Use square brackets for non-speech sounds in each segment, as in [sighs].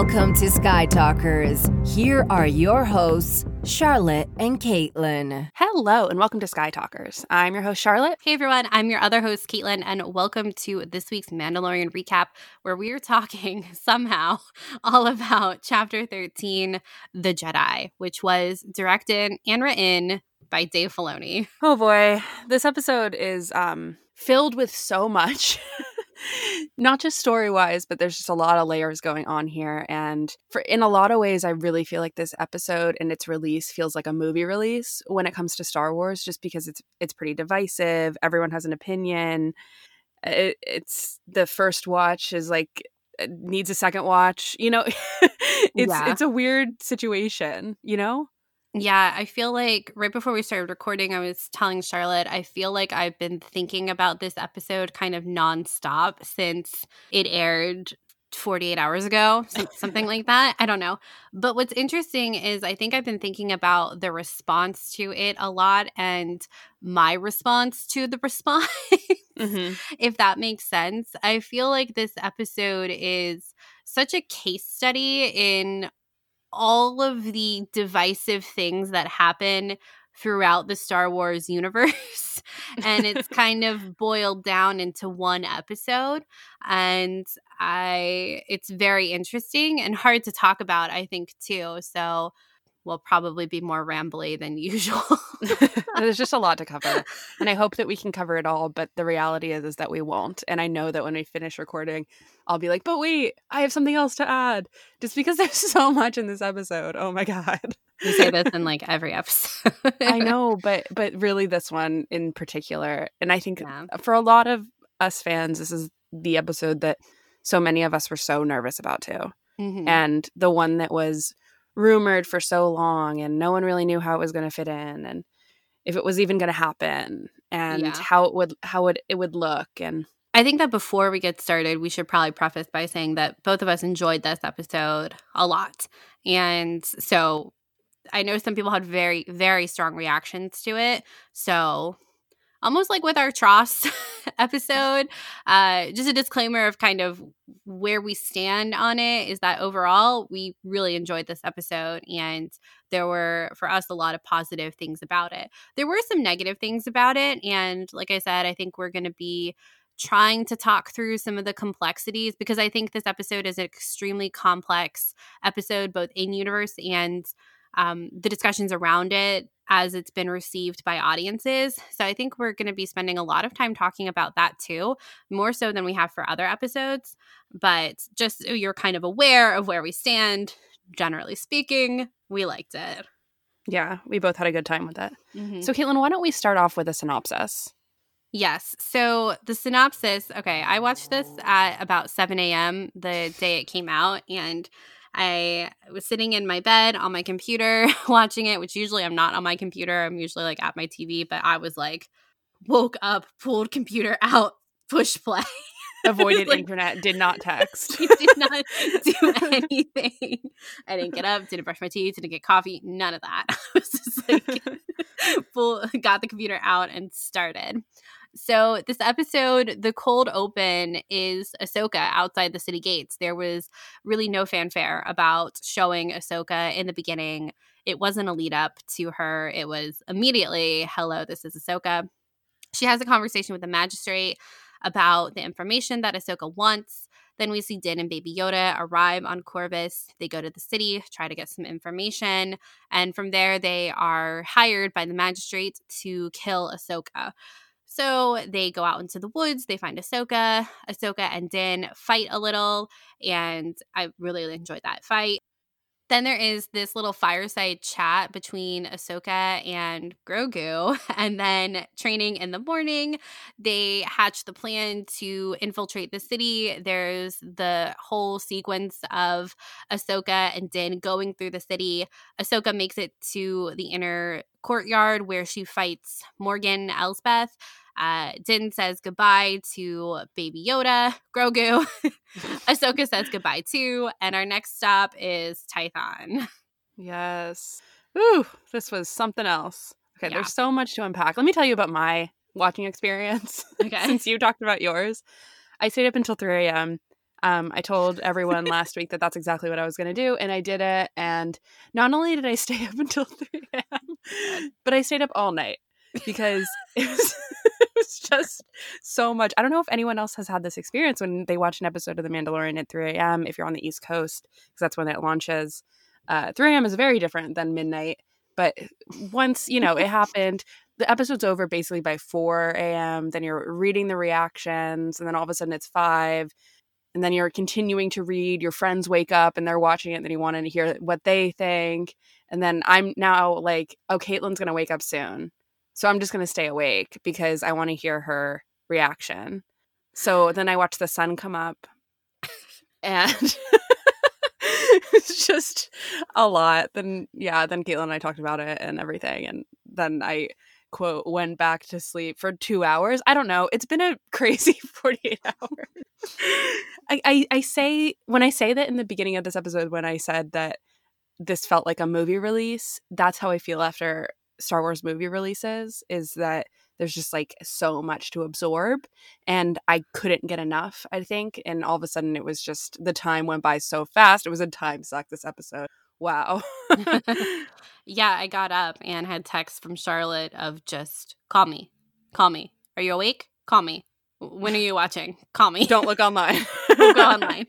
Welcome to Sky Talkers. Here are your hosts, Charlotte and Caitlin. Hello, and welcome to Sky Talkers. I'm your host, Charlotte. Hey everyone, I'm your other host, Caitlin, and welcome to this week's Mandalorian recap, where we are talking [laughs] somehow all about Chapter 13, The Jedi, which was directed and written by Dave Filoni. Oh boy, this episode is um filled with so much. [laughs] not just story wise, but there's just a lot of layers going on here. And for in a lot of ways, I really feel like this episode and its release feels like a movie release when it comes to Star Wars, just because it's it's pretty divisive. Everyone has an opinion. It, it's the first watch is like uh, needs a second watch. You know, [laughs] it's yeah. it's a weird situation. You know. Yeah, I feel like right before we started recording, I was telling Charlotte, I feel like I've been thinking about this episode kind of nonstop since it aired 48 hours ago, something [laughs] like that. I don't know. But what's interesting is I think I've been thinking about the response to it a lot and my response to the [laughs] response, mm-hmm. if that makes sense. I feel like this episode is such a case study in all of the divisive things that happen throughout the Star Wars universe. [laughs] and it's [laughs] kind of boiled down into one episode. And I it's very interesting and hard to talk about, I think, too. So will probably be more rambly than [laughs] usual. [laughs] There's just a lot to cover. And I hope that we can cover it all, but the reality is is that we won't. And I know that when we finish recording, I'll be like, "But wait, I have something else to add." Just because [laughs] there's so much in this episode. Oh my god. You say this in like every episode. I know, but but really this one in particular. And I think yeah. for a lot of us fans, this is the episode that so many of us were so nervous about too. Mm-hmm. And the one that was rumored for so long and no one really knew how it was going to fit in and if it was even going to happen and yeah. how it would how would it would look and I think that before we get started, we should probably preface by saying that both of us enjoyed this episode a lot. And so I know some people had very, very strong reactions to it. So almost like with our TROS [laughs] episode, uh, just a disclaimer of kind of where we stand on it is that overall, we really enjoyed this episode. And there were, for us, a lot of positive things about it. There were some negative things about it. And like I said, I think we're going to be trying to talk through some of the complexities because I think this episode is an extremely complex episode, both in universe and um, the discussions around it as it's been received by audiences. So I think we're going to be spending a lot of time talking about that too, more so than we have for other episodes. But just so you're kind of aware of where we stand, generally speaking, we liked it. Yeah, we both had a good time with it. Mm-hmm. So, Caitlin, why don't we start off with a synopsis? Yes. So the synopsis, okay, I watched this at about 7 a.m. the day it came out, and I was sitting in my bed on my computer [laughs] watching it, which usually I'm not on my computer. I'm usually like at my TV, but I was like, woke up, pulled computer [laughs] out, push play. [laughs] Avoided like, internet, did not text. did not do anything. I didn't get up, didn't brush my teeth, didn't get coffee, none of that. I was just like, full, got the computer out and started. So, this episode, the cold open is Ahsoka outside the city gates. There was really no fanfare about showing Ahsoka in the beginning. It wasn't a lead up to her, it was immediately, hello, this is Ahsoka. She has a conversation with the magistrate about the information that Ahsoka wants. Then we see Din and Baby Yoda arrive on Corvus. They go to the city, try to get some information, and from there they are hired by the magistrate to kill Ahsoka. So they go out into the woods, they find Ahsoka. Ahsoka and Din fight a little, and I really enjoyed that fight. Then there is this little fireside chat between Ahsoka and Grogu. [laughs] And then training in the morning, they hatch the plan to infiltrate the city. There's the whole sequence of Ahsoka and Din going through the city. Ahsoka makes it to the inner courtyard where she fights Morgan Elsbeth. Uh, Din says goodbye to Baby Yoda, [laughs] Grogu. [laughs] Ahsoka says goodbye too. And our next stop is Tython. [laughs] Yes. Ooh, this was something else. Okay, yeah. there's so much to unpack. Let me tell you about my watching experience. Okay. Since you talked about yours. I stayed up until 3 a.m. Um, I told everyone last week that that's exactly what I was going to do, and I did it. And not only did I stay up until 3 a.m., but I stayed up all night because [laughs] it was, it was just so much. I don't know if anyone else has had this experience when they watch an episode of The Mandalorian at 3 a.m. if you're on the East Coast, because that's when it launches. Uh, 3 a.m. is very different than midnight. But once, you know, it [laughs] happened, the episode's over basically by 4 a.m. Then you're reading the reactions, and then all of a sudden it's 5 and then you're continuing to read your friends wake up and they're watching it and then you want to hear what they think and then i'm now like oh caitlin's going to wake up soon so i'm just going to stay awake because i want to hear her reaction. So then i watch the sun come up and [laughs] it's just a lot. Then yeah then caitlin and i talked about it and everything and then i quote went back to sleep for two hours. I don't know. It's been a [laughs] crazy 48 [laughs] hours. I, I, I say when I say that in the beginning of this episode when I said that this felt like a movie release, that's how I feel after Star Wars movie releases is that there's just like so much to absorb and I couldn't get enough, I think. And all of a sudden it was just the time went by so fast. It was a time suck this episode. Wow. [laughs] [laughs] yeah, I got up and had text from Charlotte of just call me. Call me. Are you awake? Call me. When are you watching? Call me. Don't look online. [laughs] Don't go online.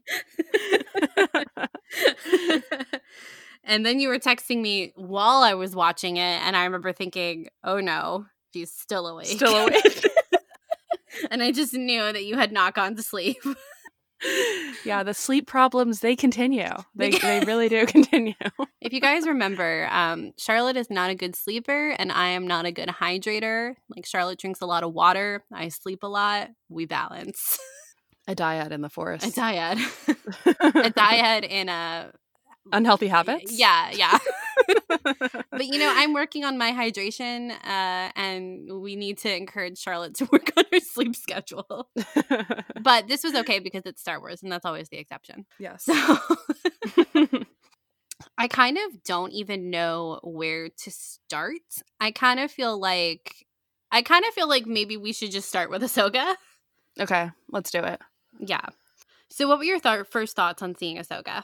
And then you were texting me while I was watching it, and I remember thinking, "Oh no, she's still awake." Still awake. [laughs] [laughs] and I just knew that you had not gone to sleep yeah, the sleep problems they continue. [laughs] They they really do continue. if you guys remember, um, Charlotte is not a good sleeper, and I am not a good hydrator. Like Charlotte drinks a lot of water. I sleep a lot. We balance. A dyad in the forest. A dyad. a dyad in a unhealthy habits. Yeah, yeah. [laughs] but you know, I'm working on my hydration, uh, and we need to encourage Charlotte to [laughs] work on her sleep schedule. but this was okay because it's Star Wars, and that's always the exception. Yes. So [laughs] I kind of don't even know where to start. I kind of feel like I kind of feel like maybe we should just start with Ahsoka. Okay, let's do it. Yeah. So, what were your th- first thoughts on seeing Ahsoka?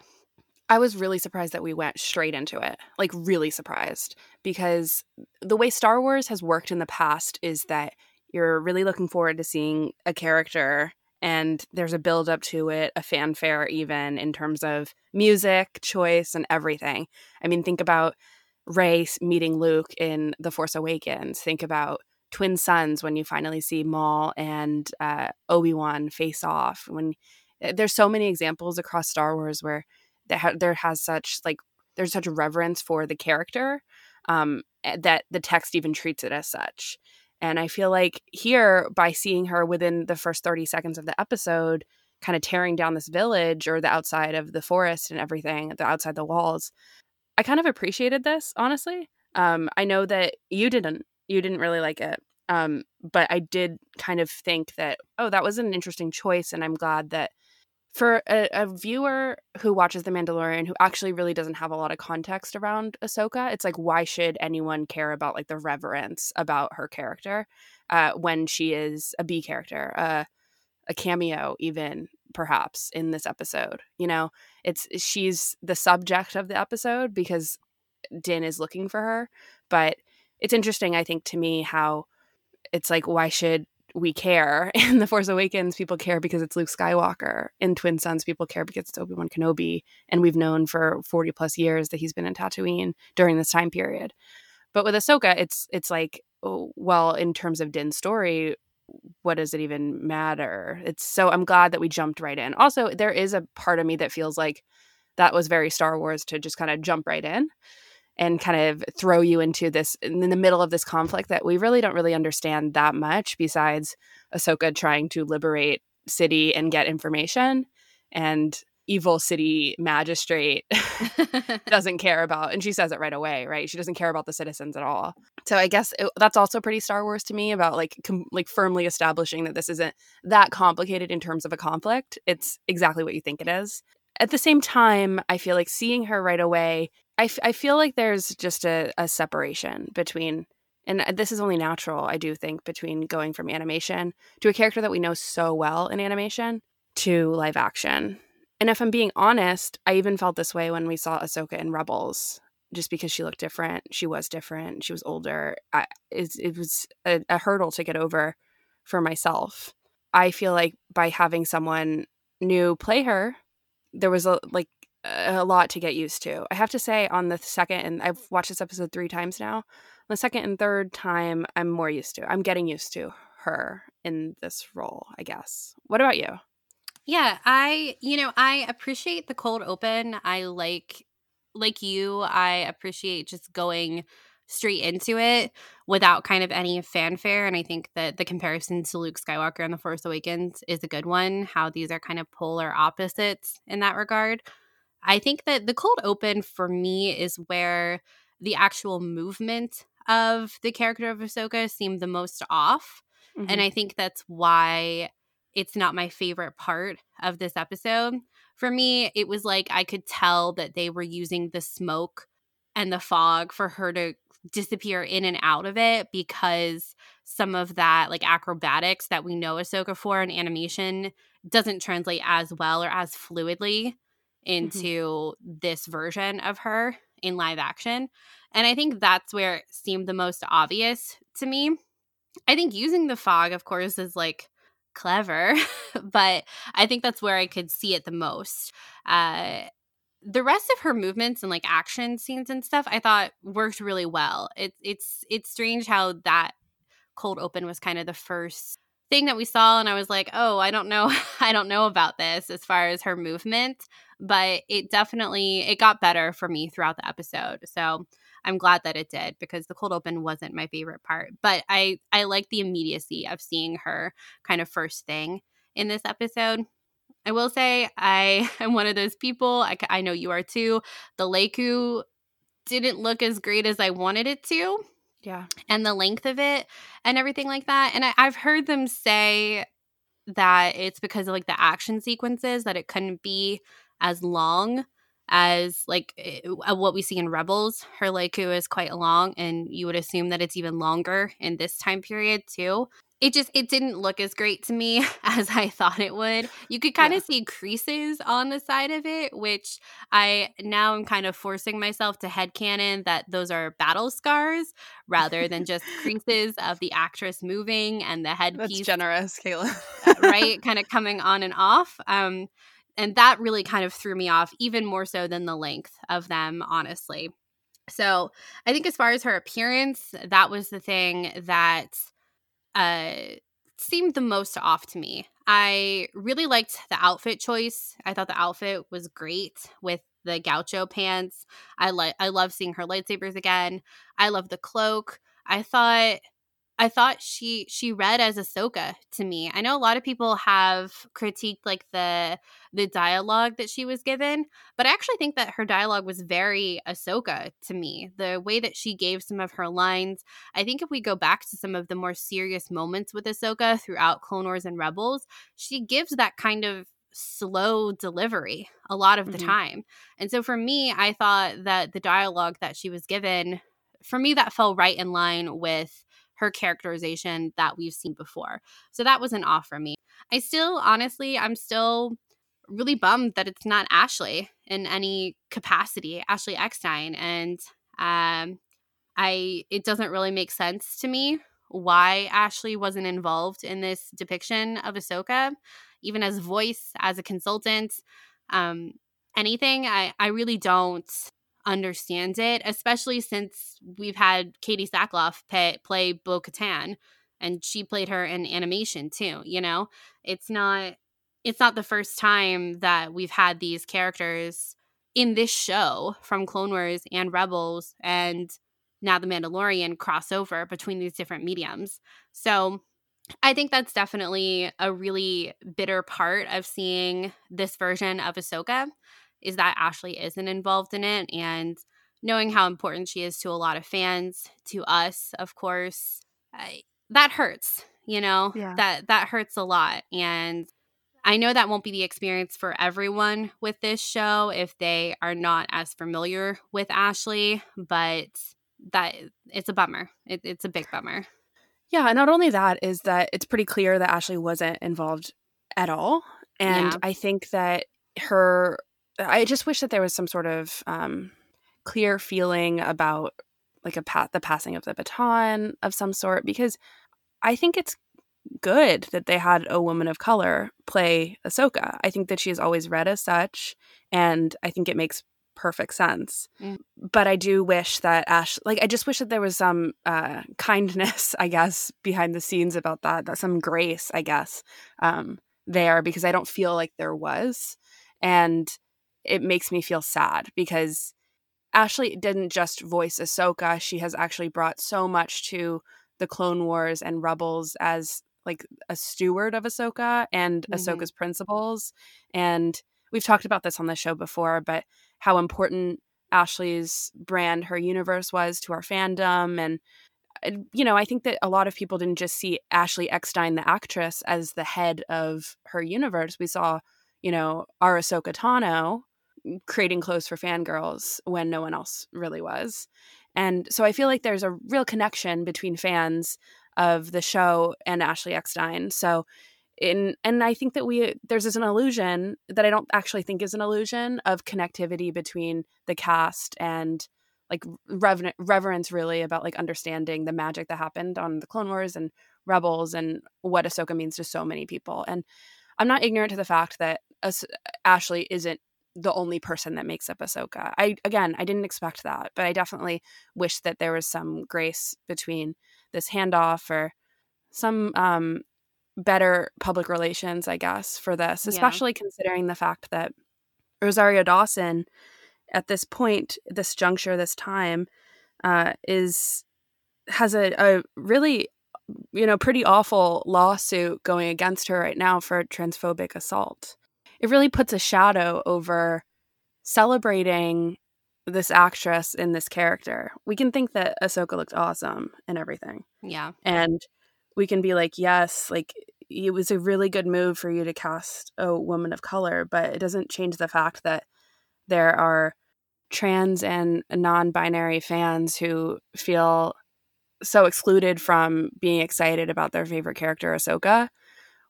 I was really surprised that we went straight into it. Like, really surprised. Because the way Star Wars has worked in the past is that you're really looking forward to seeing a character and there's a build up to it, a fanfare, even in terms of music, choice, and everything. I mean, think about Rey meeting Luke in The Force Awakens. Think about Twin Suns when you finally see Maul and uh, Obi Wan face off. When eh, there's so many examples across Star Wars where that ha- there has such like there's such a reverence for the character um, eh, that the text even treats it as such. And I feel like here, by seeing her within the first 30 seconds of the episode, kind of tearing down this village or the outside of the forest and everything, the outside the walls, I kind of appreciated this, honestly. Um, I know that you didn't, you didn't really like it. Um, but I did kind of think that, oh, that was an interesting choice. And I'm glad that for a, a, viewer who watches The Mandalorian who actually really doesn't have a lot of context around Ahsoka, it's like why should anyone care about like the reverence about her character uh, when she is a B character, uh, a cameo even perhaps in this episode? You know, it's she's the subject of the episode because Din is looking for her, but it's interesting I think to me how it's like why should we care. [laughs] In The Force Awakens, people care because it's Luke Skywalker. In Twin Suns, people care because it's Obi Wan Kenobi. And we've known for 40 plus years that he's been in Tatooine during this time period. But with Ahsoka, it's it's like, oh, well, in terms of Din's story, what does it even matter? It's so I'm glad that we jumped right in. Also, there is a part of me that feels like that was very Star Wars to just kind of jump right in and kind of throw you into this in the middle of this conflict that we really don't really understand that much besides Ahsoka trying to liberate city and get information and evil city magistrate [laughs] doesn't care about and she says it right away right? She doesn't care about the citizens at all. So i guess it, that's also pretty star wars to me about like com- like firmly establishing that this isn't that complicated in terms of a conflict. It's exactly what you think it is. At the same time i feel like seeing her right away I, f- I feel like there's just a, a separation between and uh, this is only natural i do think between going from animation to a character that we know so well in animation to live action. And if I'm being honest, I even felt this way when we saw Ahsoka in Rebels, just because she looked different. She was different. She was older. I, it, it was a, a hurdle to get over for myself. I feel like by having someone new play her, there was a like a lot to get used to. I have to say, on the second, and I've watched this episode three times now. The second and third time, I'm more used to. I'm getting used to her in this role, I guess. What about you? Yeah, I, you know, I appreciate the cold open. I like, like you, I appreciate just going straight into it without kind of any fanfare. And I think that the comparison to Luke Skywalker and The Force Awakens is a good one, how these are kind of polar opposites in that regard. I think that the cold open for me is where the actual movement of the character of Ahsoka seemed the most off. Mm-hmm. And I think that's why it's not my favorite part of this episode. For me, it was like I could tell that they were using the smoke and the fog for her to disappear in and out of it because some of that like acrobatics that we know Ahsoka for in animation doesn't translate as well or as fluidly. Into mm-hmm. this version of her in live action. And I think that's where it seemed the most obvious to me. I think using the fog, of course, is like clever, [laughs] but I think that's where I could see it the most. Uh, the rest of her movements and like action scenes and stuff I thought worked really well. It, it's it's strange how that cold open was kind of the first thing that we saw and I was like, "Oh, I don't know. [laughs] I don't know about this as far as her movement." But it definitely it got better for me throughout the episode. So, I'm glad that it did because the cold open wasn't my favorite part, but I I like the immediacy of seeing her kind of first thing in this episode. I will say I [laughs] am one of those people. I, I know you are too. The Lekku didn't look as great as I wanted it to. Yeah. And the length of it and everything like that. And I, I've heard them say that it's because of like the action sequences that it couldn't be as long as like eh, uh, what we see in Rebels. Her Lekku is quite long, and you would assume that it's even longer in this time period too it just it didn't look as great to me [laughs] as I thought it would. You could kind yeah. of see creases on the side of it, which I now am kind of forcing myself to head headcanon that those are battle scars rather than just [laughs] creases of the actress moving and the headpiece. That's generous, Kayla. Uh, right, [laughs] kind of coming on and off. Um, and that really kind of threw me off, even more so than the length of them, honestly. So I think as far as her appearance, that was the thing that uh, seemed the most off to me. I really liked the outfit choice. I thought the outfit was great with the gaucho pants. I like I love seeing her lightsabers again. I love the cloak. I thought I thought she she read as Ahsoka to me. I know a lot of people have critiqued like the the dialogue that she was given, but I actually think that her dialogue was very Ahsoka to me. The way that she gave some of her lines, I think if we go back to some of the more serious moments with Ahsoka throughout Clone Wars and Rebels, she gives that kind of slow delivery a lot of the mm-hmm. time. And so for me, I thought that the dialogue that she was given, for me, that fell right in line with her characterization that we've seen before. So that was an off for me. I still, honestly, I'm still really bummed that it's not Ashley in any capacity, Ashley Eckstein. And um, I, it doesn't really make sense to me why Ashley wasn't involved in this depiction of Ahsoka, even as voice, as a consultant, um, anything. I, I really don't understands it, especially since we've had Katee Sackhoff pay, play Bo Katan and she played her in animation too, you know? It's not it's not the first time that we've had these characters in this show from Clone Wars and Rebels and now The Mandalorian crossover between these different mediums. So I think that's definitely a really bitter part of seeing this version of Ahsoka is that Ashley isn't involved in it and knowing how important she is to a lot of fans, to us, of course, I, that hurts, you know? Yeah. That that hurts a lot and I know that won't be the experience for everyone with this show if they are not as familiar with Ashley, but that it's a bummer. It, it's a big bummer. Yeah, and not only that is that it's pretty clear that Ashley wasn't involved at all And Yeah. I think that her, I just wish that there was some sort of um, clear feeling about like a path, the passing of the baton of some sort because I think it's good that they had a woman of color play Ahsoka. I think that she is always read as such, and I think it makes perfect sense. Mm. But I do wish that Ash, like, I just wish that there was some uh, [laughs] kindness, I guess, behind the scenes about that, that some grace, I guess, um, there because I don't feel like there was, and it makes me feel sad because Ashley didn't just voice Ahsoka; she has actually brought so much to the Clone Wars and Rebels as like a steward of Ahsoka and Mhm. Ahsoka's principles. And we've talked about this on the show before, but how important Ashley's brand, her universe was to our fandom. And, uh, you know, I think that a lot of people didn't just see Ashley Eckstein, the actress, as the head of her universe. We saw, you know, our Ahsoka Tano creating clothes for fangirls when no one else really was. And so I feel like there's a real connection between fans of the show and Ashley Eckstein. So in and I think that we there's an illusion that I don't actually think is an illusion of connectivity between the cast and like rever- reverence really about like understanding the magic that happened on the Clone Wars and Rebels and what Ahsoka means to so many people. And I'm not ignorant to the fact that As- Ashley isn't the only person that makes up Ahsoka. I again, I didn't expect that, but I definitely wish that there was some grace between this handoff or some um, better public relations, I guess, for this, Yeah. especially considering the fact that Rosario Dawson, at this point, this juncture, this time, uh, is has a, a really you know pretty awful lawsuit going against her right now for transphobic assault it really puts a shadow over celebrating this actress in this character. We can think that Ahsoka looked awesome and everything. Yeah. And we can be like, yes, like it was a really good move for you to cast a woman of color, but it doesn't change the fact that there are trans and non binary fans who feel so excluded from being excited about their favorite character, Ahsoka,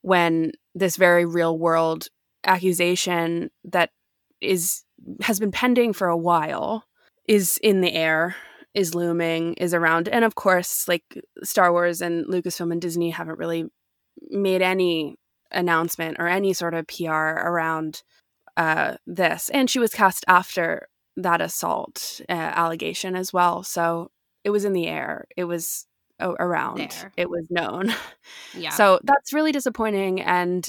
when this very real world accusation that is has been pending for a while is in the air is looming is around. And of course like star wars and lucasfilm and disney haven't really made any announcement or any sort of pr around uh, this. And she was cast after that assault uh, allegation as well. So it was in the air. It was around. There. it was known. Yeah. so that's really disappointing. And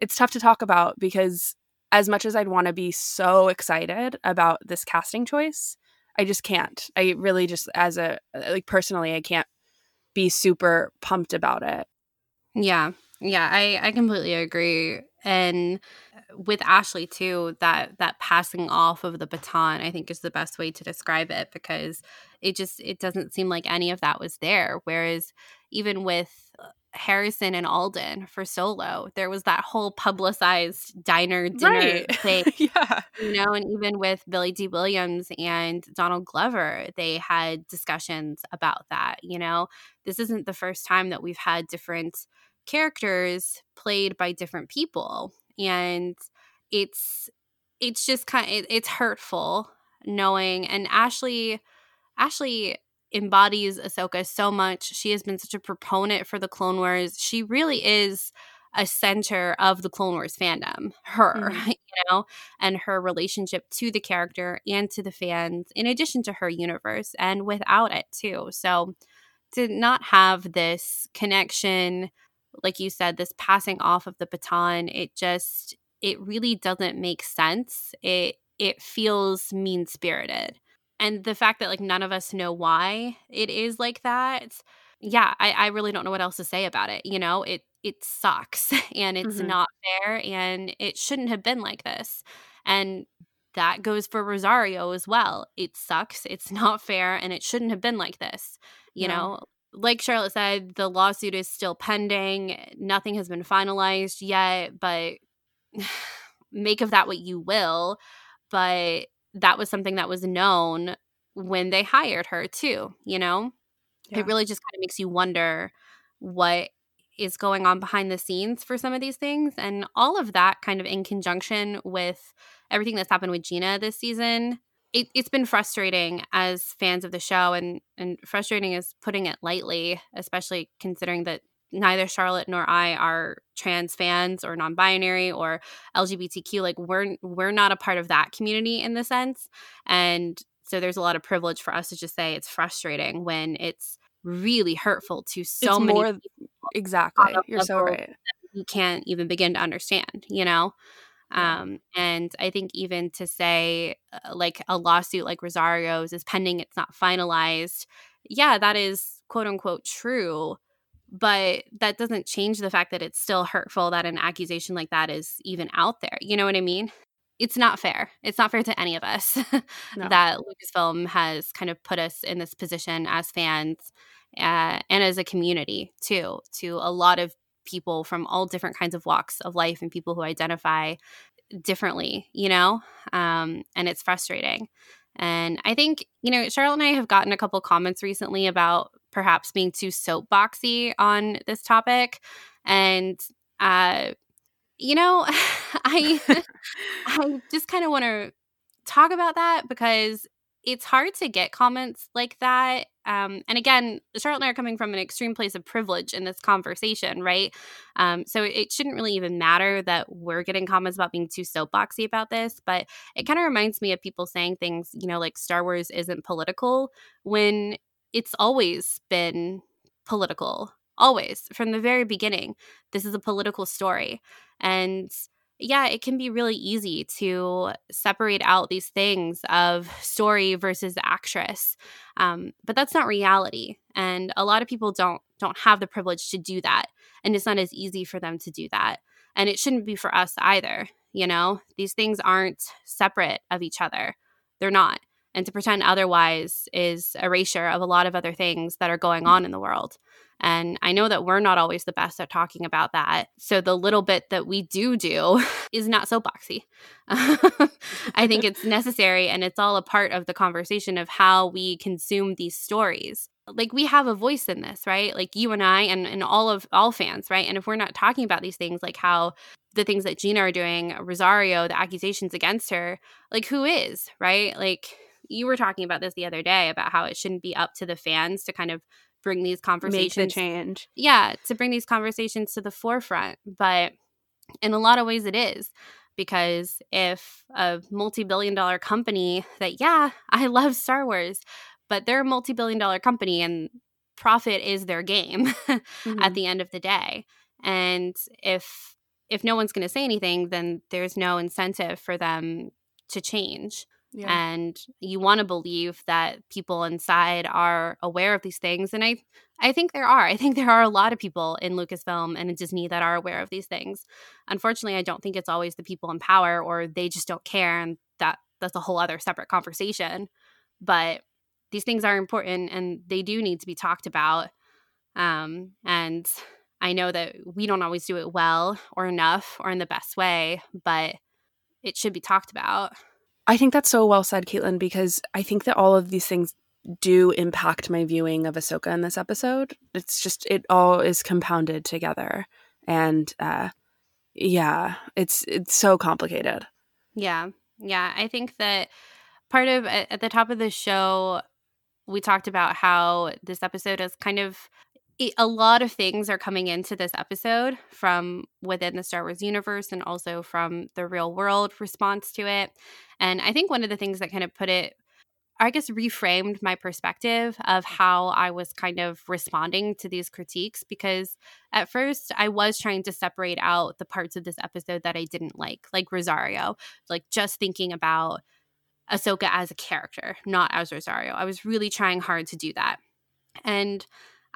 it's tough to talk about because as much as I'd want to be so excited about this casting choice, I just can't. I really just as a like personally I can't be super pumped about it. Yeah. Yeah, I I completely agree. And with Ashley too, that that passing off of the baton I think is the best way to describe it because it just it doesn't seem like any of that was there whereas even with Harrison and Alden for Solo, there was that whole publicized diner dinner thing [laughs] yeah. you know, and even with Billy Dee Williams and Donald Glover, they had discussions about that. You know, this isn't the first time that we've had different characters played by different people, and it's it's just kind of it, it's hurtful knowing. And Ashley, Ashley embodies Ahsoka so much. She has been such a proponent for the Clone Wars. She really is a center of the Clone Wars fandom. Her, [laughs] Mhm. you know, and her relationship to the character and to the fans, in addition to her universe, and without it too. So to not have this connection, like you said, this passing off of the baton, it just it really doesn't make sense. It it feels mean spirited. And the fact that like none of us know why it is like that, yeah, I, I really don't know what else to say about it. You know, it it sucks [laughs] and it's Mhm. not fair and it shouldn't have been like this. And that goes for Rosario as well. It sucks. It's [laughs] not fair and it shouldn't have been like this. You No. know, like Charlotte said, the lawsuit is still pending. Nothing has been finalized yet, but [sighs] make of that what you will. But that was something that was known when they hired her, too, you know? Yeah. It really just kind of makes you wonder what is going on behind the scenes for some of these things. And all of that kind of in conjunction with everything that's happened with Gina this season. It, has been frustrating as fans of the show, and and frustrating is putting it lightly, especially considering that neither Charlotte nor I are trans fans or non-binary or LGBTQ. Like we're we're not a part of that community in the sense, and so there's a lot of privilege for us to just say it's frustrating when it's really hurtful to so it's many more, exactly you're so right you can't even begin to understand you know um and i think even to say uh, like a lawsuit like rosario's is pending it's not finalized yeah that is quote unquote true but that doesn't change the fact that it's still hurtful that an accusation like that is even out there you know what i mean it's not fair. It's not fair to any of us [laughs] no. that Lucasfilm has kind of put us in this position as fans uh, and as a community too, to a lot of people from all different kinds of walks of life and people who identify differently, you know? Um, and it's frustrating. And I think, you know, Charlotte and I have gotten a couple comments recently about perhaps being too soapboxy on this topic. And uh, you know, [laughs] I [laughs] I just kind of want to talk about that because it's hard to get comments like that. Um, and again, Charlotte and I are coming from an extreme place of privilege in this conversation, right? Um, so it shouldn't really even matter that we're getting comments about being too soapboxy about this, but it kind of reminds me of people saying things, you know, like Star Wars isn't political when it's always been political, always from the very beginning. This is a political story. And yeah, it can be really easy to separate out these things of story versus actress, um, but that's not reality. And a lot of people don't don't have the privilege to do that, and it's not as easy for them to do that. And it shouldn't be for us either. You know, these things aren't separate of each other; they're not. And to pretend otherwise is erasure of a lot of other things that are going mm. on in the world. And I know that we're not always the best at talking about that. So the little bit that we do do [laughs] is not soapboxy. [laughs] I think [laughs] it's necessary and it's all a part of the conversation of how we consume these stories. Like we have a voice in this, right? Like you and I and, and all of all fans, right? And if we're not talking about these things, like how the things that Gina are doing, Rosario, the accusations against her, like who is, right? Like you were talking about this the other day about how it shouldn't be up to the fans to kind of bring these conversations Make the change. Yeah, to bring these conversations to the forefront. But in a lot of ways it is because if a multi-billion dollar company that yeah, I love Star Wars, but they're a multi-billion dollar company and profit is their game [laughs] mm-hmm. at the end of the day. And if if no one's going to say anything, then there's no incentive for them to change. Yeah. And you want to believe that people inside are aware of these things. And I I think there are. I think there are a lot of people in Lucasfilm and in Disney that are aware of these things. Unfortunately, I don't think it's always the people in power or they just don't care and that that's a whole other separate conversation. But these things are important and they do need to be talked about. Um, and I know that we don't always do it well or enough or in the best way, but it should be talked about. I think that's so well said, Caitlin, because I think that all of these things do impact my viewing of Ahsoka in this episode. It's just it all is compounded together, and uh, yeah, it's it's so complicated. Yeah, yeah. I think that part of at the top of the show, we talked about how this episode is kind of a lot of things are coming into this episode from within the Star Wars universe and also from the real world response to it. And I think one of the things that kind of put it, I guess, reframed my perspective of how I was kind of responding to these critiques because at first I was trying to separate out the parts of this episode that I didn't like, like Rosario, like just thinking about Ahsoka as a character, not as Rosario. I was really trying hard to do that. And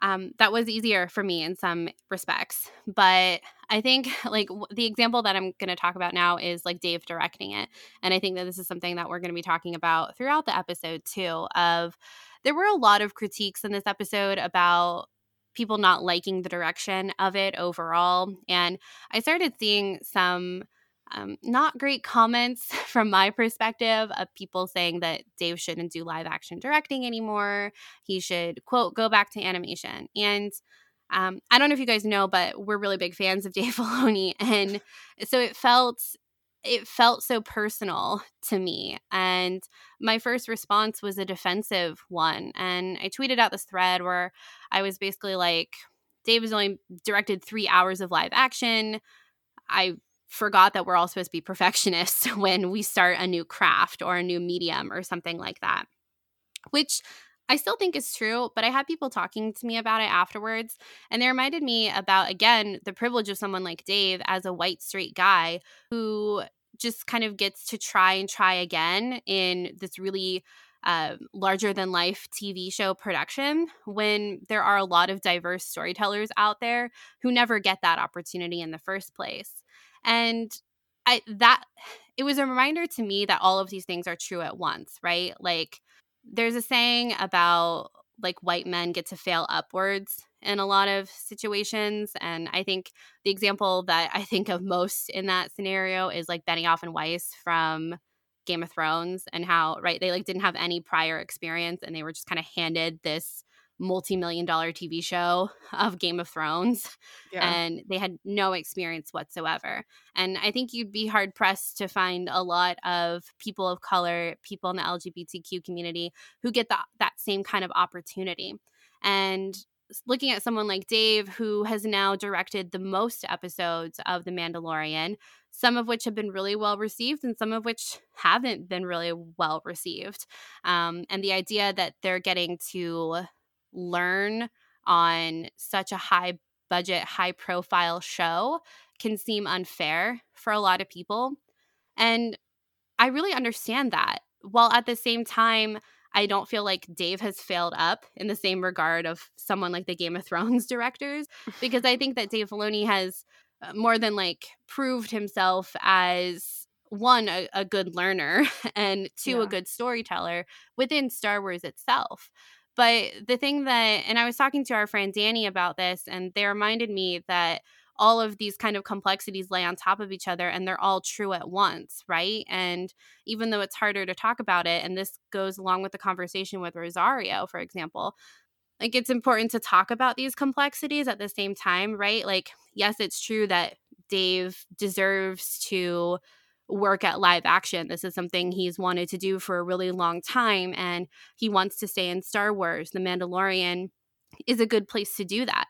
um, that was easier for me in some respects. But I think [laughs] like w- the example that I'm going to talk about now is like Dave directing it. And I think that this is something that we're going to be talking about throughout the episode too of there were a lot of critiques in this episode about people not liking the direction of it overall. And I started seeing some um, not great comments [laughs] from my perspective of people saying that Dave shouldn't do live action directing anymore. He should, quote, go back to animation. And Um, I don't know if you guys know, but we're really big fans of [laughs] Dave Filoni, and so it felt it felt so personal to me. And my first response was a defensive one. And I tweeted out this thread where I was basically like, Dave has only directed three hours of live action. I forgot that we're all supposed to be perfectionists [laughs] when we start a new craft or a new medium or something like that. Which I still think is true, but I had people talking to me about it afterwards. And they reminded me about, again, the privilege of someone like Dave as a white, straight guy who just kind of gets to try and try again in this really uh, larger than life TV show production when there are a lot of diverse storytellers out there who never get that opportunity in the first place. And I that [sighs] it was a reminder to me that all of these things are true at once, right? Like there's a saying about like white men get to fail upwards in a lot of situations and i think the example that i [laughs] think of most in that scenario is like benioff and weiss from game of thrones and how right they like didn't have any prior experience and they were just kind of handed this multi-million dollar TV show [laughs] of Game of Thrones yeah. and they had no experience whatsoever. And I think you'd be hard pressed to find a lot of people of color, people in the LGBTQ community who get the, that same kind of opportunity. And looking at someone like Dave, who has now directed the most episodes of The Mandalorian, some of which have been really well received and some of which haven't been really well received. Um, and the idea that they're getting to learn on such a high budget, high profile show can seem unfair for a lot of people. And I really understand that. While at the same time, I don't feel like Dave has failed up in the same regard of someone like the Game of Thrones [laughs] directors, because I think that Dave Filoni has uh, more than like proved himself as one, a, a good learner, [laughs] and two, yeah. a good storyteller within Star Wars itself. But the thing that, and I was talking to our friend Danny about this, and they reminded me that all of these kind of complexities lay on top of each other and they're all true at once, right? And even though it's harder to talk about it, and this goes along with the conversation with Rosario, for example, like it's important to talk about these complexities at the same time, right? Like, yes, it's true that Dave deserves to work at live action. This is something he's wanted to do for a really long time, and he wants to stay in Star Wars. The Mandalorian is a good place to do that.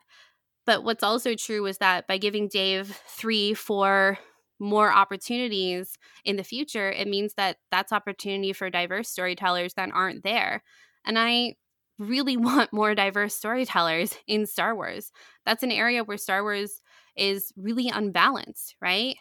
But what's also true is that by giving Dave three, four more opportunities in the future, it means that that's opportunity for diverse storytellers that aren't there. And I really [laughs] want more diverse storytellers in Star Wars. That's an area where Star Wars is really unbalanced, right?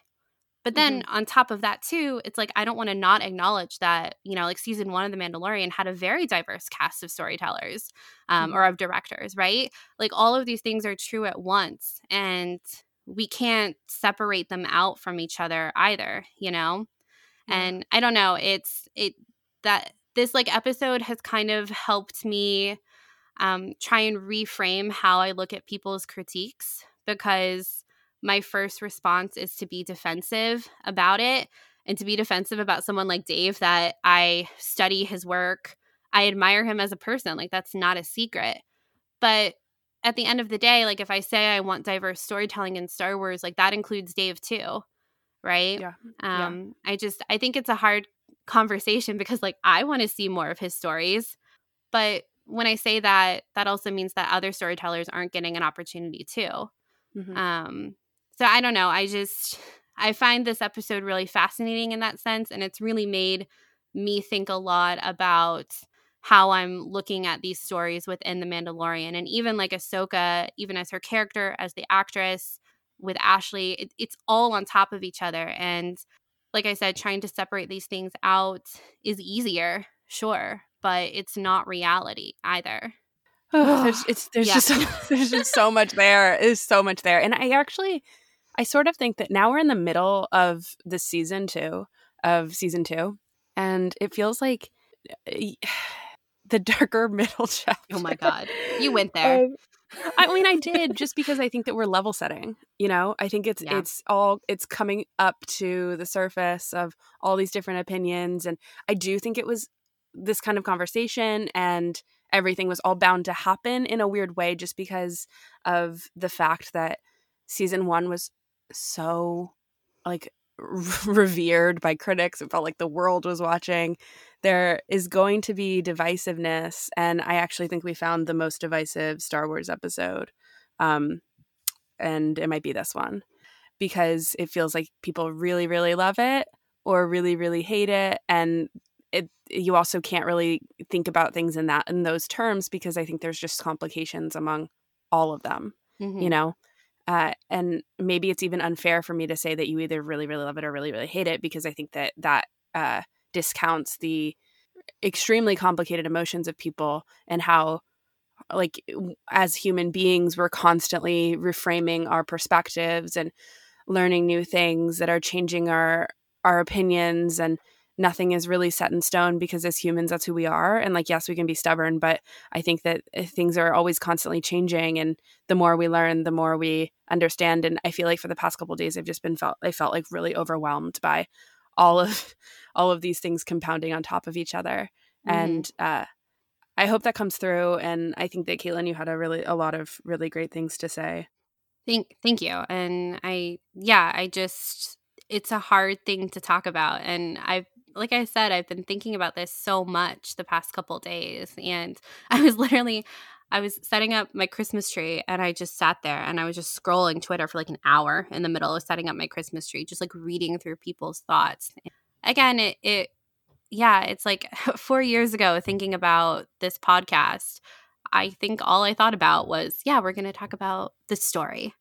But then mm-hmm. on top of that too, it's like I don't want to not acknowledge that you know, like season one of The Mandalorian had a very diverse cast of storytellers um, mm-hmm. or of directors, right? Like all of these things are true at once, and we can't separate them out from each other either, you know. And I don't know, it's it that this like episode has kind of helped me um, try and reframe how I look at people's critiques because my first response is to be defensive about it and to be defensive about someone like Dave that I study his work. I admire him as a person. Like, that's not a secret. But at the end of the day, like, if I say I want diverse storytelling in Star Wars, like, that includes Dave too. Right. Yeah. Um, yeah. I just, I think it's a hard conversation because, like, I want to see more of his stories. But when I say that, that also means that other storytellers aren't getting an opportunity too. Mm-hmm. Um, so I don't know. I just I find this episode really fascinating in that sense and it's really made me think a lot about how I'm looking at these stories within the Mandalorian and even like Ahsoka, even as her character, as the actress with Ashley, it, it's all on top of each other. And like I said, trying to separate these things out is easier, sure, but it's not reality either. Oh, [sighs] there's it's there's yeah. just [laughs] there's just so [laughs] much there. There's so much there, and I actually I sort of think that now we're in the middle of the season two of season two, and it feels like eh, [sighs] the darker [laughs] middle chapter. [laughs] Oh my god, you went there. Um, I mean, I did just because I think that we're level setting. You know, I think it's yeah. it's all it's coming up to the surface of all these different opinions, and I do think it was this kind of conversation and everything was all bound to happen in a weird way just because of the fact that season one was so like [laughs] revered by critics. It felt like the world was watching. There is going to be divisiveness, and I actually think we found the most divisive Star Wars episode. Um, and it might be this one because it feels like people really, really love it or really, really hate it. And it you also can't really think about things in that in those terms because I think there's just complications among all of them. Mm-hmm. You know? Uh, and maybe it's even unfair for me to say that you either really, really love it or really, really hate it because I think that that uh, discounts the extremely complicated emotions of people and how like as human beings we're constantly reframing our perspectives and learning new things that are changing our our opinions and nothing is really set in stone because as humans that's who we are and like yes we can be stubborn but i think that eh, things are always constantly changing and the more we learn the more we understand and i feel like for the past couple days i've just been felt i felt like really overwhelmed by all of [laughs] all of these things compounding on top of each other mm-hmm. and uh i hope that comes through and i think that caitlin you had a really a lot of really great things to say thank thank you and i yeah i just it's a hard thing to talk about and i've like I said, I've been thinking about this so much the past couple days. And [laughs] I was literally, I was setting up my Christmas tree and I just sat there and I was just scrolling Twitter for like an hour in the middle of setting up my Christmas tree, just like reading through people's thoughts. Again, it, it yeah, it's like [laughs] four years ago thinking about this podcast. I think all I thought about was, yeah, we're going to talk about the story.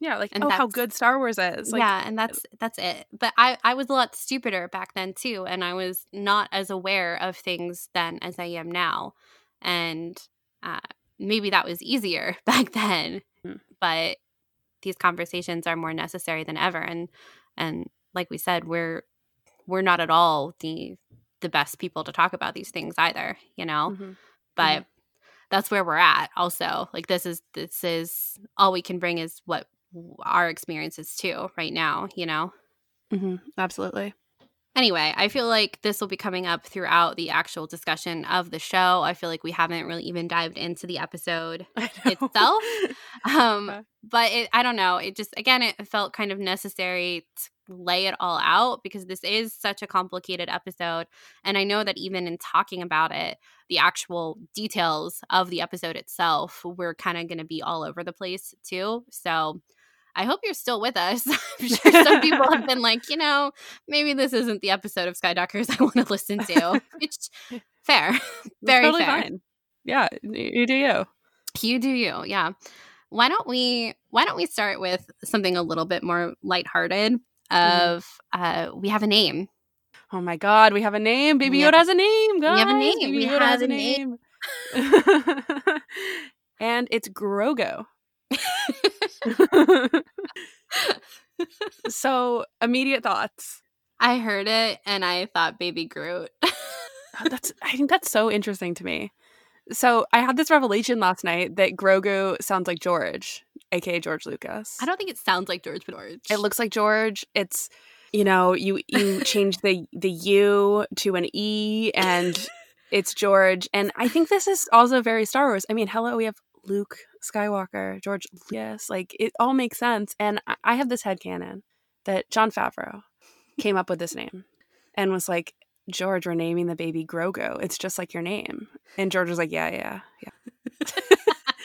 Yeah, like and oh, how good Star Wars is. Like, yeah, and that's that's it. But I I was a lot stupider back then too, and I was not as aware of things then as I am now, and uh, maybe that was easier [laughs] back then. Mm. But these conversations are more necessary than ever, and and like we said, we're we're not at all the the best people to talk about these things either, you know. Mm-hmm. But mm-hmm. that's where we're at. Also, like this is this is all we can bring is what our experiences too right now, you know? Mm-hmm. Absolutely. Anyway, I feel like this will be coming up throughout the actual discussion of the show. I feel like we haven't really even dived into the episode [laughs] itself. Um, but it, I don't know. It just, again, it felt kind of necessary to lay it all out because this is such a complicated episode. And I know that even in talking about it, the actual details of the episode itself, we're kind of going to be all over the place too. So, I hope you're still with us. [laughs] I'm sure some [laughs] people have been like, you know, maybe this isn't the episode of Skytalkers [laughs] I want to listen to. It's fair. Very totally fair. Fine. Yeah, you do you. You do you. Yeah. Why don't we why don't we start with something a little bit more lighthearted mm-hmm. of mm-hmm. uh we have a name. Oh my god, we have a name. Baby Yoda has a name, guys. We have a name. Baby Yoda has a name. name. and it's Grogu. [laughs] so, immediate thoughts. I heard it and I thought Baby Groot. Oh, that's I think that's so interesting to me. So, I had this revelation last night that Grogu sounds like George, aka George Lucas. I don't think it sounds like George, but George. It looks like George. It's you know, you you change [laughs] the the U to an E and [laughs] it's George. And I think this is also very Star Wars. I mean, hello, we have Luke Skywalker, George Lucas. Like it all makes sense. And I have this head canon that Jon Favreau came up with this name and was like, George, we're naming the baby Grogu. It's just like your name. And George was like, Yeah, yeah, yeah.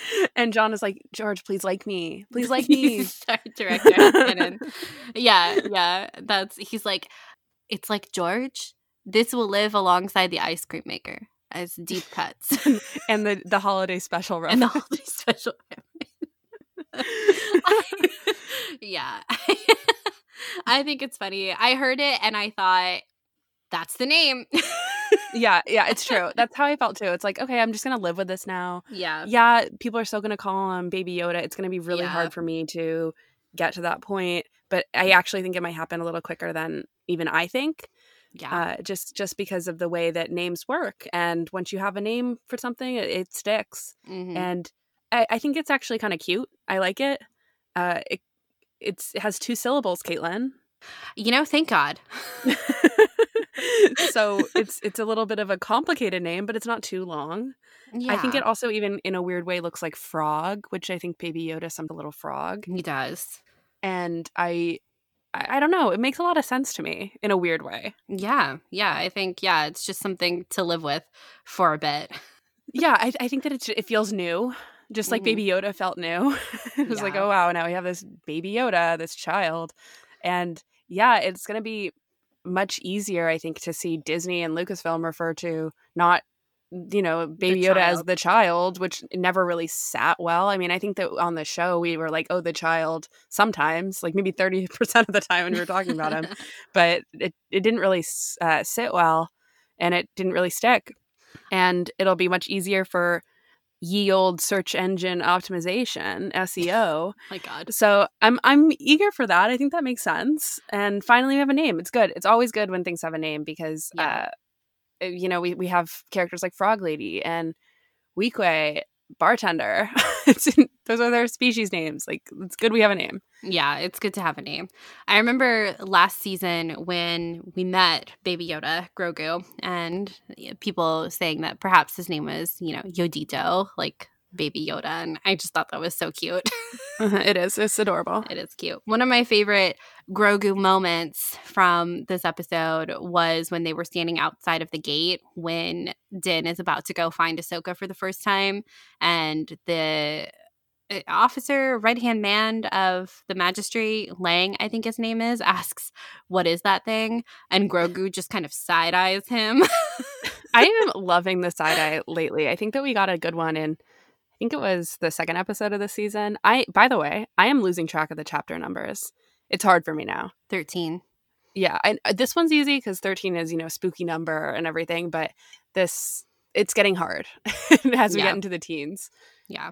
[laughs] and John is like, George, please like me. Please like me. [laughs] Director. [laughs] yeah, yeah. That's he's like, it's like George. This will live alongside the ice cream maker as deep cuts. [laughs] And the the holiday special reference. and the holiday [laughs] special [laughs] yeah. I think it's funny. I heard it and i thought that's the name. Yeah yeah it's true. That's how i felt too. It's like okay i'm just gonna live with this now. Yeah. Yeah people are still gonna call him baby yoda. It's gonna be really yeah. hard for me to get to that point but i mm. actually think it might happen a little quicker than even i think yeah uh, just just because of the way that names work and once you have a name for something it, it sticks mm-hmm. and I, I, think it's actually kind of cute i like it uh it it's it has two syllables caitlin you know thank god [laughs] so [laughs] it's it's a little bit of a complicated name, but it's not too long. Yeah. I think it also even in a weird way looks like frog, which I think Baby Yoda some little frog. he does. And I I I don't know, it makes a lot of sense to me in a weird way. Yeah, yeah. I think yeah, it's just something to live with for a bit. Yeah, I, I think that it's, it feels new, just like Mhm. Baby Yoda felt new. [laughs] it was like, oh wow, now we have this Baby Yoda, this child, and yeah, it's gonna be much easier, I think, to see Disney and Lucasfilm refer to not you know Baby Yoda as the child, which never really sat well. I mean, I think that on the show we were like, oh, the child sometimes, like maybe thirty [laughs] percent of the time when we were talking about him, [laughs] but it, it didn't really uh, sit well and it didn't really stick. And it'll be much easier for ye old search engine optimization, SEO. My God. So I'm I'm eager for that. I think that makes sense. And finally we have a name. It's good. It's always good when things have a name because Yeah. uh Uh, you know, we, we have characters like Frog Lady and Weequay, Bartender. [laughs] those are their species names. Like it's good we have a name. Yeah, it's good to have a name. I remember last season when we met Baby Yoda, Grogu, and people saying that perhaps his name was, you know, Yodito, like Baby Yoda. And I just thought that was so cute. [laughs] it is. It's adorable. It is cute. One of my favorite Grogu moments from this episode was when they were standing outside of the gate when Din is about to go find Ahsoka for the first time, and the uh, officer, right hand man of the magistrate, Lang, I think his name is, asks, What is that thing? And Grogu just kind of side eyes him. [laughs] I am loving the side eye lately. I think that we got a good one in I think it was the second episode of the season. I by the way, I am losing track of the chapter numbers. It's hard for me now. 13. Yeah, I, uh, this one's easy because 13 is, you know, spooky number and everything, but this it's getting hard [laughs] as we Yeah. get into the teens. Yeah.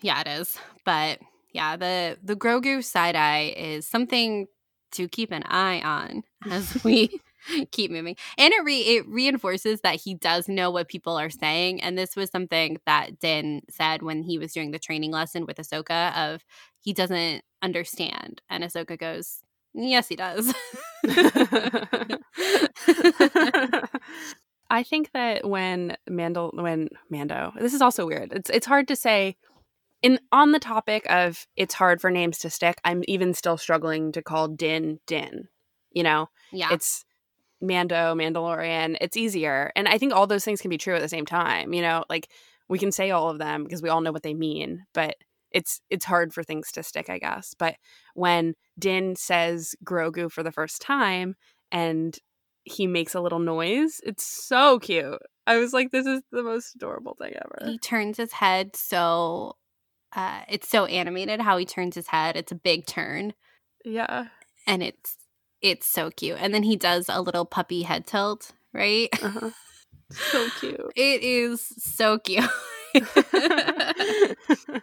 Yeah, it is. But yeah, the the Grogu side eye is something to keep an eye on as [laughs] we [laughs] keep moving. And it re- it reinforces that he does know what people are saying. And this was something that Din said when he was doing the training lesson with Ahsoka of he doesn't understand. And Ahsoka goes, Yes, he does. [laughs] [laughs] I think that when Mandel when Mando, this is also weird. It's it's hard to say in on the topic of it's hard for names to stick. I'm even still struggling to call Din Din. You know, yeah. it's Mando, Mandalorian. It's easier, and I think all those things can be true at the same time. You know, like we can say all of them because we all know what they mean, but it's it's hard for things to stick, I guess. But when Din says Grogu for the first time and he makes a little noise, it's so cute. I was like, this is the most adorable thing ever. he turns his head so uh it's so animated how he turns his head. It's a big turn. Yeah. and it's it's so cute. And then he does a little puppy head tilt, right? Uh-huh. So cute. [laughs] It is so cute. [laughs] [laughs]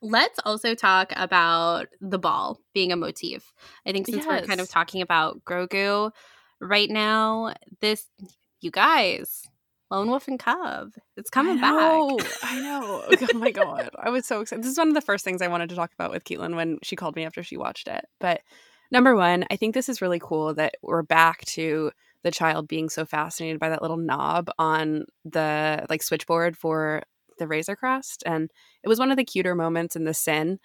Let's also talk about the ball being a motif. I think since we're kind of talking about Grogu right now, this you guys, Lone Wolf and Cub, it's coming I know, back. I know. Oh my god, I was so excited. This is one of the first things I wanted to talk about with Caitlin when she called me after she watched it. But number one, I think this is really cool that we're back to the child being so fascinated by that little knob on the like switchboard for the Razor Crest, and it was one of the cuter moments in the Sin,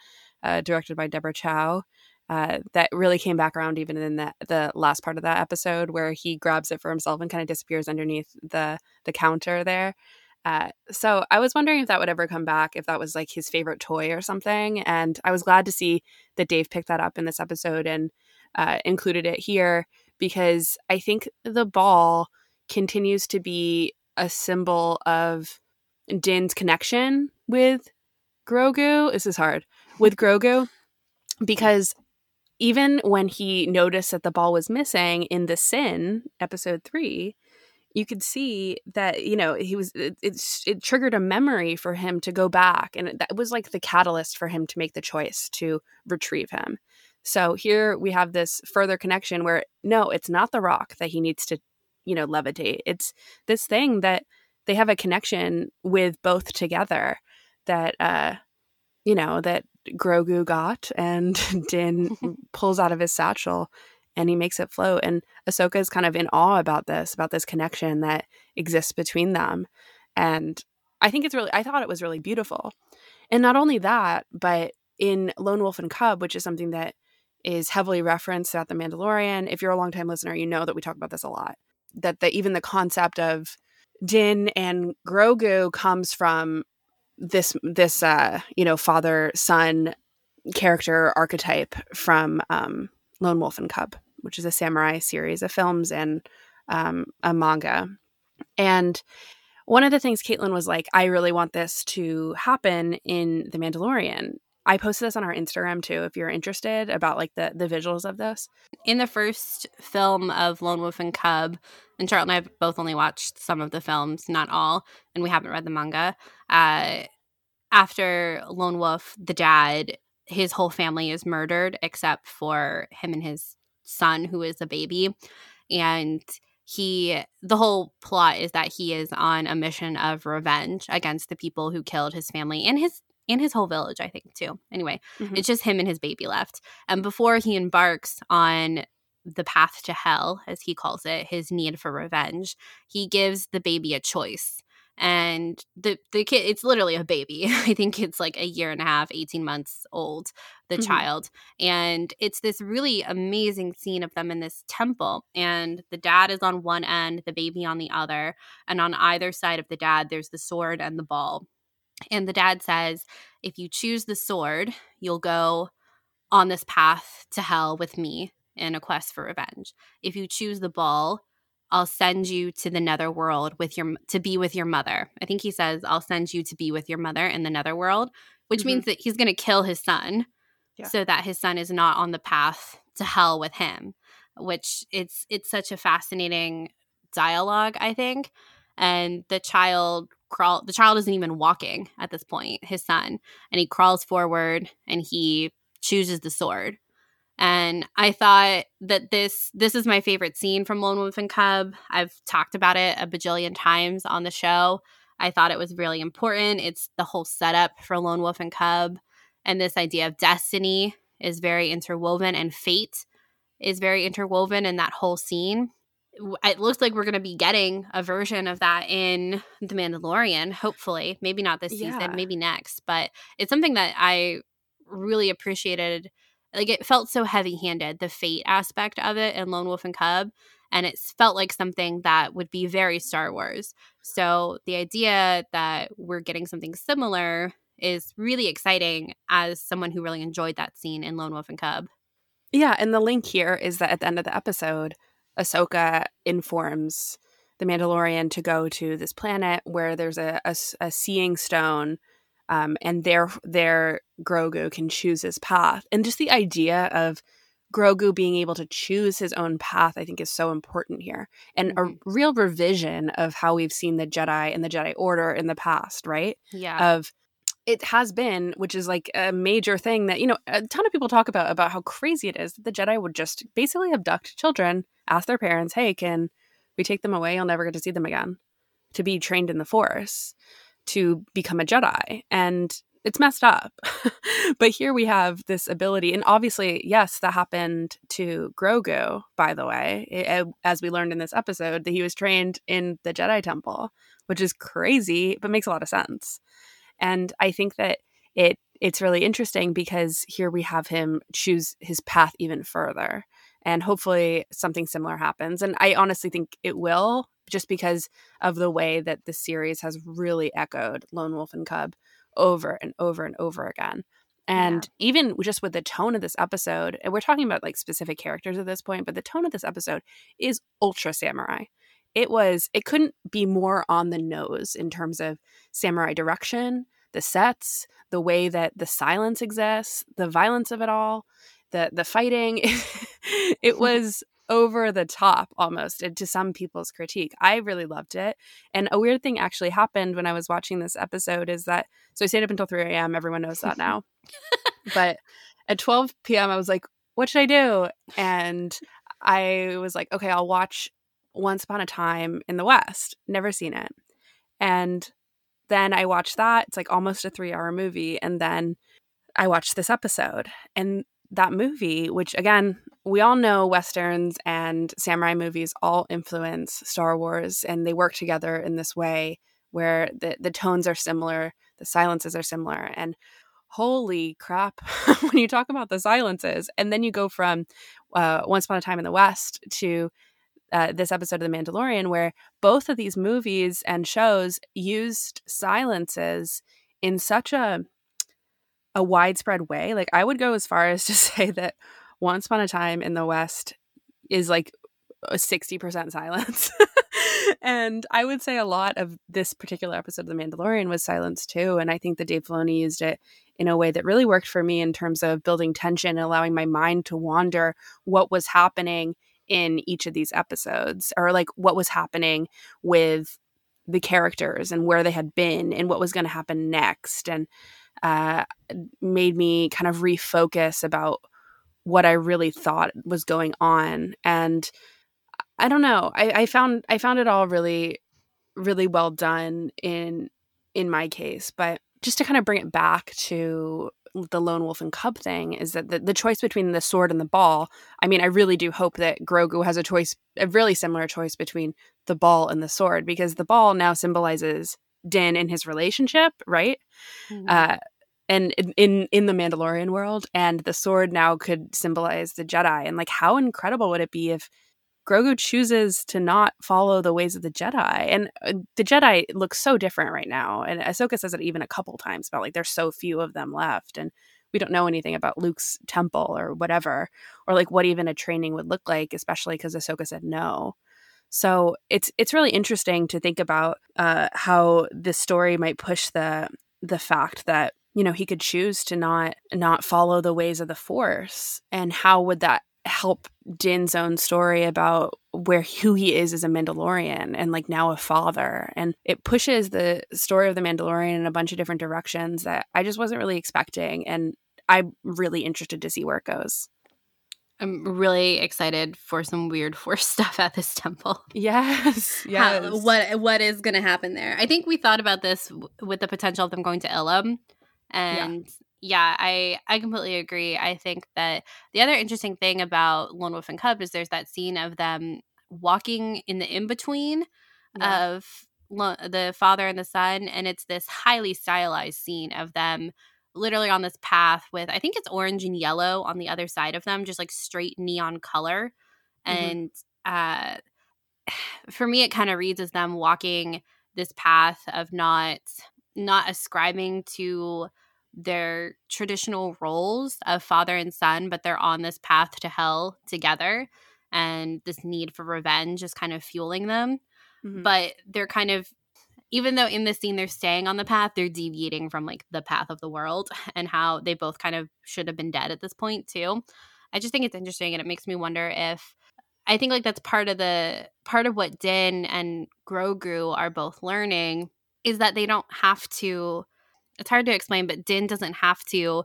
uh, directed by Deborah Chow. Uh, that really came back around even in the the last part of that episode where he grabs it for himself and kind of disappears underneath the the counter there. Uh, so I was wondering if that would ever come back, if that was like his favorite toy or something. And I was glad to see that Dave picked that up in this episode and uh, included it here because I think the ball continues to be a symbol of Din's connection with Grogu. This is hard with [laughs] Grogu because even when he noticed that the ball was missing in the sin episode three you could see that you know he was it, it's it triggered a memory for him to go back and that was like the catalyst for him to make the choice to retrieve him. So here we have this further connection where no it's not the rock that he needs to you know levitate. It's this thing that they have a connection with both together that uh you know that grogu got and [laughs] din [laughs] pulls out of his satchel and he makes it float. And Ahsoka is kind of in awe about this, about this connection that exists between them. And I think it's really, I thought it was really beautiful. And not only that, but in Lone Wolf and Cub, which is something that is heavily referenced throughout The Mandalorian. If you're a longtime listener, you know that we talk about this a lot. That the, even the concept of Din and Grogu comes from this this uh, you know father son character archetype from um, Lone Wolf and Cub, which is a samurai series of films and um, a manga. And one of the things Caitlin was like, I really want this to happen in The Mandalorian. I posted this on our Instagram too, if you're interested about like the the visuals of this. In the first film of Lone Wolf and Cub, and Charlotte and I have both only watched some of the films, not all, and we haven't read the manga. Uh, after Lone Wolf, the dad, his whole family is murdered except for him and his son, who is a baby, and he the whole plot is that he is on a mission of revenge against the people who killed his family and his and his whole village, I think, too. Anyway, mm-hmm. it's just him and his baby left. And before he embarks on the path to hell, as he calls it, his need for revenge, he gives the baby a choice. And the the kid, it's literally a baby. [laughs] I think it's like a year and a half, 18 months old, the mm-hmm. child. And it's this really amazing scene of them in this temple. And the dad is on one end, the baby on the other. And on either side of the dad, there's the sword and the ball and the dad says, if you choose the sword, you'll go on this path to hell with me in a quest for revenge. If you choose the ball, I'll send you to the netherworld with your to be with your mother. I think he says I'll send you to be with your mother in the netherworld, which mm-hmm. means that he's going to kill his son yeah. so that his son is not on the path to hell with him, which it's it's such a fascinating dialogue, I think. And the child crawl the child isn't even walking at this point his son and he crawls forward and he chooses the sword and i thought that this this is my favorite scene from lone wolf and cub i've talked about it a bajillion times on the show i thought it was really important it's the whole setup for lone wolf and cub and this idea of destiny is very interwoven and fate is very interwoven in that whole scene it looks like we're going to be getting a version of that in The Mandalorian, hopefully. Maybe not this yeah. season, maybe next. But it's something that I really appreciated. Like it felt so heavy handed, the fate aspect of it in Lone Wolf and Cub. And it felt like something that would be very Star Wars. So the idea that we're getting something similar is really exciting as someone who really enjoyed that scene in Lone Wolf and Cub. Yeah. And the link here is that at the end of the episode, Ahsoka informs the Mandalorian to go to this planet where there's a, a, a seeing stone, um, and there, there Grogu can choose his path. And just the idea of Grogu being able to choose his own path, I think, is so important here, and mm-hmm. a real revision of how we've seen the Jedi and the Jedi Order in the past, right? Yeah. Of it has been, which is like a major thing that you know a ton of people talk about about how crazy it is that the Jedi would just basically abduct children, ask their parents, "Hey, can we take them away? You'll never get to see them again." To be trained in the Force, to become a Jedi, and it's messed up. [laughs] but here we have this ability, and obviously, yes, that happened to Grogu. By the way, it, as we learned in this episode, that he was trained in the Jedi Temple, which is crazy, but makes a lot of sense. And I think that it it's really interesting because here we have him choose his path even further. And hopefully something similar happens. And I honestly think it will, just because of the way that the series has really echoed Lone Wolf and Cub over and over and over again. And yeah. even just with the tone of this episode, and we're talking about like specific characters at this point, but the tone of this episode is ultra samurai it was it couldn't be more on the nose in terms of samurai direction the sets the way that the silence exists the violence of it all the the fighting [laughs] it [laughs] was over the top almost eh, to some people's critique i really loved it and a weird thing actually happened when i was watching this episode is that so i stayed up until 3 a.m everyone knows that now but at 12 p.m i was like what should i do and i was like okay i'll watch once Upon a Time in the West. Never seen it. And then I watched that. It's like almost a three hour movie. And then I watched this episode. And that movie, which again, we all know westerns and samurai movies all influence Star Wars and they work together in this way where the the tones are similar, the silences are similar and holy crap [laughs] when you talk about the silences and then you go from uh, once upon a time in the west to uh, this episode of the mandalorian where both of these movies and shows used silences in such a a widespread way like i would go as far as to [laughs] say that once upon a time in the west is like a 60% silence [laughs] and I would say a lot of this particular episode of The Mandalorian was silence too. And I think that Dave Filoni used it in a way that really worked for me in terms of building tension and allowing my mind to wander what was happening in each of these episodes or like what was happening with the characters and where they had been and what was going to happen next and uh, made me kind of refocus about what I really thought was going on. And I don't know I, I found I found it all really really well done in in my case. But just to kind of bring it back to the lone wolf and cub thing is that the, the choice between the sword and the ball i mean i really do hope that grogu has a choice a really similar choice between the ball and the sword because the ball now symbolizes din in his relationship right mm-hmm. uh, and in in the mandalorian world and the sword now could symbolize the jedi and like how incredible would it be if Grogu chooses to not follow the ways of the Jedi. And uh, the Jedi looks so different right now. And Ahsoka says it even a couple times about like there's so few of them left. And we don't know anything about Luke's temple or whatever, or like what even a training would look like, especially because Ahsoka said no. So it's it's really interesting to think about uh, how this story might push the the fact that you know he could choose to not not follow the ways of the Force, and how would that help Din's own story about where who he is as a Mandalorian and like now a father. And it pushes the story of the Mandalorian in a bunch of different directions that I just wasn't really expecting. And I'm really interested to see where it goes. I'm really excited for some weird [laughs] force stuff at this temple. Yes, [laughs] yes. How, what what is going to happen there? I think we thought about this w- with the potential of them going to Ilum, and yeah, I I completely agree. I think that the other interesting thing about Lone Wolf and Cub is there's that scene of them walking in the in between yeah. of lo- the father and the son, and it's this highly stylized scene of them literally on this path with I think it's orange and yellow on the other side of them, just like straight neon color, mm-hmm. and uh, [sighs] for me, it kind of reads as them walking this path of not not ascribing to their traditional roles of father and son, but they're on this path to hell together. And this need for revenge is kind of fueling them. Mm-hmm. But they're kind of, even though in this scene they're staying on the path, they're deviating from like the path of the world [laughs] and how they both kind of should have been dead at this point, too. I just think it's interesting and it makes me wonder if I think like that's part of the part of what Din and Grogu are both learning is that they don't have to it's hard to explain, but Din doesn't have to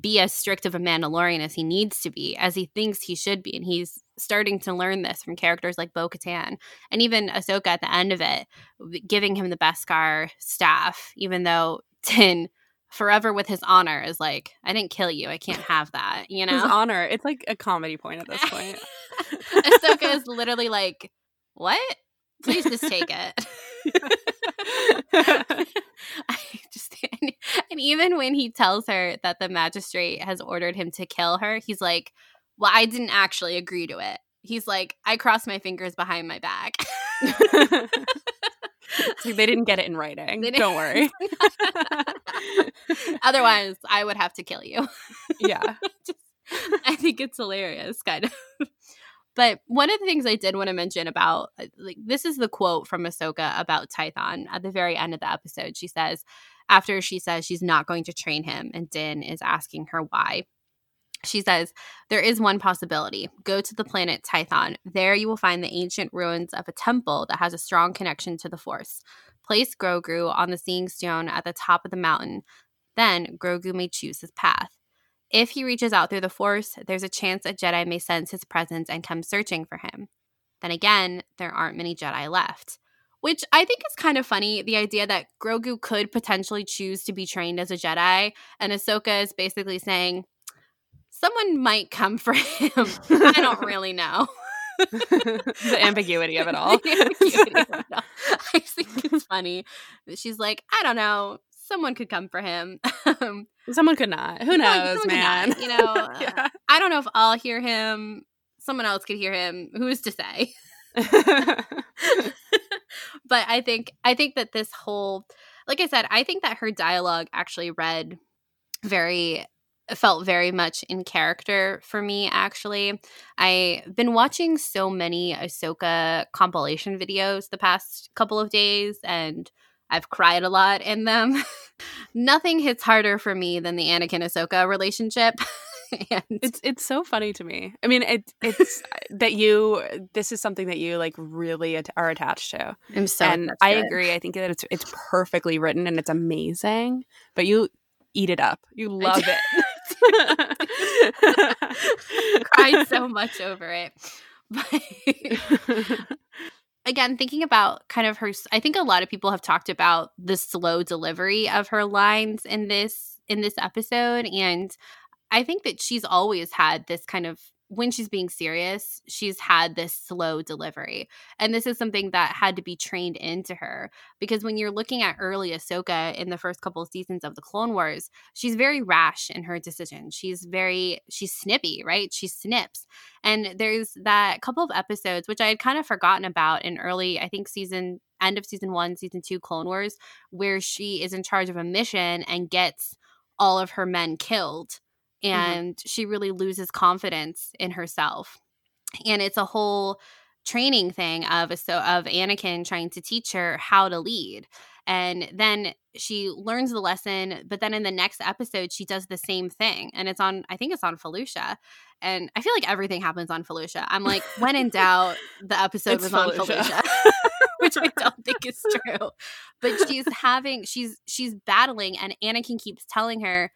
be as strict of a Mandalorian as he needs to be, as he thinks he should be. And he's starting to learn this from characters like Bo Katan and even Ahsoka at the end of it, giving him the Beskar staff, even though [laughs] Din forever with his honor is like, I didn't kill you. I can't [laughs] have that. You know? His honor. It's like a comedy point at this [laughs] point. Ahsoka is literally like, What? Please just take it. I just [laughs] and, and even when he tells her that the magistrate has ordered him to kill her, he's like, "Well, I didn't actually agree to it." He's like, "I crossed my fingers behind my back." like they didn't get it in writing. Don't worry. [laughs] Otherwise, I would have to kill you. Yeah. [laughs] Just, I think it's hilarious, kind of. But one of the things I did want to mention about uh, like this is the quote from Ahsoka about Tython at the very end of the episode. She says, after she says she's not going to train him, and Din is asking her why. She says, There is one possibility. Go to the planet Tython. There you will find the ancient ruins of a temple that has a strong connection to the Force. Place Grogu on the Seeing Stone at the top of the mountain. Then Grogu may choose his path. If he reaches out through the Force, there's a chance a Jedi may sense his presence and come searching for him. Then again, there aren't many Jedi left. Which I think is kind of funny the idea that Grogu could potentially choose to be trained as a Jedi, and Ahsoka is basically saying, someone might come for [laughs] him. I don't [laughs] really know. the [laughs] ambiguity of it all. ambiguity of it all. I think it's funny. She's like, I don't know. Someone could come for him. someone could not. Who knows, man? Not, you know, yeah. uh, I don't know if I'll hear him. Someone else could hear him. Who's to say? [laughs] but I think I think that this whole like I said, I think that her dialogue actually read very felt very much in character for me actually. I've been watching so many Ahsoka compilation videos the past couple of days and I've cried a lot in them. [laughs] Nothing hits harder for me than the Anakin Ahsoka relationship. [laughs] [laughs] and it's it's so funny to me. I mean, it it's [laughs] that you this is something that you like really at- are attached to. I'm so and I agree. I think that it's it's perfectly written and it's amazing. But you eat it up. You love it. [laughs] Cried so much over it. But again, thinking about kind of her I think a lot of people have talked about the slow delivery of her lines in this in this episode and I think that she's always had this kind of when she's being serious, she's had this slow delivery. And this is something that had to be trained into her because when you're looking at early Ahsoka in the first couple of seasons of the Clone Wars, she's very rash in her decision. She's very she's snippy, right? She snips. And there's that couple of episodes which I had kind of forgotten about in early I think season end of season 1, season 2 Clone Wars where she is in charge of a mission and gets all of her men killed. And mm-hmm. she really loses confidence in herself. And it's a whole training thing of so of Anakin trying to teach her how to lead. And then she learns the lesson, but then in the next episode she does the same thing. And it's on I think it's on Felucia. And I feel like everything happens on Felucia. I'm like, when in doubt, the [laughs] episode was Felucia. on Felucia. [laughs] [laughs] which I don't think is true. But she's having she's she's battling and Anakin keeps telling her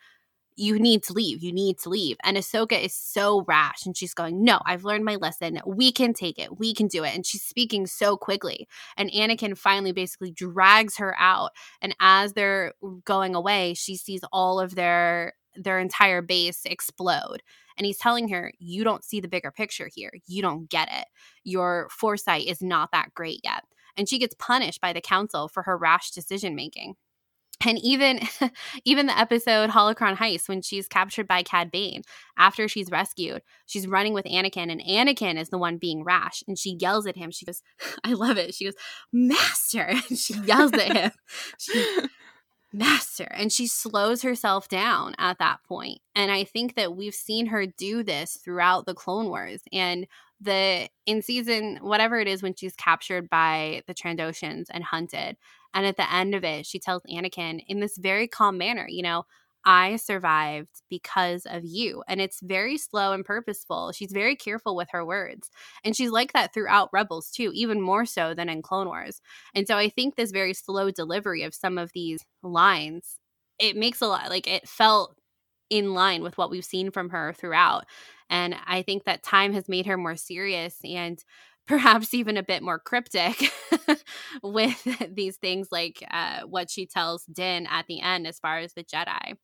you need to leave. You need to leave. And Ahsoka is so rash and she's going, No, I've learned my lesson. We can take it. We can do it. And she's speaking so quickly. And Anakin finally basically drags her out. And as they're going away, she sees all of their their entire base explode. And he's telling her, You don't see the bigger picture here. You don't get it. Your foresight is not that great yet. And she gets punished by the council for her rash decision making. And even [laughs] even the episode Holocron Heist when she's captured by Cad Bane after she's rescued, she's running with Anakin and Anakin is the one being rash and she yells at him. She goes, [laughs] I love it. She goes, "Master." [laughs] And she yells at him. She, Master. And she slows herself down at that point. And I think that we've seen her do this throughout the Clone Wars and the in season whatever it is when she's captured by the Trandoshans and hunted and at the end of it, she tells Anakin in this very calm manner, you know, I survived because of you. And it's very slow and purposeful. She's very careful with her words. And she's like that throughout Rebels, too, even more so than in Clone Wars. And so I think this very slow delivery of some of these lines, it makes a lot, like, it felt in line with what we've seen from her throughout. And I think that time has made her more serious and perhaps even a bit more cryptic [laughs] with [laughs] these things like uh, what she tells Din at the end as far as the Jedi.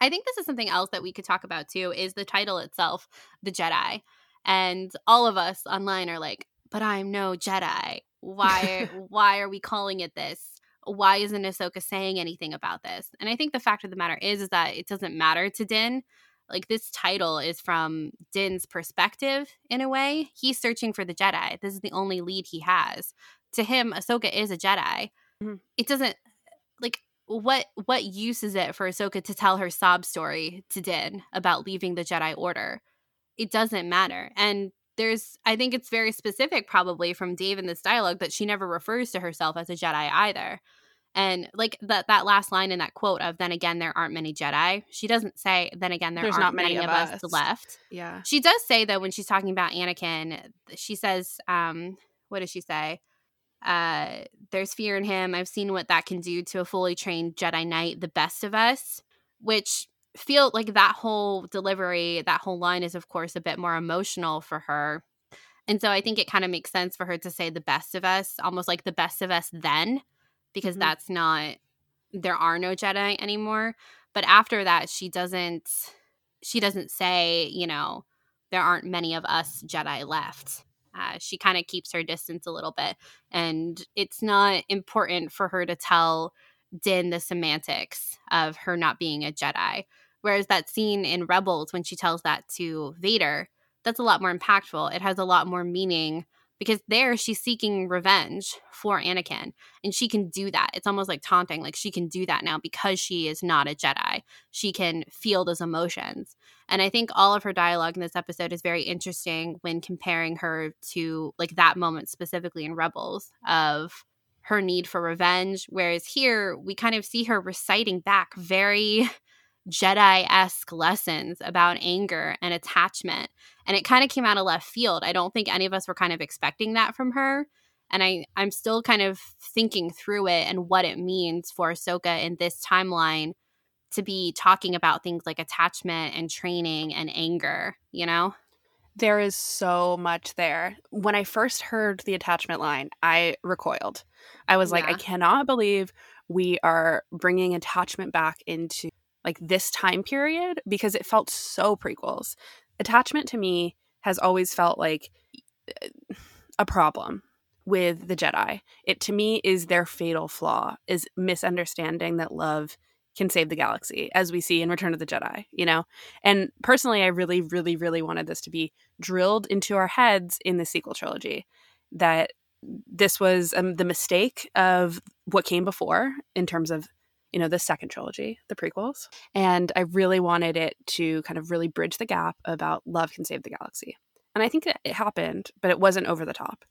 I think this is something else that we could talk about too is the title itself, the Jedi. And all of us online are like, but I'm no Jedi. Why [laughs] why are we calling it this? Why isn't Ahsoka saying anything about this? And I think the fact of the matter is is that it doesn't matter to Din like this title is from Din's perspective in a way. He's searching for the Jedi. This is the only lead he has. To him, Ahsoka is a Jedi. Mm-hmm. It doesn't like what what use is it for Ahsoka to tell her sob story to Din about leaving the Jedi Order? It doesn't matter. And there's I think it's very specific probably from Dave in this dialogue that she never refers to herself as a Jedi either. And like that that last line in that quote of then again there aren't many Jedi. She doesn't say then again there There's aren't many, many, of us. us left. Yeah. She does say though when she's talking about Anakin, she says um what does she say? Uh there's fear in him. I've seen what that can do to a fully trained Jedi Knight, the best of us, which feel like that whole delivery, that whole line is of course a bit more emotional for her. And so I think it kind of makes sense for her to say the best of us, almost like the best of us then because mm-hmm. that's not there are no Jedi anymore. But after that, she doesn't she doesn't say, you know, there aren't many of us Jedi left. Uh, she kind of keeps her distance a little bit. And it's not important for her to tell Din the semantics of her not being a Jedi. Whereas that scene in Rebels, when she tells that to Vader, that's a lot more impactful. It has a lot more meaning because there she's seeking revenge for Anakin and she can do that. It's almost like taunting, like she can do that now because she is not a Jedi. She can feel those emotions. And I think all of her dialogue in this episode is very interesting when comparing her to like that moment specifically in Rebels of her need for revenge whereas here we kind of see her reciting back very Jedi esque lessons about anger and attachment. And it kind of came out of left field. I don't think any of us were kind of expecting that from her. And I, I'm still kind of thinking through it and what it means for Ahsoka in this timeline to be talking about things like attachment and training and anger, you know? There is so much there. When I first heard the attachment line, I recoiled. I was like, I cannot believe we are bringing attachment back into like this time period because it felt so prequels. Attachment to me has always felt like a problem with the Jedi. It to me is their fatal flaw is misunderstanding that love can save the galaxy as we see in Return of the Jedi, you know? And personally I really really really wanted this to be drilled into our heads in the sequel trilogy that this was um, the mistake of what came before in terms of you know, the second trilogy, the prequels. And I really wanted it to kind of really bridge the gap about love can save the galaxy. And I think that it happened, but it wasn't over the top.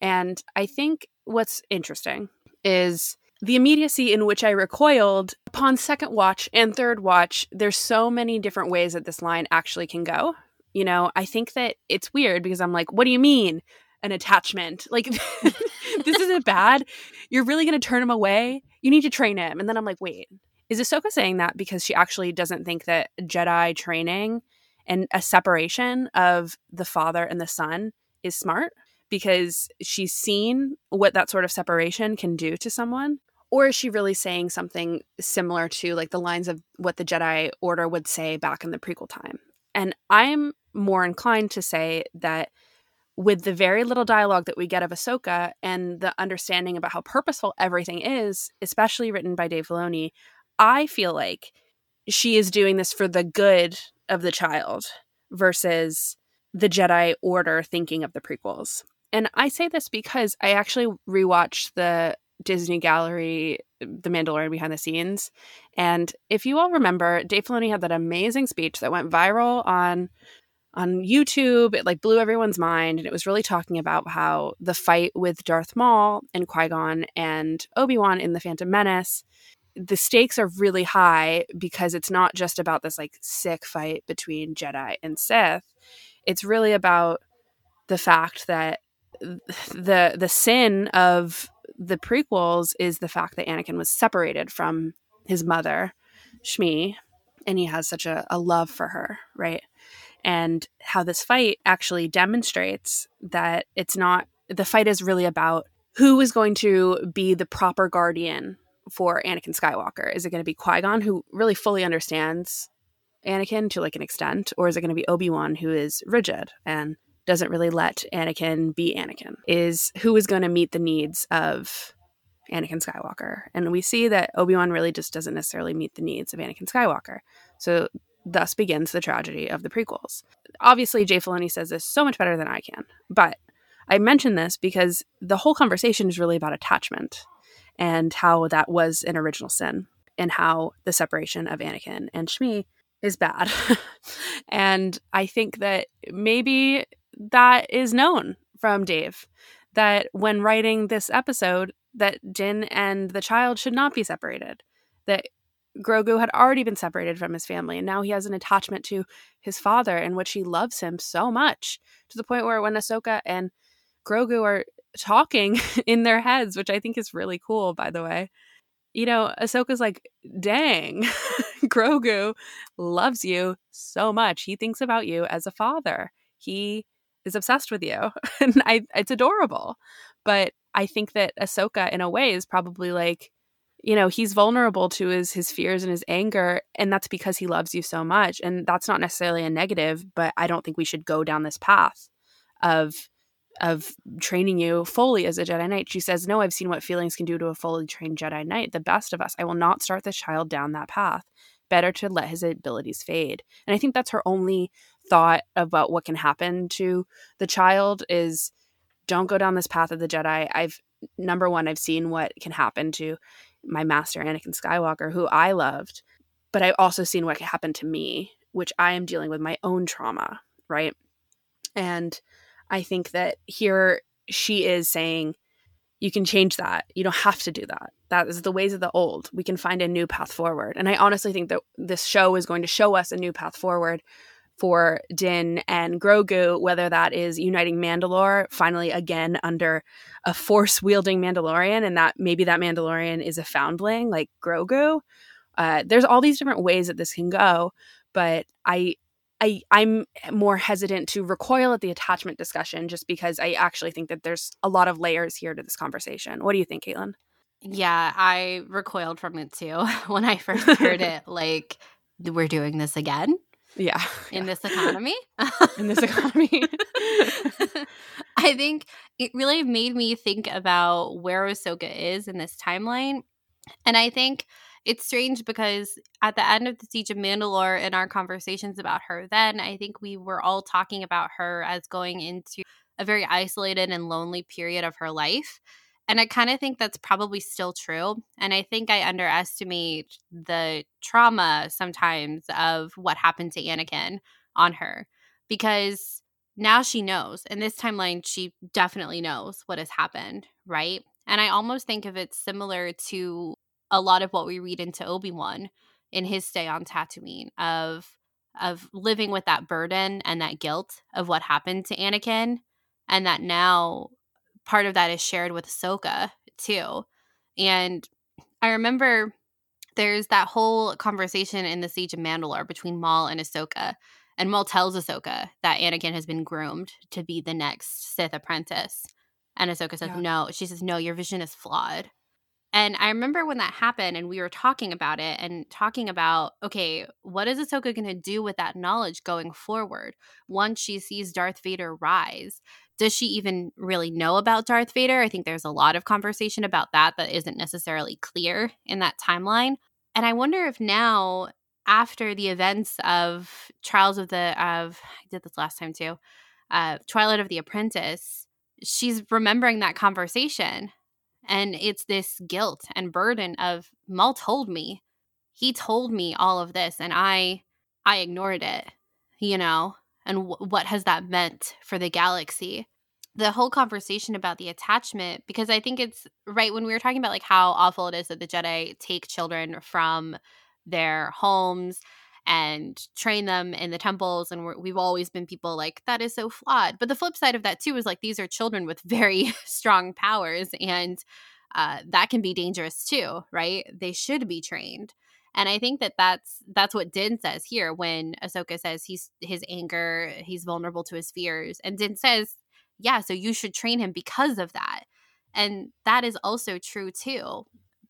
And I think what's interesting is the immediacy in which I recoiled upon second watch and third watch. There's so many different ways that this line actually can go. You know, I think that it's weird because I'm like, what do you mean? An attachment. Like, [laughs] this isn't bad. You're really going to turn him away you need to train him. And then I'm like, wait, is Ahsoka saying that because she actually doesn't think that Jedi training and a separation of the father and the son is smart because she's seen what that sort of separation can do to someone? Or is she really saying something similar to like the lines of what the Jedi Order would say back in the prequel time? And I'm more inclined to say that with the very little dialogue that we get of Ahsoka and the understanding about how purposeful everything is, especially written by Dave Filoni, I feel like she is doing this for the good of the child versus the Jedi Order thinking of the prequels. And I say this because I actually rewatched the Disney Gallery, The Mandalorian behind the scenes. And if you all remember, Dave Filoni had that amazing speech that went viral on on YouTube. It like blew everyone's mind. And it was really talking about how the fight with Darth Maul and Qui Gon and Obi Wan in The Phantom Menace, the stakes are really high because it's not just about this like sick fight between Jedi and Sith. It's really about the fact that the the sin of the prequels is the fact that Anakin was separated from his mother, Shmi, and he has such a, a love for her, right? And how this fight actually demonstrates that it's not the fight is really about who is going to be the proper guardian for Anakin Skywalker. Is it going to be Qui Gon, who really fully understands Anakin to like an extent, or is it going to be Obi Wan, who is rigid and doesn't really let Anakin be Anakin? Is who is going to meet the needs of Anakin Skywalker? And we see that Obi Wan really just doesn't necessarily meet the needs of Anakin Skywalker. So thus begins the tragedy of the prequels. Obviously, Jay Filoni says this so much better than I can, but I mention this because the whole conversation is really about attachment and how that was an original sin and how the separation of Anakin and Shmi is bad. [laughs] and I think that maybe that is known from Dave that when writing this episode that Din and the child should not be separated. That Grogu had already been separated from his family, and now he has an attachment to his father, in which he loves him so much to the point where when Ahsoka and Grogu are talking [laughs] in their heads, which I think is really cool, by the way, you know, Ahsoka's like, dang, [laughs] Grogu loves you so much. He thinks about you as a father. He is obsessed with you. [laughs] and I, it's adorable. But I think that Ahsoka, in a way, is probably like, you know he's vulnerable to his his fears and his anger and that's because he loves you so much and that's not necessarily a negative but i don't think we should go down this path of of training you fully as a jedi knight. She says no i've seen what feelings can do to a fully trained jedi knight the best of us. I will not start the child down that path. Better to let his abilities fade. And i think that's her only thought about what can happen to the child is don't go down this path of the jedi. I've number one i've seen what can happen to my master Anakin Skywalker, who I loved, but I've also seen what happened to me, which I am dealing with my own trauma, right? And I think that here she is saying, you can change that. You don't have to do that. That is the ways of the old. We can find a new path forward. And I honestly think that this show is going to show us a new path forward for Din and Grogu, whether that is uniting Mandalore finally again under a force wielding Mandalorian, and that maybe that Mandalorian is a foundling like Grogu. Uh, there's all these different ways that this can go, but I. I, I'm more hesitant to recoil at the attachment discussion just because I actually think that there's a lot of layers here to this conversation. What do you think, Caitlin? Yeah, I recoiled from it too [laughs] when I first heard [laughs] it. Like, we're doing this again. Yeah. [laughs] In this economy. in this economy. [laughs] I think it really made me think about where Ahsoka is in this timeline. And I think it's strange because at the end of the Siege of Mandalore, in our conversations about her, then I think we were all talking about her as going into a very isolated and lonely period of her life. And I kind of think that's probably still true. And I think I underestimate the trauma sometimes of what happened to Anakin on her because now she knows. In this timeline, she definitely knows what has happened, right? And I almost think of it similar to a lot of what we read into Obi-Wan in his stay on Tatooine of of living with that burden and that guilt of what happened to Anakin and that now part of that is shared with Ahsoka too. And I remember there's that whole conversation in the Siege of Mandalore between Maul and Ahsoka. And Maul tells Ahsoka that Anakin has been groomed to be the next Sith apprentice. And Ahsoka says, yeah. no. She says, no, your vision is flawed. And I remember when that happened and we were talking about it and talking about, okay, what is Ahsoka going to do with that knowledge going forward once she sees Darth Vader rise? Does she even really know about Darth Vader? I think there's a lot of conversation about that that isn't necessarily clear in that timeline. And I wonder if now, after the events of Trials of the, of, I did this last time too, uh, Twilight of the Apprentice, she's remembering that conversation and it's this guilt and burden of Maul told me. He told me all of this and I I ignored it, you know? And w- what has that meant for the galaxy? The whole conversation about the attachment because I think it's right when we were talking about like how awful it is that the Jedi take children from their homes and train them in the temples and we have always been people like that is so flawed. But the flip side of that too is like these are children with [laughs] very strong powers and uh, that can be dangerous too right? They should be trained and I think that that's that's what Din says here when Ahsoka says he's his anger, he's vulnerable to his fears, and Din says, "Yeah, so you should train him because of that." And that is also true too.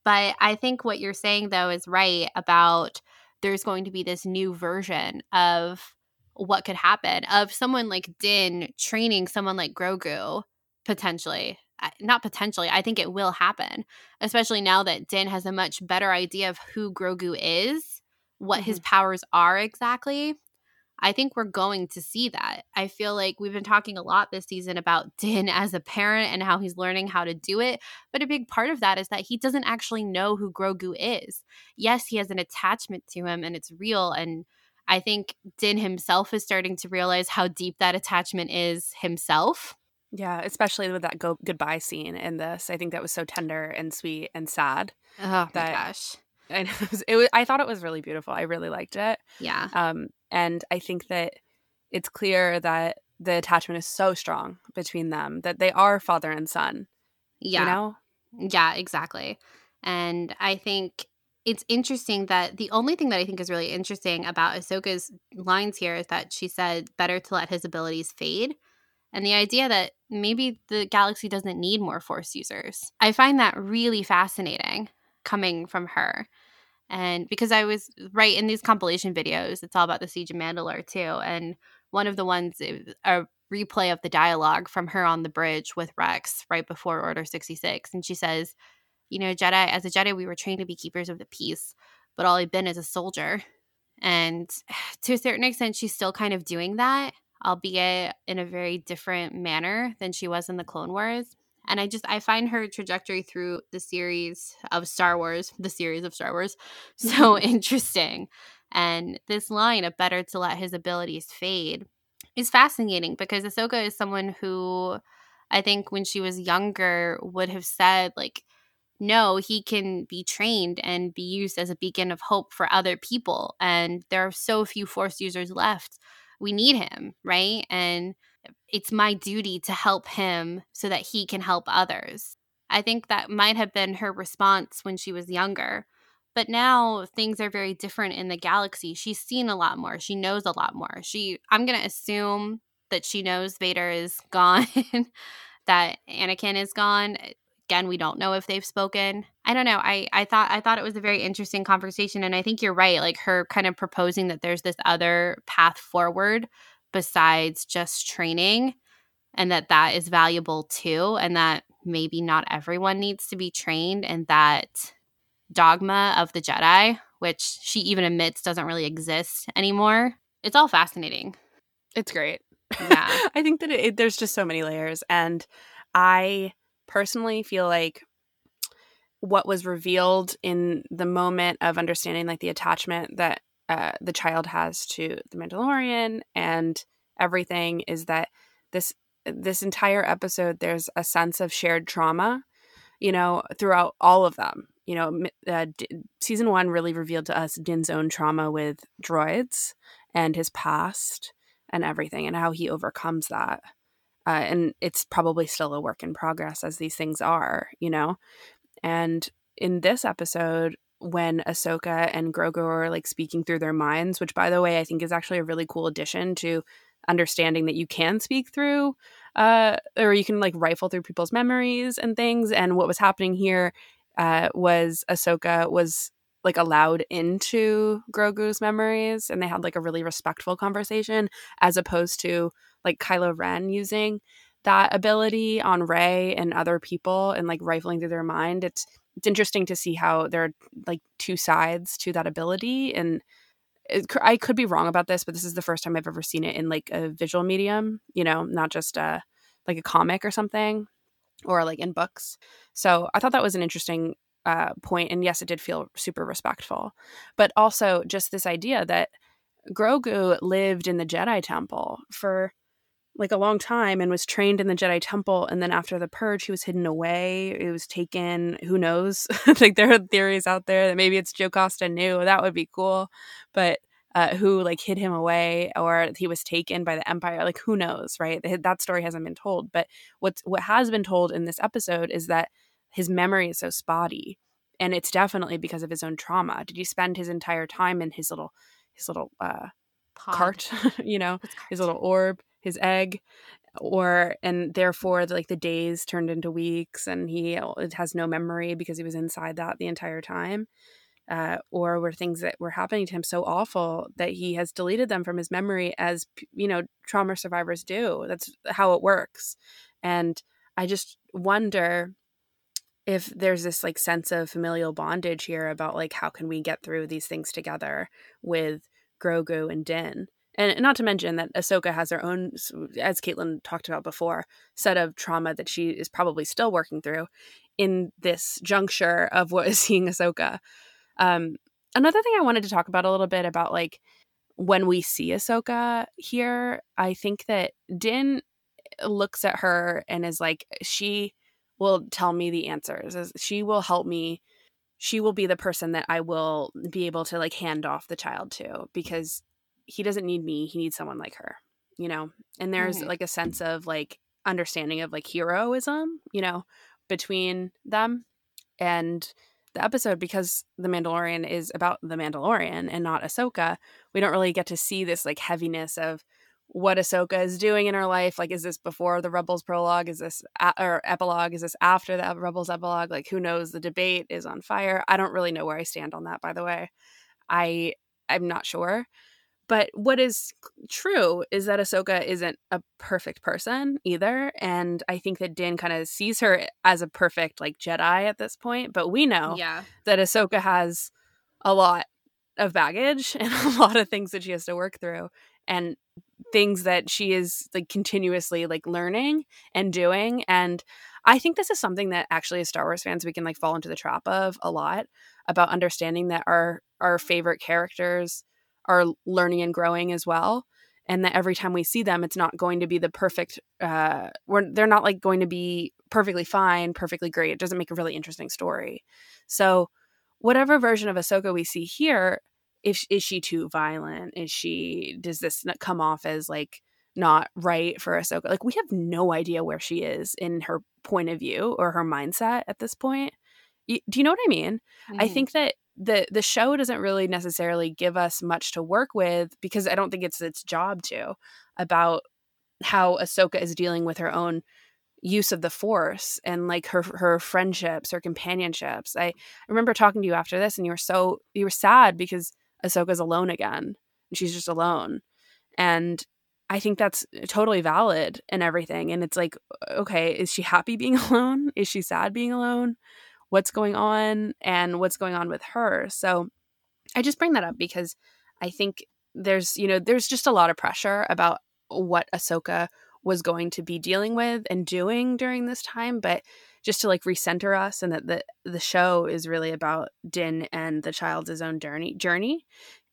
But I think what you're saying though is right about there's going to be this new version of what could happen of someone like Din training someone like Grogu potentially. Not potentially, I think it will happen, especially now that Din has a much better idea of who Grogu is, what mm-hmm. his powers are exactly. I think we're going to see that. I feel like we've been talking a lot this season about [laughs] Din as a parent and how he's learning how to do it. But a big part of that is that he doesn't actually know who Grogu is. Yes, he has an attachment to him and it's real. And I think Din himself is starting to realize how deep that attachment is himself. Yeah, especially with that go- goodbye scene in this. I think that was so tender and sweet and sad. Oh my gosh. [laughs] And it was, it was, I thought it was really beautiful. I really liked it. Yeah. Um, and I think that it's clear that the attachment is so strong between them that they are father and son. Yeah. You know? Yeah, exactly. And I think it's interesting that the only thing that I think is really interesting about Ahsoka's lines here is that she said, better to let his abilities fade. And the idea that maybe the galaxy doesn't need more force users. I find that really fascinating coming from her. And because I was right in these compilation videos, it's all about the Siege of Mandalore too. And one of the ones, a replay of the dialogue from her on the bridge with Rex right before Order 66. And she says, You know, Jedi, as a Jedi, we were trained to be keepers of the peace, but all I've been is a soldier. And [sighs] to a certain extent, she's still kind of doing that, albeit in a very different manner than she was in the Clone Wars. And I just I find her trajectory through the series of Star Wars, the series of Star Wars, [laughs] so mm-hmm. interesting. And this line of better to let his abilities fade is fascinating because Ahsoka is someone who I think when she was younger would have said like no, he can be trained and be used as a beacon of hope for other people. And there are so few Force users left. We need him, right? And it's my duty to help him so that he can help others. I think that might have been her response when she was younger. But now things are very different in the galaxy. She's seen a lot more. She knows a lot more. She I'm going to assume that she knows Vader is [laughs] gone, that Anakin is gone. Again, we don't know if they've spoken. I don't know. I I thought I thought it was a very interesting conversation and I think you're right. Like her kind of proposing that there's this other path forward besides just training and that that is valuable too and that maybe not everyone needs to be trained and that dogma of the jedi which she even admits doesn't really exist anymore it's all fascinating it's great yeah [laughs] i think that it, there's just so many layers and i personally feel like what was revealed in the moment of understanding like the attachment that uh, the child has to the Mandalorian and everything is that this this entire episode there's a sense of shared trauma, you know, throughout all of them. You know, uh, D- season one really revealed to us Din's own trauma with droids and his past and everything, and how he overcomes that. Uh, and it's probably still a work in progress, as these things are, you know. And in this episode, when Ahsoka and Grogu are like speaking through their minds, which by the way, I think is actually a really cool addition to understanding that you can speak through uh or you can like rifle through people's memories and things. And what was happening here uh was Ahsoka was like allowed into Grogu's memories and they had like a really respectful conversation as opposed to like Kylo Ren using that ability on Rey and other people and like rifling through their mind. It's it's interesting to see how there are like two sides to that ability and it, i could be wrong about this but this is the first time i've ever seen it in like a visual medium you know not just a uh, like a comic or something or like in books so i thought that was an interesting uh, point and yes it did feel super respectful but also just this idea that grogu lived in the jedi temple for like a long time and was trained in the Jedi Temple. And then after the purge, he was hidden away. It was taken. Who knows? [laughs] like there are theories out there that maybe it's Jocasta Nu. That would be cool. But uh, who like hid him away or he was taken by the Empire? Like who knows, right? That story hasn't been told. But what's what has been told in this episode is that his memory is so spotty, and it's definitely because of his own trauma. Did he spend his entire time in his little his little uh, cart? [laughs] you know, his little orb his egg or and therefore like the days turned into weeks and he has no memory because he was inside that the entire time uh, or were things that were happening to him so awful that he has deleted them from his memory as you know trauma survivors do that's how it works and i just wonder if there's this like sense of familial bondage here about like how can we get through these things together with grogu and din and not to mention that Ahsoka has her own, as Caitlin talked about before, set of trauma that she is probably still working through in this juncture of what is [laughs] seeing Ahsoka. Um, another thing I wanted to talk about a little bit about like when we see Ahsoka here, I think that Din looks at her and is like, she will tell me the answers. She will help me. She will be the person that I will be able to like hand off the child to because he doesn't need me he needs someone like her you know and there's like a sense of like understanding of like heroism you know between them and the episode because the Mandalorian is about the Mandalorian and not Ahsoka, we don't really get to see this like heaviness of what Ahsoka is doing in her life. Like, is this before the Rebels prologue? Is this a- or epilogue? Is this after the Rebels epilogue? Like, who knows? The debate is on fire. I don't really know where I stand on that. By the way, I I'm not sure. But what is true is that Ahsoka isn't a perfect person either. And I think that Din kind of sees her as a perfect like Jedi at this point. But we know Yeah. that Ahsoka has a lot of baggage [laughs] and a lot of things that she has to work through and things that she is like continuously like learning and doing. And I think this is something that actually as Star Wars fans we can like fall into the trap of a lot about understanding that our our favorite characters are learning and growing as well and that every time we see them it's not going to be the perfect uh we're, they're not like going to be perfectly fine perfectly great it doesn't make a really interesting story so whatever version of ahsoka we see here if is she too violent is she does this come off as like not right for ahsoka like we have no idea where she is in her point of view or her mindset at this point do you know what i mean I Mhm. think that the the show doesn't really necessarily give us much to work with because I don't think it's its job to about how Ahsoka is dealing with her own use of the force and like her her friendships, her companionships. I, I remember talking to you after this and you were so you were sad because Ahsoka's alone again. And she's just alone. And I think that's totally valid and everything. And it's like, okay, is she happy being [laughs] alone? Is she sad being alone? what's going on and what's going on with her. So I just bring that up because I think there's, you know, there's just a lot of pressure about what Ahsoka was going to be dealing with and doing during this time, but just to like recenter us and that the the show is really about Din and the child's own journey journey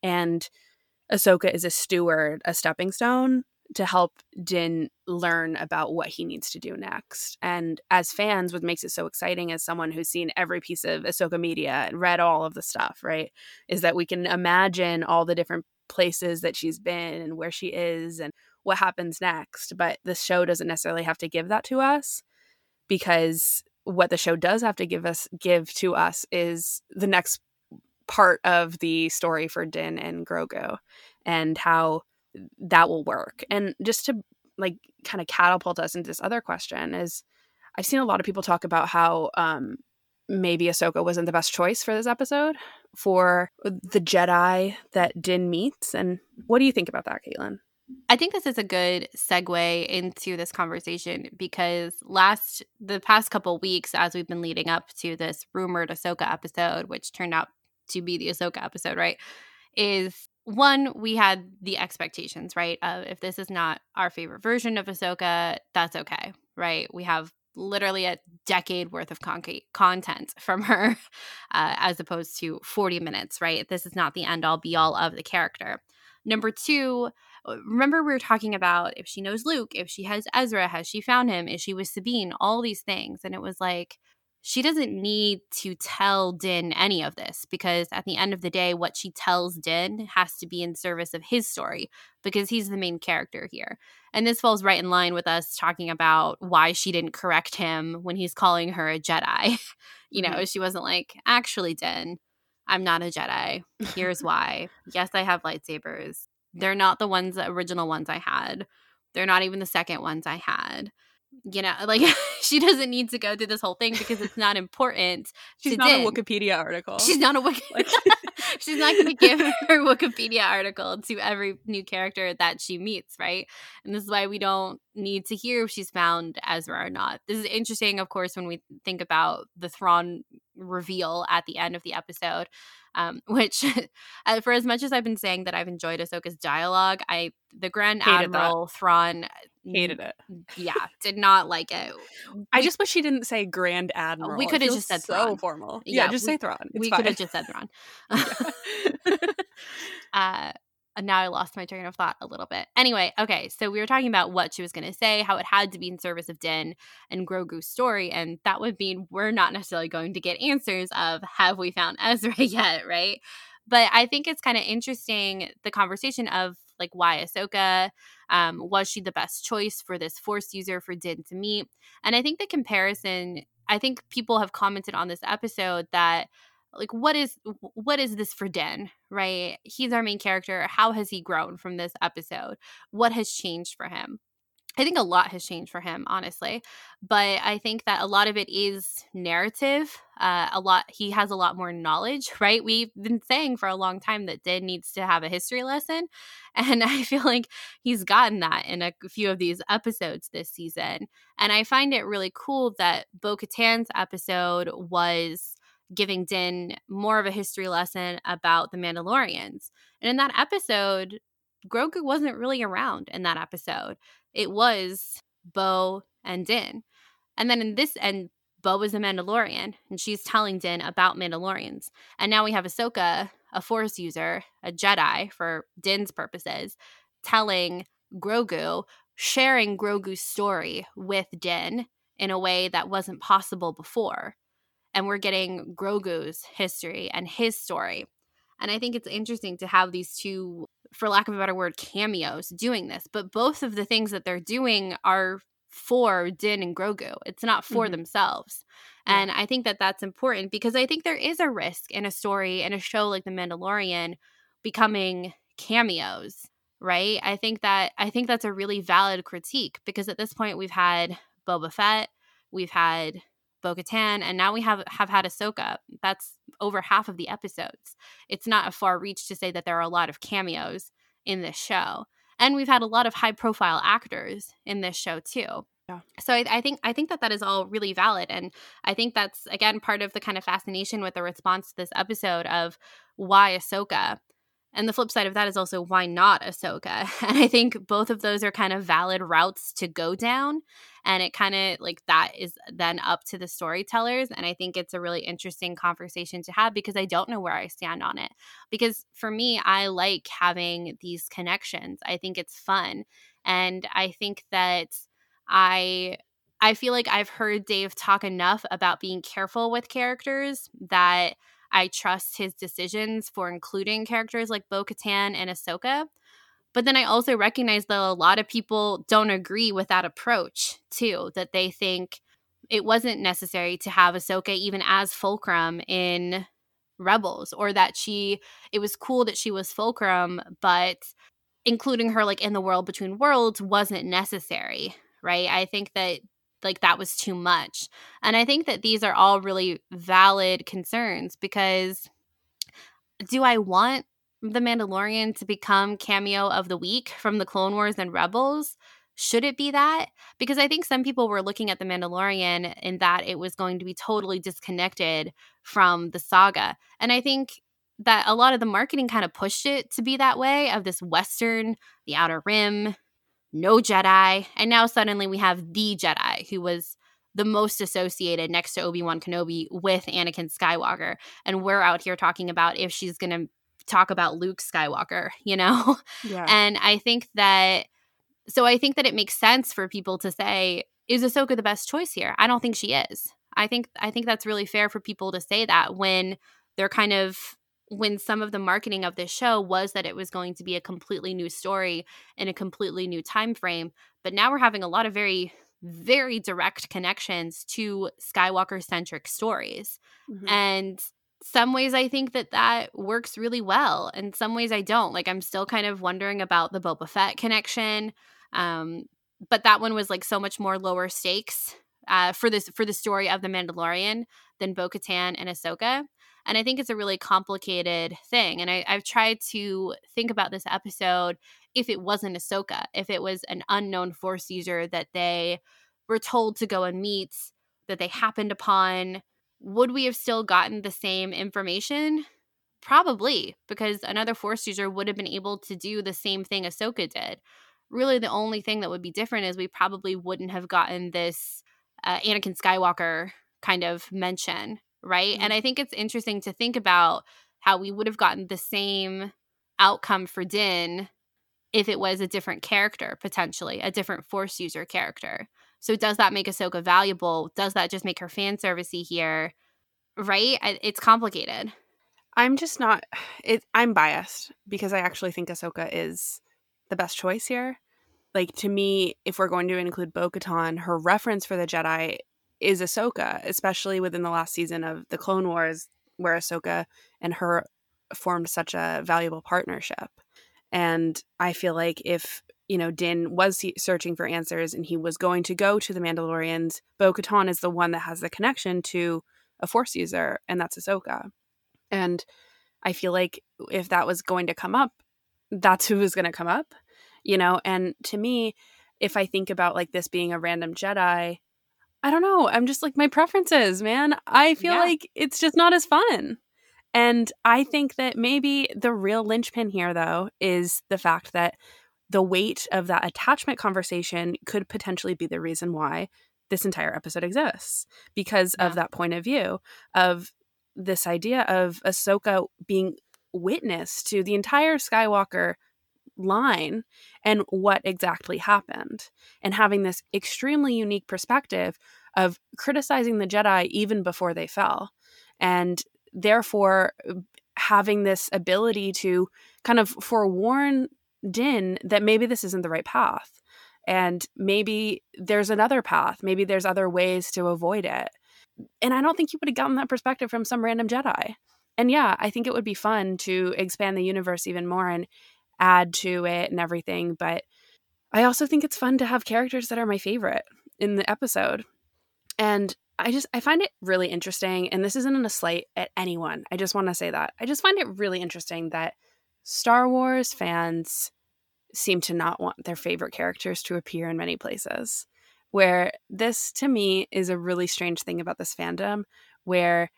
and Ahsoka is a steward, a stepping stone to help Din learn about what he needs to do next. And as fans, what makes it so exciting as someone who's seen every piece of Ahsoka media and read all of the stuff, right? Is that we can imagine all the different places that she's been and where she is and what happens next. But the show doesn't necessarily have to give that to us because what the show does have to give us give to us is the next part of the story for Din and Grogu and how that will work. And just to like kind of catapult us into this other question is I've seen a lot of people talk about how um maybe Ahsoka wasn't the best choice for this episode for the Jedi that Din meets. And what do you think about that, Caitlin? I think this is a good segue into this conversation because last the past couple weeks, as we've been leading up to this rumored Ahsoka episode, which turned out to be the Ahsoka episode, right? Is one, we had the expectations, right? Of if this is not our favorite version of Ahsoka, that's okay, right? We have literally a decade worth of concrete content from her [laughs] uh, as opposed to 40 minutes, right? This is not the end all be all of the character. Number two, Uh, remember we were talking about if she knows Luke, if she has Ezra, has she found him, is she with Sabine, all these things. And it was like, she doesn't need to tell Din any of this because at the end of the day, what she tells Din has to be in service of his story because he's the main character here. And this falls right in line with us talking about why she didn't correct him when he's calling her a Jedi. [laughs] you know, mm-hmm. she wasn't like, actually, Din, I'm not a Jedi. Here's why. yes, I have lightsabers. They're not the ones, the original ones I had. They're not even the second ones I had. You know, like [laughs] she doesn't need to go through this whole thing because it's not important. She's not Din. a Wikipedia article. She's not a Wiki. [laughs] She's not going [laughs] to give her Wikipedia article to every new character that she meets, right? And this is why we don't need to hear if she's found Ezra or not. This is interesting, of course, when we think about the Thrawn reveal at the end of the episode. Um, [laughs] which, uh, for as much as I've been saying that I've enjoyed Ahsoka's dialogue, I the Grand Hated that. Admiral Thrawn, hated it. yeah, did not like it. I just wish she didn't say Grand Admiral. we coulda just said so Thrawn. formal. Yeah, Yeah, just we- say Thrawn. It's we could have just said Thrawn. [laughs] [laughs] uh, now I lost my train of thought a little bit. Anyway, okay, so we were talking about what she was going to say, how it had to be in service of Din and Grogu's story, and that would mean we're not necessarily going to get answers of have we found Ezra [laughs] yet, right? But I think it's kind of interesting the conversation of like why Ahsoka um, was she the best choice for this Force user for Din to meet, and I think the comparison. I think people have commented on this episode that like what is what is this for Din right? He's our main character. How has he grown from this episode? What has changed for him? I think a lot has changed for him, honestly. But I think that a lot of it is narrative. Uh, a lot, he has a lot more knowledge, [laughs] right? We've been saying for a long time that Din needs to have a history lesson. [laughs] And I feel like he's gotten that in a few of these episodes this season. And I find it really cool that Bo Katan's episode was giving Din more of a history lesson about the Mandalorians. And in that episode, Grogu wasn't really around in that episode it was Bo and Din. And then in this, and Bo is a Mandalorian, and she's telling Din about Mandalorians. And now we have Ahsoka, a Force user, a Jedi for Din's purposes, telling Grogu, sharing Grogu's story with Din in a way that wasn't possible before. And we're getting Grogu's history and his story. And I think it's interesting to have these two for lack of a better word, cameos doing this. But both of the things that they're doing are for Din and Grogu. It's not for mm-hmm. themselves. Yeah. And I think that that's important because I think there is a risk in a story in a show like The Mandalorian becoming cameos, right? I think that I think that's a really valid critique because at this point we've had Boba Fett, we've had Bo Katan, and now we have have had Ahsoka. That's over half of the episodes. It's not a far reach to say that there are a lot of cameos in this show. And we've had a lot of high profile actors in this show too. Yeah. So I, I, think I think that that is all really valid, and I think that's again part of the kind of fascination with the response to this episode of why Ahsoka and the flip side of that is also why not Ahsoka? [laughs] And I think both of those are kind of valid routes to go down. And it kind of like that is then up to the storytellers. And I think it's a really interesting conversation to have because I don't know where I stand on it. Because for me, I like having these connections, I think it's fun. And I think that I I feel like I've heard Dave talk enough about being careful with characters that I trust his decisions for including characters like Bo Katan and Ahsoka. But then I also recognize that a lot of people don't agree with that approach too, that they think it wasn't necessary to have Ahsoka even as fulcrum in Rebels, or that she, it was cool that she was fulcrum, but including her like in the world between worlds wasn't necessary, right? I think that like that was too much. And I think that these are all really valid concerns because do I want the Mandalorian to become cameo of the week from the Clone Wars and Rebels? Should it be that? Because I think some people were looking at the Mandalorian in that it was going to be totally disconnected from the saga. And I think that a lot of the marketing kind of pushed it to be that way of this Western, the Outer Rim, no Jedi. And now suddenly we have the Jedi, who was the most associated next to Obi Wan Kenobi with Anakin Skywalker. And we're out here talking about if she's going to talk about Luke Skywalker, you know? [laughs] Yeah. And I think that, so I think that it makes sense for people to say, is Ahsoka the best choice here? I don't think she is. I think I think that's really fair for people to say that when they're kind of when some of the marketing of this show was that it was going to be a completely new story in a completely new time frame but now we're having a lot of very very direct connections to skywalker centric stories mm-hmm. and some ways i think that that works really well and some ways i don't like i'm still kind of wondering about the boba fett connection um but that one was like so much more lower stakes uh, for this for the story of the Mandalorian than Bo Katan and Ahsoka. And I think it's a really complicated thing. And I, I've tried to think about this episode if it wasn't Ahsoka, if it was an unknown force user that they were told to go and meet, that they happened upon, would we have still gotten the same information? Probably, because another force user would have been able to do the same thing Ahsoka did. Really, the only thing that would be different is we probably wouldn't have gotten this uh, Anakin Skywalker kind of mention right? Mm-hmm. And I think it's interesting to think about how we would have gotten the same outcome for Din if it was a different character, potentially, a different Force user character. So does that make Ahsoka valuable? Does that just make her fan servicey here? Right? It's complicated. I'm just not. [sighs] It, I'm biased because I actually think Ahsoka is the best choice here. Like to me, if we're going to include Bo-Katan, her reference for the Jedi is Ahsoka, especially within the last season of the Clone Wars. where Ahsoka and her formed such a valuable partnership. And I feel like if, you know, Din was searching for answers and he was going to go to the Mandalorians, Bo Katan is the one that has the connection to a Force user, and that's Ahsoka. And I feel like if that was going to come up, that's who was going to come up, you know? And to me, if I think about like this being a random Jedi, I don't know. I'm just like my preferences, man. I feel yeah. like it's just not as fun. And I think that maybe the real linchpin here, though, is the fact that the weight of that attachment conversation could potentially be the reason why this entire episode exists because yeah. of that point of view of this idea of Ahsoka being witness to the entire Skywalker line and what exactly happened and having this extremely unique perspective of criticizing the Jedi even before they fell and therefore having this ability to kind of forewarn Din that maybe this isn't the right path. And maybe there's another path. Maybe there's other ways to avoid it. And I don't think you would have gotten that perspective from some random Jedi. And yeah, I think it would be fun to expand the universe even more and add to it and everything. But I also think it's fun to have characters that are my favorite in the episode. And I just I find it really interesting and this isn't a slight at anyone. I just want to say that. I just find it really interesting that Star Wars fans seem to not want their favorite characters to appear in many places. Where this to me is a really strange thing about this fandom where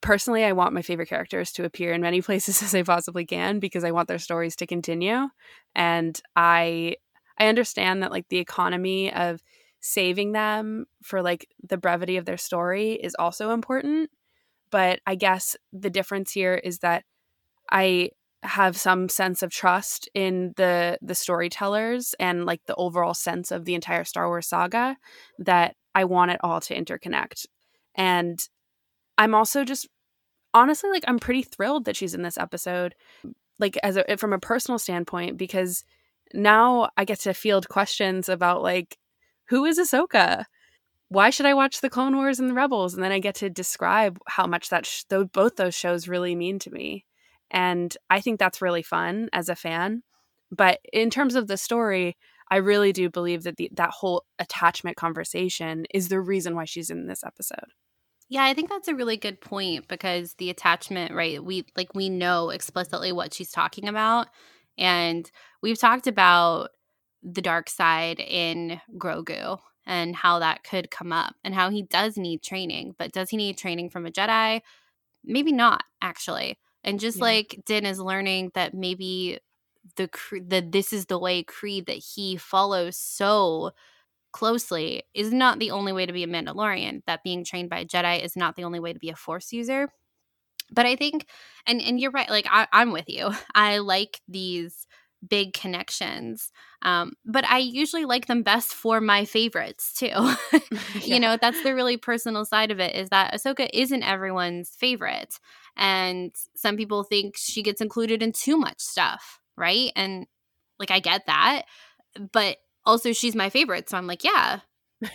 personally I want my favorite characters to appear in many [laughs] places as I possibly can because I want their stories to continue and I I understand that like the economy of saving them for like the brevity of their story is also important. But I guess the difference here is that I have some sense of trust in the the storytellers and like the overall sense of the entire Star Wars saga that I want it all to interconnect. And I'm also just honestly like I'm pretty thrilled that she's in this episode like as a from a personal standpoint because now I get to field questions about like who is Ahsoka? Why should I watch the Clone Wars and the Rebels? And then I get to describe how much that sh- th- both those shows really mean to me. And I think that's really fun as a fan. But in terms of the story, I really do believe that the, that whole attachment conversation is the reason why she's in this episode. Yeah, I think that's a really good point because the attachment, right? We like we know explicitly what she's talking about and we've talked about the dark side in Grogu and how that could come up and how he does need training. But does he need training from a Jedi? Maybe not, actually. And just yeah. like Din is learning that maybe the that this is the way creed that he follows so closely is not the only way to be a Mandalorian. That being trained by a Jedi is not the only way to be a Force user. But I think, and and you're right. Like I, I'm with you. [laughs] I like these big connections. Um, but I usually like them best for my favorites too. [laughs] [laughs] yeah. You know, that's the really personal side of it is that Ahsoka isn't everyone's favorite. And some people think she gets included in too much stuff, right? And like I get that. But also she's my favorite. So I'm like, yeah. [laughs]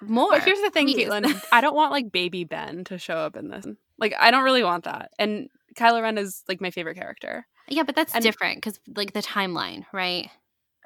More. But here's the thing, please. Caitlin. I don't want like baby Ben to show up in this. Like I don't really want that. And Kylo Ren is like my favorite character. Yeah, but that's and, different because like the timeline, right?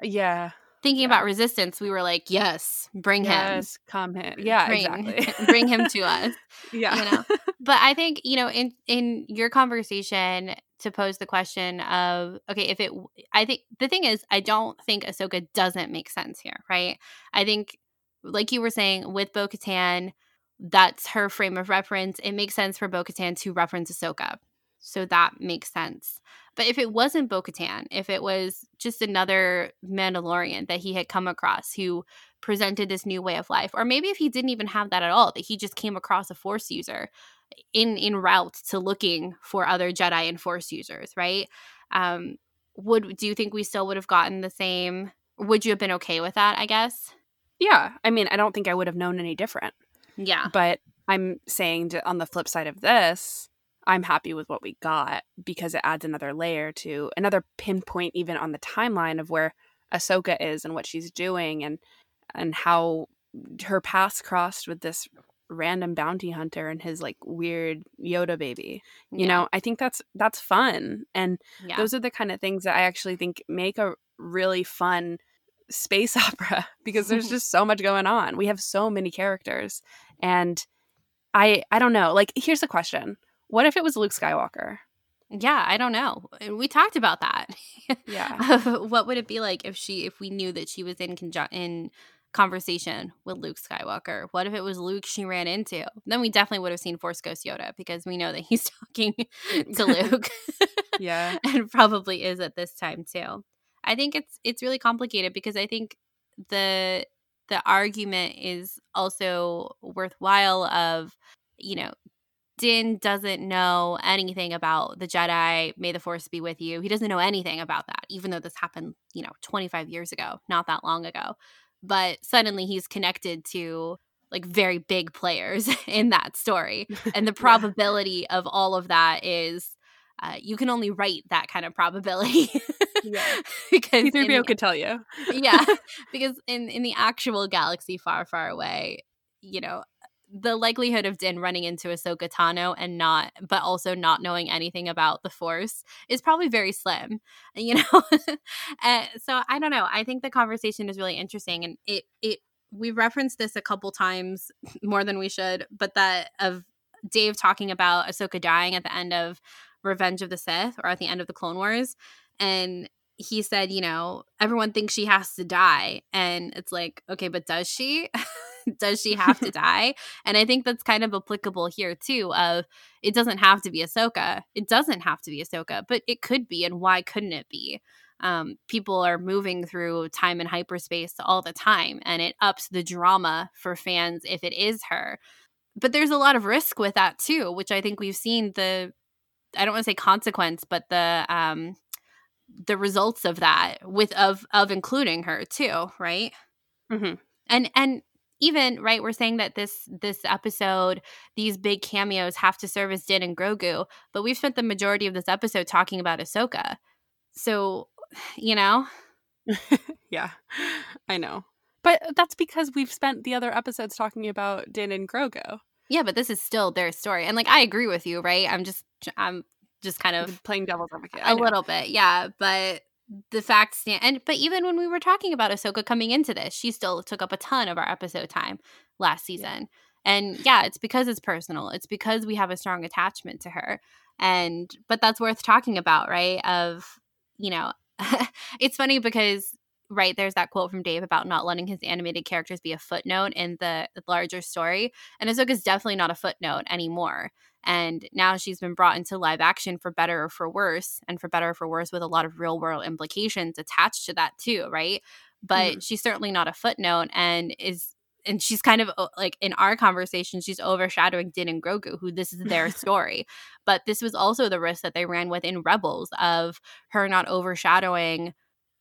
Yeah. Thinking yeah. about resistance, we were like, yes, bring yes, him. Yes, come him. Yeah, bring, exactly. [laughs] bring him to [laughs] us. Yeah. You know? But I think, you know, in in your conversation to pose the question of, okay, if it I think the thing is, I don't think Ahsoka doesn't make sense here, right? I think like you were saying with Bo Katan, that's her frame of reference. It makes sense for Bo Katan to reference Ahsoka. So that makes sense. But if it wasn't Bo Katan, if it was just another Mandalorian that he had come across who presented this new way of life, or maybe if he didn't even have that at all, that he just came across a Force user in in route to looking for other Jedi and Force users, right? Um, would do you think we still would have gotten the same? Would you have been okay with that? I guess. Yeah, I mean, I don't think I would have known any different. Yeah, but I'm saying on the flip side of this, I'm happy with what we got because it adds another layer to another pinpoint even on the timeline of where Ahsoka is and what she's doing and and how her paths crossed with this random bounty hunter and his like weird Yoda baby. You Yeah. know, I think that's that's fun. And yeah. those are the kind of things that I actually think make a really fun space [laughs] opera because there's [laughs] just so much going on. We have so many characters. And I I don't know. Like here's the question. What if it was Luke Skywalker? yeah, I don't know. We talked about that. Yeah. [laughs] what would it be like if she if we knew that she was in conjun- in conversation with Luke Skywalker? What if it was Luke she ran into? Then we definitely would have seen Force Ghost Yoda because we know that he's [laughs] talking to [laughs] Luke. Yeah. [laughs] and probably is at this time too. I think it's it's really complicated because I think the the argument is also worthwhile of you know Din doesn't know anything about the Jedi. May the Force be with you. He doesn't know anything about that, even though this happened, you know, 25 years ago, not that long ago. But suddenly he's connected to like very big players [laughs] in that story. [laughs] And the Yeah. probability of all of that is uh, you can only write that kind of probability. Yeah. [laughs] because C3PO could tell you. yeah because in in the actual galaxy far far away you know the likelihood of Din running into Ahsoka Tano and not but also not knowing anything about the force is probably very slim [laughs] you know uh, so I don't know I think the conversation is really interesting and it it we referenced this a couple times [laughs] more than we should but that of Dave talking about Ahsoka dying at the end of Revenge of the Sith or at the end of the Clone Wars and he said, you know, everyone thinks she has to die. And it's like, okay, but does she? [laughs] [laughs] does she have to [laughs] die? And I think that's kind of applicable here too, of it doesn't have to be Ahsoka. It doesn't have to be Ahsoka, but it could be. And why couldn't it be? Um, people are moving through time and hyperspace all the time, and it ups the drama for fans if it is her. But there's a lot of risk with that too, which I think we've seen the I don't want to say consequence, but the um the results of that with of of including her too, right? Mhm. And and even right, we're saying that this this episode, these big cameos have to serve as Din and Grogu, but we've spent the majority of this episode talking about Ahsoka. So, [sighs] you know, [laughs] Yeah, I know. But that's because we've spent the other episodes talking about Din and Grogu. yeah, but this is still their story, and like I agree with you, right? I'm just I'm just kind of Playing devil's advocate. A little bit, yeah. But the fact stand, and but even when we were talking about Ahsoka coming into this, she still took up a ton of our episode time last Yeah. season. And yeah, it's because it's personal. It's because we have a strong attachment to her. And but that's worth talking about, right? Of you know, [laughs] it's funny because right there's that quote from Dave about not letting his animated characters be a footnote in the, the larger story. And Ahsoka's definitely not a footnote anymore. And now she's been brought into live action for better or for worse, and for better or for worse, with a lot of real world implications attached to that too, right? But she's certainly not a footnote, and is and she's kind of uh, like in our conversation, she's overshadowing Din and Grogu, who this is their [laughs] story. But this was also the risk that they ran with in Rebels of her not overshadowing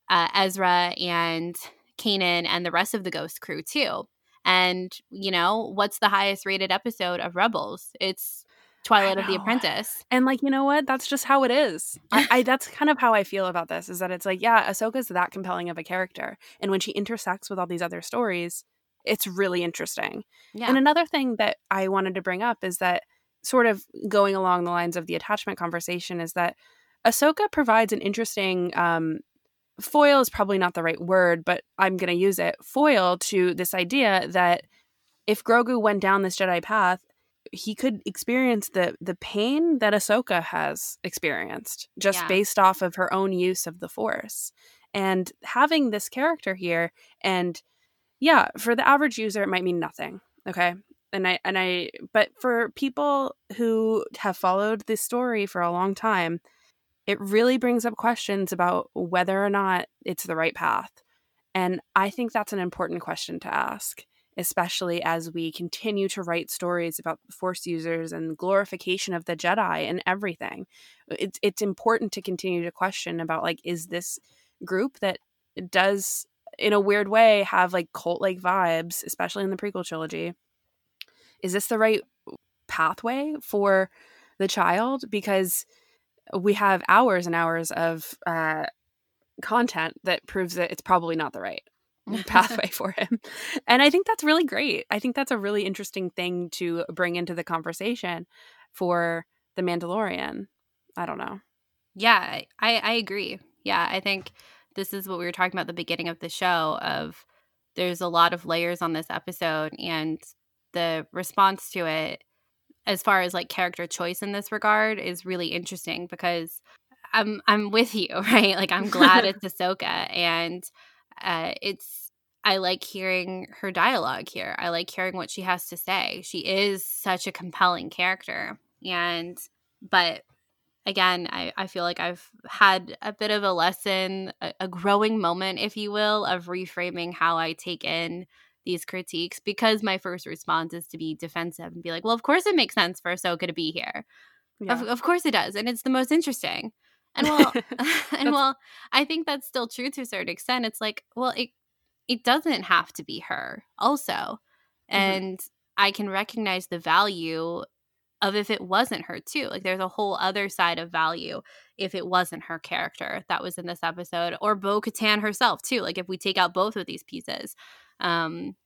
uh, Ezra and Kanan and the rest of the Ghost crew too. And you know what's the highest rated episode of Rebels? It's Twilight of the. Apprentice. And like, you know what? That's just how it is. I, I that's kind of how I feel about this is that it's like, yeah, Ahsoka's that compelling of a character. And when she intersects with all these other stories, it's really interesting. Yeah. And another thing that I wanted to bring up is that sort of going along the lines of the attachment conversation is that Ahsoka provides an interesting um foil is probably not the right word, but I'm going to use it. Foil to this idea that if Grogu went down this Jedi path, he could experience the the pain that Ahsoka has experienced just Yeah. based off of her own use of the Force. And having this character here, and yeah, for the average user, it might mean nothing. Okay. And I and I but for people who have followed this story for a long time, it really brings up questions about whether or not it's the right path. And I think that's an important question to ask, especially as we continue to write stories about Force users and glorification of the Jedi and everything. It's it's important to continue to question about like, is this group that does in a weird way have like cult like vibes, especially in the prequel trilogy? Is this the right pathway for the child? Because we have hours and hours of uh, content that proves that it's probably not the right. [laughs] [laughs] pathway for him. And I think that's really great. I think that's a really interesting thing to bring into the conversation for The Mandalorian. I don't know. Yeah, I, I agree. Yeah, I think this is what we were talking about at the beginning of the show of there's a lot of layers on this episode and the response to it as far as like character choice in this regard is really interesting because I'm I'm with you, [laughs] right? Like I'm glad it's Ahsoka and uh it's I like hearing her dialogue here. I like hearing what she has to say. She is such a compelling character. And but again, I, I feel like I've had a bit of a lesson, a, a growing moment, if you will, of reframing how I take in these critiques because my first response is to be defensive and be like, well, of course it makes sense for Ahsoka to be here. Yeah. Of, of course it does. And it's the most interesting. And well, [laughs] [laughs] and well, I think that's still true to a certain extent. It's like, well, it it doesn't have to be her also. Mm-hmm. And I can recognize the value of if it wasn't her too. Like there's a whole other side of value if it wasn't her character that was in this episode or Bo Katan herself too. Like if we take out both of these pieces, um,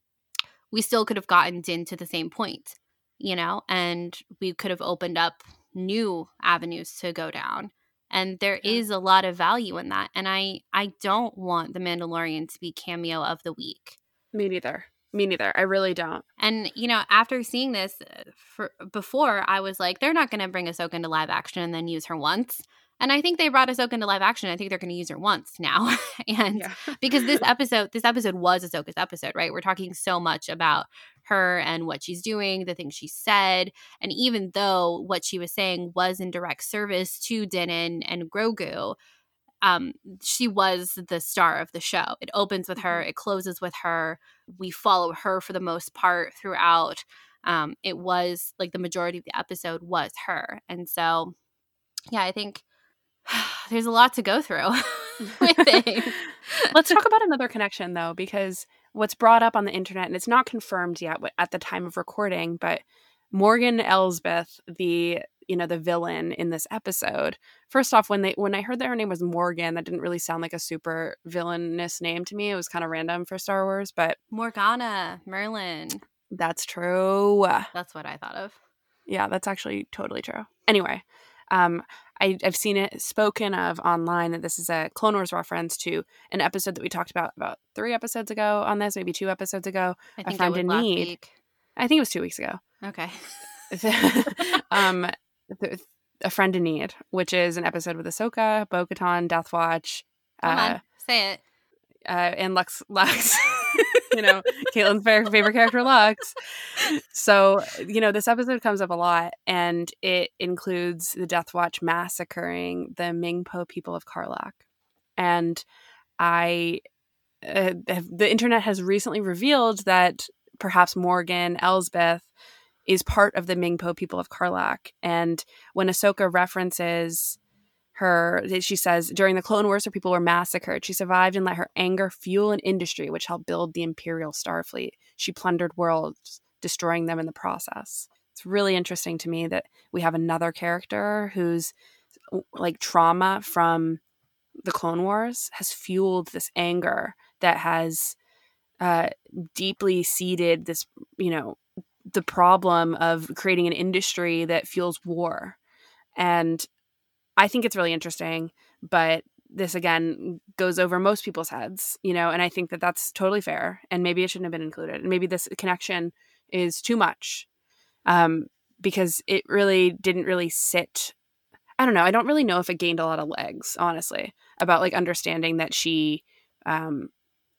we still could have gotten Din to the same point, you know, and we could have opened up new avenues to go down. And there yeah. is a lot of value in that. And I I don't want the Mandalorian to be cameo of the week. Me neither. Me neither. I really don't. And you know, after seeing this uh, for before, I was like, they're not going to bring Ahsoka into live action and then use her once. And I think they brought Ahsoka into live action. I think they're going to use her once now, [laughs] and yeah. [laughs] because this episode, this episode was Ahsoka's episode, right? We're talking so much about her and what she's doing, the things she said, and even though what she was saying was in direct service to Din and Grogu, um, she was the star of the show. It opens with her, mm-hmm. it closes with her. We follow her for the most part throughout. Um, it was like the majority of the episode was her. And so, yeah, I think [sighs] there's a lot to go through [laughs] [laughs] Let's talk [laughs] about another connection though, because what's brought up on the internet, and it's not confirmed yet at the time of recording, but Morgan Elsbeth, the you know the villain in this episode first off when they when i heard that her name was morgan that didn't really sound like a super villainous name to me. It was kind of random for star wars but morgana merlin. That's true. That's what i thought of. Yeah that's actually totally true. Anyway um I, have seen it spoken of online that this is a Clone Wars reference to an episode that we talked about about three episodes ago on this, maybe two episodes ago. I think a friend in need. Week. I think it was two weeks ago. Okay. [laughs] um, [laughs] a Friend in Need, which is an episode with Ahsoka, Bo Katan, Death Watch. Come uh, on, say it. Uh, and Lux, Lux, [laughs] you know, Caitlin's favorite character, Lux. So, you know, this episode comes up a lot, and it includes the Death Watch massacring the Ming Po people of Carlac. And I, uh, the internet has recently revealed that perhaps Morgan Elsbeth is part of the Ming Po people of Carlac. And when Ahsoka references her, she says, during the Clone Wars, her people were massacred. She survived and let her anger fuel an industry which helped build the Imperial Starfleet. She plundered worlds, destroying them in the process. It's really interesting to me that we have another character whose like trauma from the Clone Wars has fueled this anger that has uh, deeply seeded this, you know, the problem of creating an industry that fuels war. And I think it's really interesting, but this again goes over most people's heads, you know, and I think that that's totally fair. And maybe it shouldn't have been included. And maybe this connection is too much um, because it really didn't really sit. I don't know. I don't really know if it gained a lot of legs, honestly, about like understanding that she um,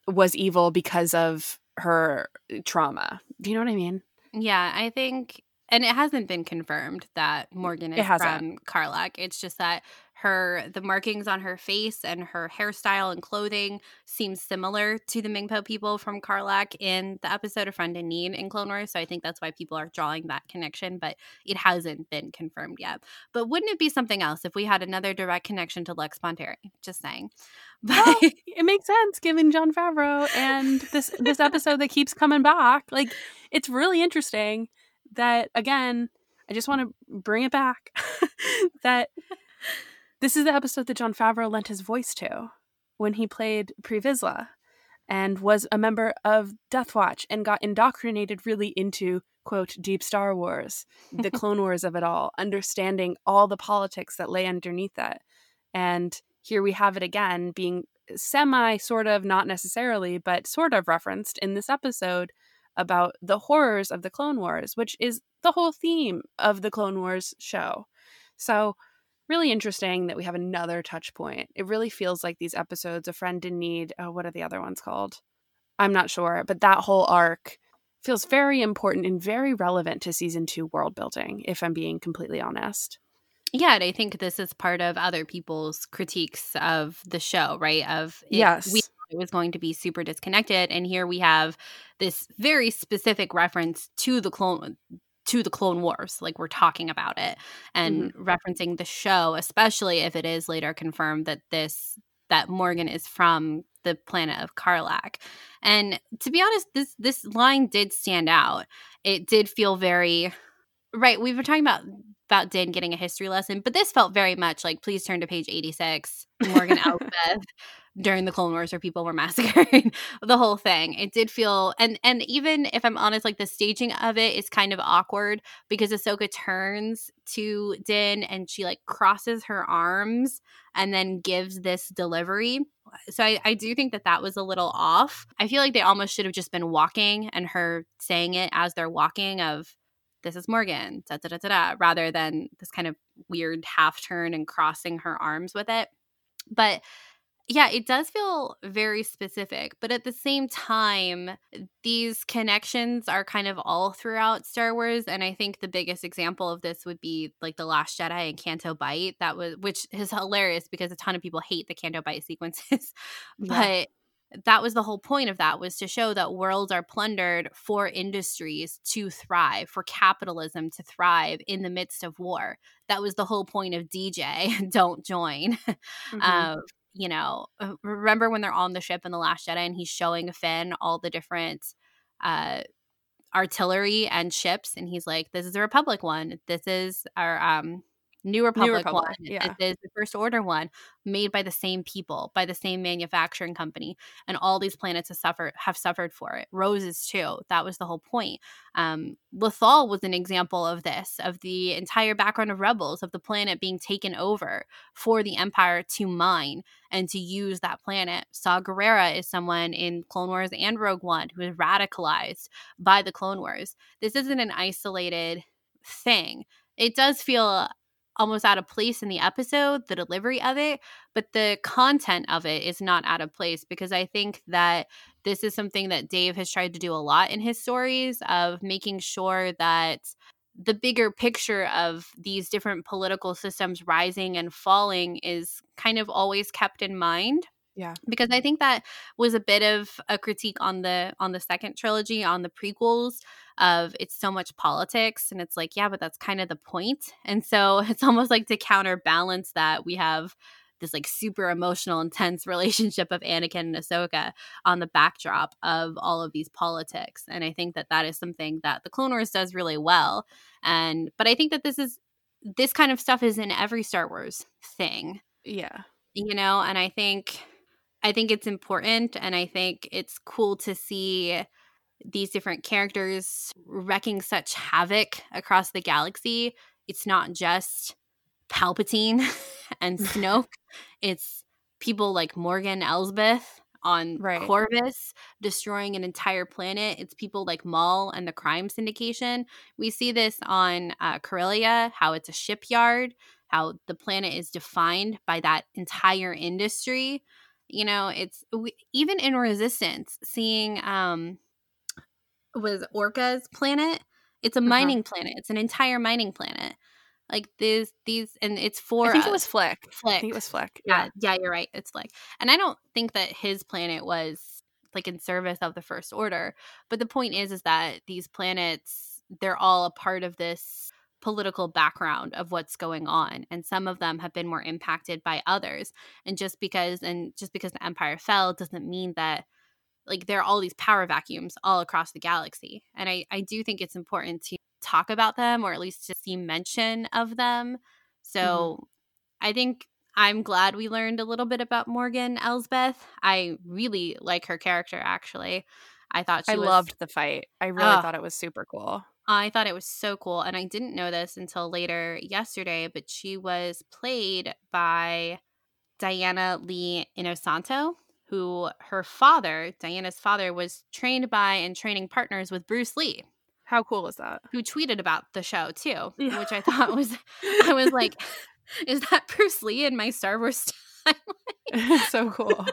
was evil because of her trauma. Do you know what I mean? Yeah, I think, and it hasn't been confirmed that Morgan is from Carlac. It's just that her the markings on her face and her hairstyle and clothing seem similar to the Ming Po people from Carlac in the episode of Friend in Need in Clone Wars. So I think that's why people are drawing that connection, but it hasn't been confirmed yet. But wouldn't it be something else if we had another direct connection to Lux Bonteri? Just saying. [laughs] But well, it makes sense given Jon Favreau and this this episode that keeps coming back. Like it's really interesting that again, I just want to bring it back [laughs] that [laughs] this is the episode that Jon Favreau lent his voice to when he played Pre Vizsla. and was a member of Death Watch and got indoctrinated really into quote deep Star Wars, the [laughs] Clone Wars of it all, understanding all the politics that lay underneath that. And here we have it again being semi sort of not necessarily but sort of referenced in this episode about the horrors of the Clone Wars, which is the whole theme of the Clone Wars show. So, really interesting that we have another touch point. It really feels like these episodes, A Friend in Need, oh, what are the other ones called? I'm not sure, but that whole arc feels very important and very relevant to season two world building, if I'm being completely honest. Yeah, and I think this is part of other people's critiques of the show, right? Of it, yes, we it was going to be super disconnected, and here we have this very specific reference to the clone to the Clone Wars, like we're talking about it and mm-hmm. referencing the show, especially if it is later confirmed that this that Morgan is from the planet of Carlac. And to be honest, this this line did stand out. It did feel very right. We've been talking about about Din getting a history lesson, but this felt very much like please turn to page 86, Morgan [laughs] Elsbeth during the Clone Wars where people were [laughs] massacred, the whole thing. It did feel and and even if I'm honest, like the staging of it is kind of awkward because Ahsoka turns to Din and she like crosses her arms and then gives this delivery. So I, I do think that that was a little off. I feel like they almost should have just been walking and her saying it as they're walking of this is Morgan, da, da, da, da, da, rather than this kind of weird half turn and crossing her arms with it. But yeah, it does feel very specific, but at the same time, these connections are kind of all throughout Star Wars, and I think the biggest example of this would be like the Last Jedi and Canto Bight. That was, which is hilarious because a ton of people hate the Canto Bight sequences, [laughs] yeah. but that was the whole point of that was to show that worlds are plundered for industries to thrive for capitalism to thrive in the midst of war that was the whole point of dj [laughs] don't join mm-hmm. uh, you know uh, remember when they're on the ship in the last jedi and he's showing finn all the different uh artillery and ships and he's like this is a republic one. This is our um New Republic, New Republic one. Yeah. This is the First Order one, made by the same people, by the same manufacturing company, and all these planets have suffered have suffered for it. Roses too. That was the whole point. Um, Lothal was an example of this, of the entire background of Rebels, of the planet being taken over for the Empire to mine and to use that planet. Saw Gerrera is someone in Clone Wars and Rogue One who is radicalized by the Clone Wars. This isn't an isolated thing. It does feel almost out of place in the episode, the delivery of it, but the content of it is not out of place because I think that this is something that Dave has tried to do a lot in his stories of making sure that the bigger picture of these different political systems rising and falling is kind of always kept in mind yeah. because i think that was a bit of a critique on the on the second trilogy on the prequels of it's so much politics and it's like yeah but that's kind of the point and so [laughs] it's almost like to counterbalance that we have this like super emotional intense [laughs] relationship of Anakin and Ahsoka on the backdrop of all of these politics and I think that that is something that the Clone Wars does really well and but I think that this is this kind of stuff is in every Star Wars thing. Yeah. You know and I think I think it's important and I think it's cool to see these different characters wrecking such havoc across the galaxy. It's not just Palpatine [laughs] and [laughs] Snoke, it's people like Morgan Elsbeth on right. Corvus destroying an entire planet. It's people like Maul and the crime syndication. We see this on uh, Corellia, how it's a shipyard, how the planet is defined by that entire industry you know it's we, even in resistance seeing um was Orka's planet it's a uh-huh. mining uh-huh. planet it's an entire mining planet like these these and it's for i think it was Flix Flix i think it was Flix yeah. yeah yeah you're right it's Flix and i don't think that his planet was like in service of the first order but the point is is that these planets they're all a part of this political background of what's going on and some of them have been more impacted by others and just because and just because the empire fell doesn't mean that like there are all these power vacuums all across the galaxy and i i do think it's important to talk about them or at least to see mention of them so mm-hmm. i think I'm glad we learned a little bit about Morgan Elsbeth. I really like her character actually. I thought she I was, loved the fight. I really Ugh. thought it was super cool. I thought it was so cool and I didn't know this until later yesterday, but she was played by Diana Lee Inosanto, who her father, Diana's father was trained by and training partners with Bruce Lee How cool is that? who tweeted about the show too, Yeah. which I thought was [laughs] I was like, is that [laughs] Bruce Lee in my Star Wars [laughs] timeline? so cool.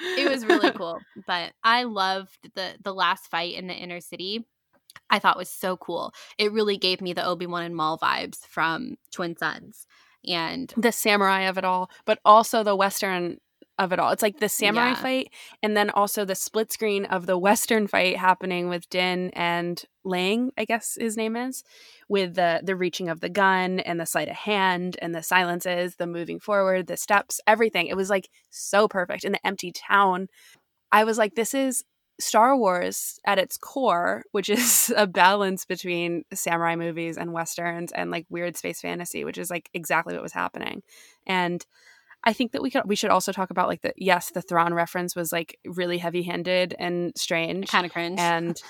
it was really cool. But I loved the the last fight in the inner city. I thought was so cool. It really gave me the Obi Wan and Maul vibes from Twin Suns, and the samurai of it all, but also the western of it all. It's like the samurai Yeah. fight, and then also the split screen of the western fight happening with Din and Lang, I guess his name is, with the the reaching of the gun and the sleight of hand and the silences, the moving forward, the steps, everything. It was like so perfect in the empty town. I was like, this is Star Wars at its core, which is [laughs] a balance between samurai movies and westerns and like weird space fantasy, which is like exactly what was happening. And I think that we could we should also talk about like the yes, the Thrawn reference was like really heavy handed and strange. kind of cringe. And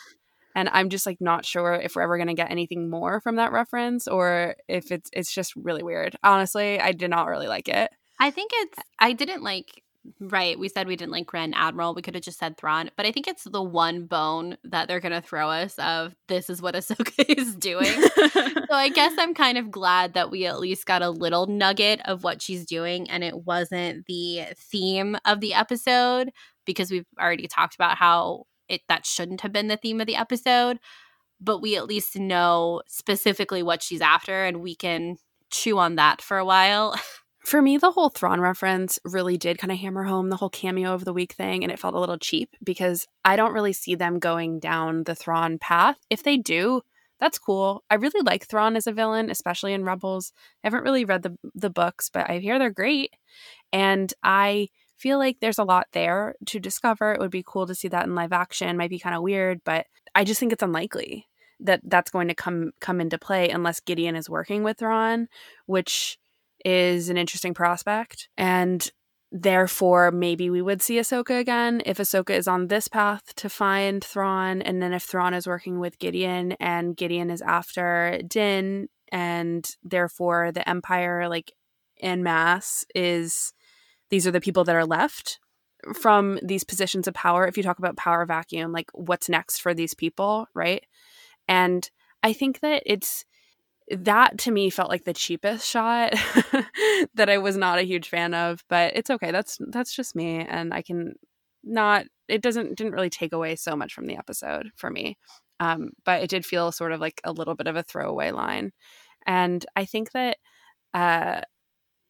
and I'm just like not sure if we're ever gonna get anything more from that reference or if it's it's just really weird. Honestly, I did not really like it. I think it's I didn't like right. We said we didn't like Grand Admiral. We could have just said Thrawn, but I think it's the one bone that they're gonna throw us of this is what Ahsoka [laughs] is doing. so I guess [laughs] I'm kind of glad that we at least got a little nugget of what she's doing and it wasn't the theme of the episode because we've already talked about how it that shouldn't have been the theme of the episode, but we at least know specifically what she's after and we can chew on that for a while. [laughs] For me, the whole Thrawn reference really did kind of hammer home the whole cameo of the week thing, and it felt a little cheap because I don't really see them going down the Thrawn path. If they do, that's cool. I really like Thrawn as a villain, especially in Rebels. I haven't really read the the books, but I hear they're great, and I feel like there's a lot there to discover. It would be cool to see that in live action. Might be kind of weird, but I just think it's unlikely that that's going to come come into play unless Gideon is working with Thrawn, which is an interesting prospect. And therefore, maybe we would see Ahsoka again if Ahsoka is on this path to find Thrawn. And then if Thrawn is working with Gideon and Gideon is after Din, and therefore the Empire, like in mass, is these are the people that are left from these positions of power. If you talk about power vacuum, like what's next for these people, right? And I think that it's that to me felt like the cheapest shot [laughs] that I was not a huge fan of, but it's okay. That's that's just me and I can not it doesn't didn't really take away so much from the episode for me. Um, but it did feel sort of like a little bit of a throwaway line. And I think that uh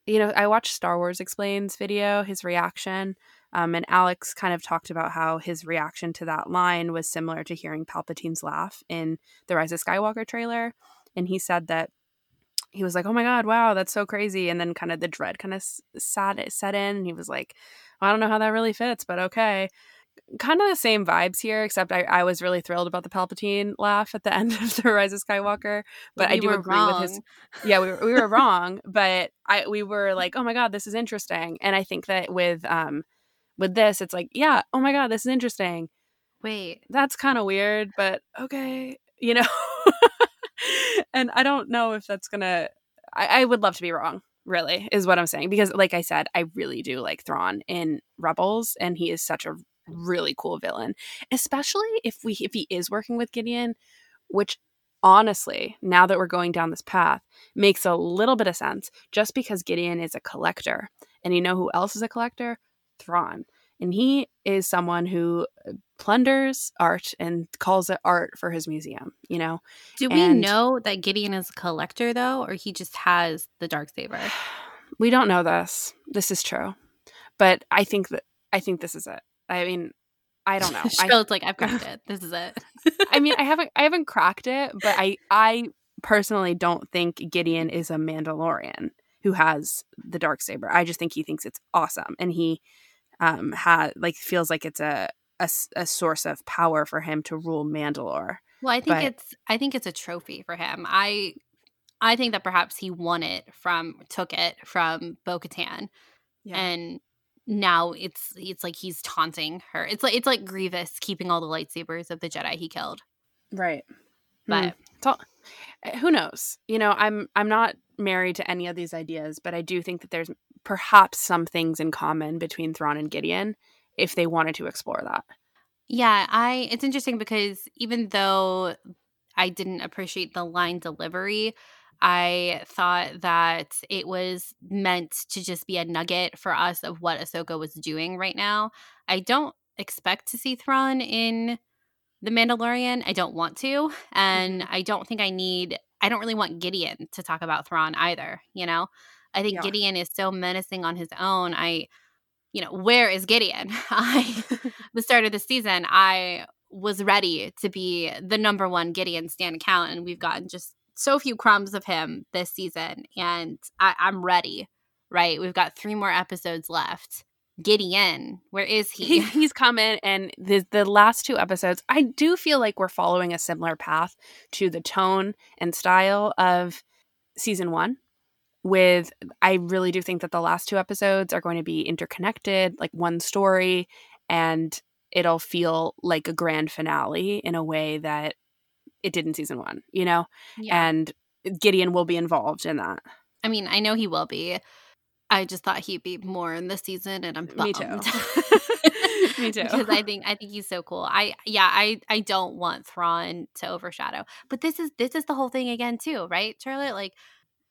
you know, I watched Star Wars Explains video, his reaction, um, and Alex kind of talked about how his reaction to that line was similar to hearing Palpatine's laugh in the Rise of Skywalker trailer and he said that he was like, "Oh my god, wow, that's so crazy!" And then kind of the dread kind of sat set in, and he was like, well, "I don't know how that really fits, but okay." Kind of the same vibes here, except I, I was really thrilled about the Palpatine laugh at the [laughs] end of the Rise of Skywalker. But I do agree with his. Yeah, we were, we were [laughs] wrong, but I we were like, "Oh my god, this is interesting," and I think that with um with this, it's like, "Yeah, oh my god, this is interesting." Wait, that's kind of weird, but okay, you know. [laughs] [laughs] and I don't know if that's gonna. I, I would love to be wrong. Really, is what I'm saying because, like I said, I really do like Thrawn in Rebels, and he is such a really cool villain. Especially if we if he is working with Gideon, which honestly, now that we're going down this path, makes a little bit of sense. Just because Gideon is a collector, and you know who else is a collector? Thrawn. And he is someone who plunders art and calls it art for his museum, you know? do we And- know that Gideon is a collector though, or he just has the dark saber? [sighs] We don't know this. This is true. But I think that I think this is it. I mean, I don't know. [laughs] I, Charlotte's like, I've cracked [laughs] it. This is it. [laughs] I mean, I haven't I haven't cracked it, but I I personally don't think Gideon is a Mandalorian who has the dark saber. I just think he thinks it's awesome and he um had like feels like it's a a, a source of power for him to rule Mandalore. Well, I think But- it's I think it's a trophy for him. I I think that perhaps he won it from took it from Bo Katan. Yeah. And now it's it's like he's taunting her. It's like it's like Grievous keeping all the lightsabers of the Jedi he killed. right. But It's all- eh, who knows? You know, I'm I'm not married to any of these ideas, but I do think that there's perhaps some things in common between Thrawn and Gideon if they wanted to explore that. Yeah, I it's interesting because even though I didn't appreciate the line delivery, I thought that it was meant to just be a nugget for us of what Ahsoka was doing right now. I don't expect to see Thrawn in The Mandalorian. I don't want to. And mm-hmm. I don't think I need I don't really want Gideon to talk about Thrawn either, you know? I think Yeah. Gideon is so menacing on his own. I you know, where is Gideon? [laughs] I [laughs] the start of the season, I was ready to be the number one Gideon Stan account, and we've gotten just so few crumbs of him this season, and I, I'm ready. Right, we've got three more episodes left. Gideon, where is he, he? he's coming and the the last two episodes i do feel like we're following a similar path to the tone and style of season one with i really do think that the last two episodes are going to be interconnected like one story and it'll feel like a grand finale in a way that it did in season one you know yeah. and gideon will be involved in that I mean, I know he will be. I just thought he'd be more in the season, and I'm Me too. [laughs] [laughs] Me too. because I think I think he's so cool. I yeah, I I don't want Thrawn to overshadow. But this is this is the whole thing again too, right, Charlotte? Like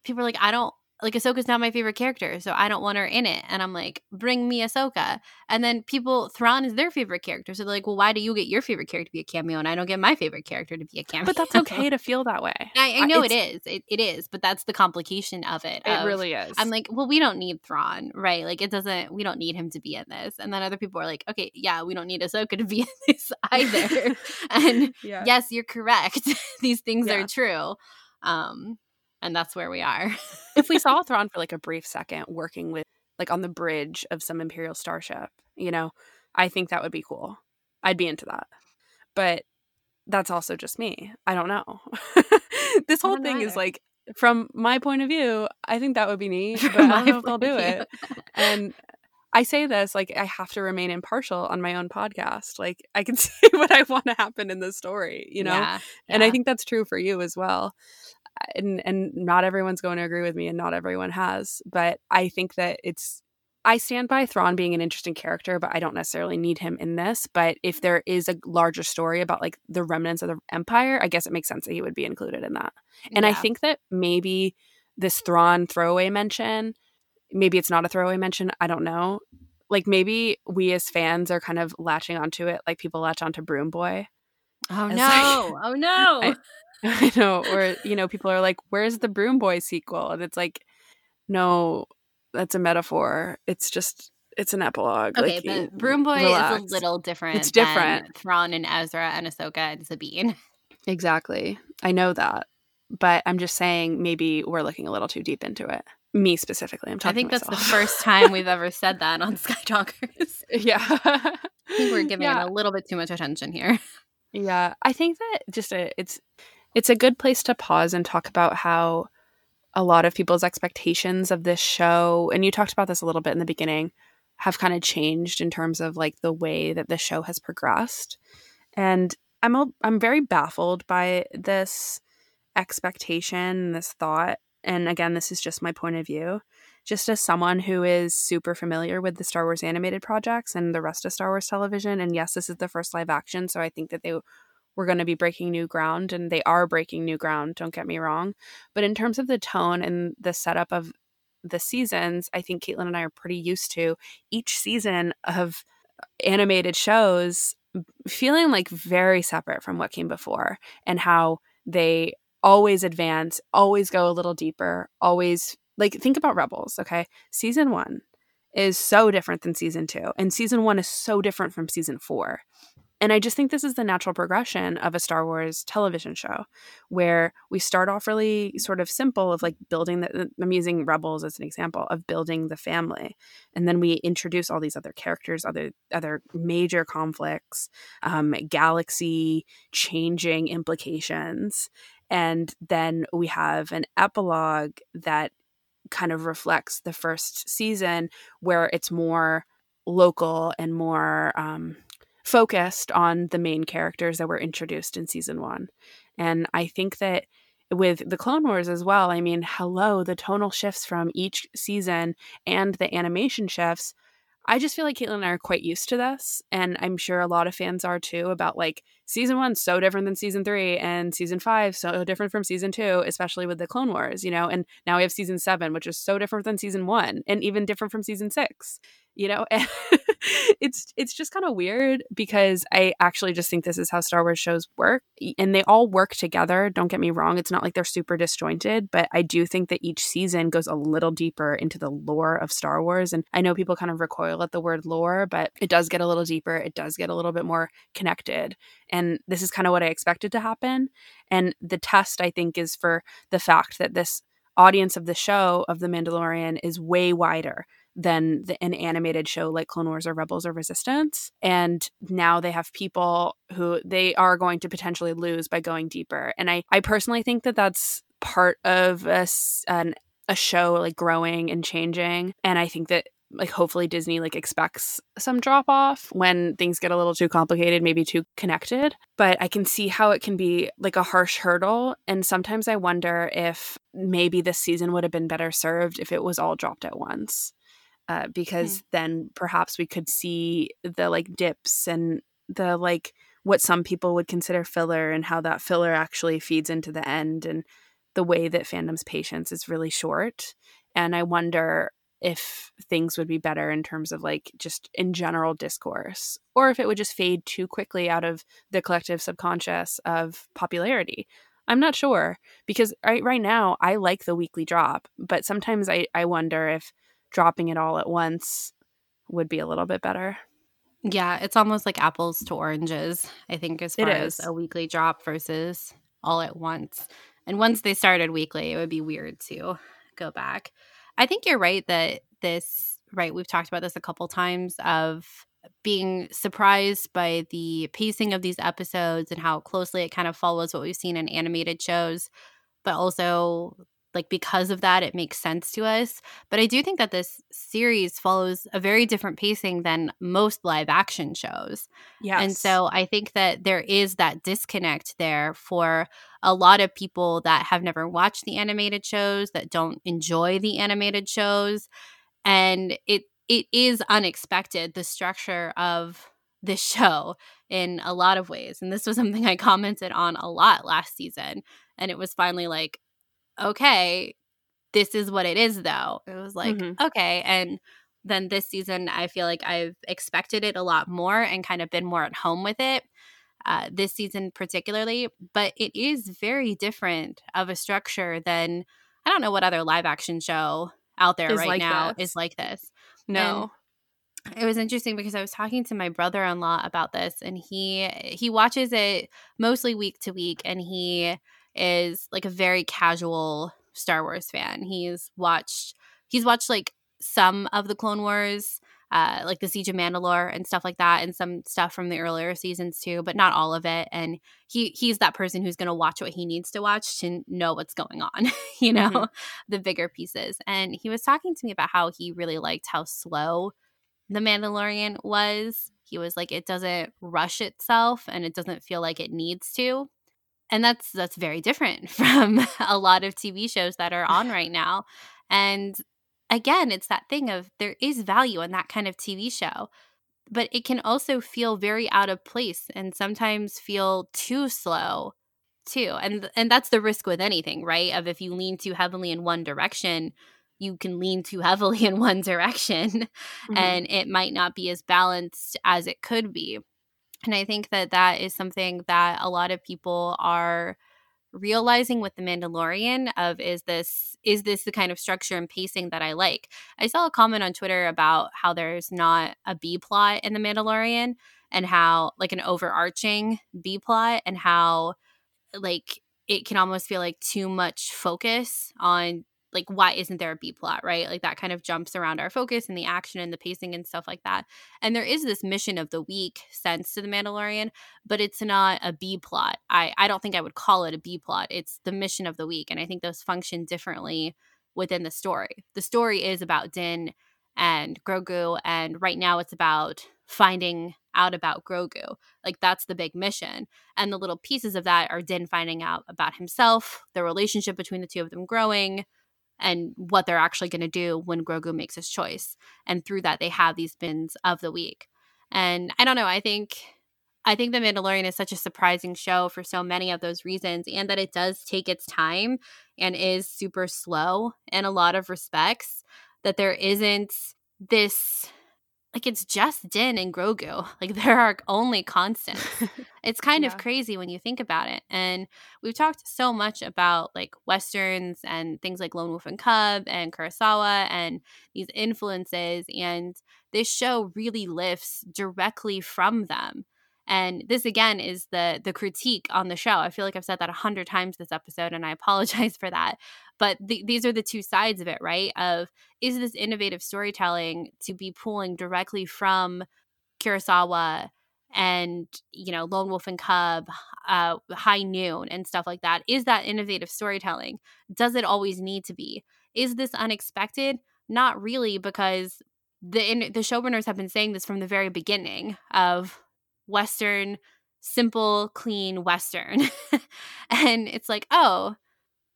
people are like, I don't like Ahsoka's not my favorite character, so I don't want her in it. And I'm like, bring me Ahsoka. And then people Thrawn is their favorite character, so they're like, well, why do you get your favorite character to be a cameo, and I don't get my favorite character to be a cameo? but that's okay [laughs] to feel that way I, I know it it is, it, it is, but that's the complication of it. it of- really is I'm like, well, we don't need Thrawn, right? Like, it doesn't. We don't need him to be in this. And then other people are like, okay, yeah, we don't need Ahsoka to be [laughs] in this either. [laughs] and yeah yes, you're correct. These things Yeah. are true. Um, and that's where we are. if we saw [laughs] Thrawn for like a brief second working with like on the bridge of some Imperial starship, you know, I think that would be cool. I'd be into that. But that's also just me. I don't know. [laughs] this whole thing is like from my point of view, I think that would be neat, but I don't know if they'll do it. And I say this like I have to remain impartial on my own podcast. Like I can [laughs] say what I want to happen in the story, you know? Yeah, and i think that's true for you as well and and not everyone's going to agree with me and not everyone has but i think that it's i stand by Thrawn being an interesting character but i don't necessarily need him in this but if there is a larger story about like the remnants of the empire i guess it makes sense that he would be included in that and i think that maybe this Thrawn throwaway mention maybe it's not a throwaway mention i don't know like maybe we as fans are kind of latching onto it like people latch onto broom boy oh, oh no! like- oh no! I- [laughs] I know, or you know, people are like, "Where's the Broom Boy sequel?" And it's like, no, that's a metaphor. It's just, it's an epilogue. okay, like, but Broom Boy is a little different. It's than different. Thrawn and Ezra and Ahsoka and Sabine. [laughs] exactly. I know that, but I'm just saying maybe we're looking a little too deep into it. Me specifically, I'm I talking. think that's the first time we've [laughs] ever said that on Sky Talkers. yeah. I think we're giving yeah. it a little bit too much attention here. Yeah, I think that just a, it's it's a good place to pause and talk about how a lot of people's expectations of this show, and you talked about this a little bit in the beginning, have kind of changed in terms of like the way that the show has progressed. And I'm a, I'm very baffled by this expectation, this thought. And again, this is just my point of view. Just as someone who is super familiar with the Star Wars animated projects and the rest of Star Wars television, and yes, this is the first live action, so I think that they were going to be breaking new ground, and they are breaking new ground, don't get me wrong. But in terms of the tone and the setup of the seasons, I think Caitlin and I are pretty used to each season of animated shows feeling like very separate from what came before and how they always advance, always go a little deeper, always like think about Rebels, okay? Season 1 is so different than season 2 and season 1 is so different from season 4. And I just think this is the natural progression of a Star Wars television show where we start off really sort of simple of like building the I'm using Rebels as an example of building the family. And then we introduce all these other characters, other other major conflicts, um, galaxy changing implications. And then we have an epilogue that kind of reflects the first season where it's more local and more um, focused on the main characters that were introduced in season one. And I think that with the Clone Wars as well, I mean, hello, the tonal shifts from each season and the animation shifts. I just feel like Caitlin and I are quite used to this. And I'm sure a lot of fans are too about like season one so different than season three and season five so different from season two especially with the clone wars you know and now we have season seven which is so different than season one and even different from season six you know [laughs] it's it's just kind of weird because i actually just think this is how star wars shows work and they all work together don't get me wrong it's not like they're super disjointed but i do think that each season goes a little deeper into the lore of star wars and i know people kind of recoil at the word lore but it does get a little deeper it does get a little bit more connected and this is kind of what I expected to happen. And the test, I think, is for the fact that this audience of the show of The Mandalorian is way wider than the, an animated show like Clone Wars or Rebels or Resistance. And now they have people who they are going to potentially lose by going deeper. And I, I personally think that that's part of a, an, a show like growing and changing. And I think that like hopefully Disney like expects some drop off when things get a little too complicated, maybe too connected. But I can see how it can be like a harsh hurdle. And sometimes I wonder if maybe this season would have been better served if it was all dropped at once. Uh, because mm. then perhaps we could see the like dips and the like what some people would consider filler and how that filler actually feeds into the end and the way that fandom's patience is really short. And I wonder if things would be better in terms of like just in general discourse or if it would just fade too quickly out of the collective subconscious of popularity i'm not sure because right, right now i like the weekly drop but sometimes I, I wonder if dropping it all at once would be a little bit better. Yeah it's almost like apples to oranges i think as far as a weekly drop versus all at once. And once they started weekly it would be weird to go back. I think you're right that this, right, we've talked about this a couple times of being surprised by the pacing of these episodes and how closely it kind of follows what we've seen in animated shows, but also like because of that it makes sense to us but i do think that this series follows a very different pacing than most live action shows yeah and so i think that there is that disconnect there for a lot of people that have never watched the animated shows that don't enjoy the animated shows and it it is unexpected the structure of this [laughs] show in a lot of ways and this was something i commented on a lot last season and it was finally like okay, this is what it is though. It was like, mm-hmm. okay. And then this season, I feel like I've expected it a lot more and kind of been more at home with it. Uh, this season, particularly, but it is very different of a structure than I don't know what other live action show out there is right like now this. is like this. No. And it was interesting because I was talking to my brother-in-law about this and he he watches it mostly week to week and he is like a very casual Star Wars fan. He's watched he's watched like some of the Clone Wars, uh, like the Siege of Mandalore and stuff like that, and some stuff from the earlier seasons too, but not all of it. And he he's that person who's going to watch what he needs to watch to know what's going on, [laughs] you know, mm-hmm. the bigger pieces. And he was talking to me about how he really liked how slow the Mandalorian was. He was like, it doesn't rush itself and it doesn't feel like it needs to and that's that's very different [laughs] from a lot of TV shows that are on [laughs] right now. And again, it's that thing of there is value in that kind of TV show, but it can also feel very out of place and sometimes feel too slow too. And and that's the risk with anything, right? Of if you lean too heavily in one direction, you can lean too heavily [laughs] in one direction mm-hmm. and it might not be as balanced as it could be. And I think that that is something that a lot of people are realizing with the Mandalorian of is this is this the kind of structure and pacing that I like. I saw a comment on Twitter about how there's not a B plot in the Mandalorian and how like an overarching B plot and how like it can almost feel like too much focus on like why isn't there a b plot right? Like that kind of jumps around our focus and the action and the pacing and stuff like that. And there is this mission of the week sense to the mandalorian but it's not a b plot. I i don't think i would call it a b plot. It's the mission of the week and i think those function differently within the story. The story is about din and grogu and right now it's about finding out about Grogu. Like that's the big mission. And the little pieces of that are Din finding out about himself, the relationship between the two of them growing, and what they're actually going to do when Grogu makes his choice. And through that they have these bins of the week. And I don't know, I think I think The Mandalorian is such a surprising show for so many of those reasons and that it does take its time and is super slow in a lot of respects that there isn't this like it's just Din and Grogu. [laughs] Like there are our only constants. [laughs] it's kind yeah. of crazy when you think about it. And we've talked so much about like westerns and things like Lone Wolf and Cub and Kurosawa and these influences and this show really lifts directly from them. And this again is the the critique on the show. I feel like I've said that a hundred times this episode, and I apologize [laughs] for that. But these are the two sides of it, right? Of is this innovative storytelling to be pulling directly from Kurosawa and you know Lone Wolf and Cub, uh, High Noon, and stuff like that? Is that innovative storytelling? Does it always need to be? Is this unexpected? Not really, because the the showrunners have been saying this from the very beginning of Western, simple, clean Western. [laughs] and it's like, oh,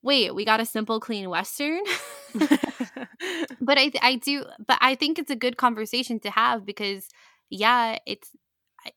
wait, we got a simple, clean Western. [laughs] [laughs] but I, I do, but I think it's a good conversation to have because, yeah, it's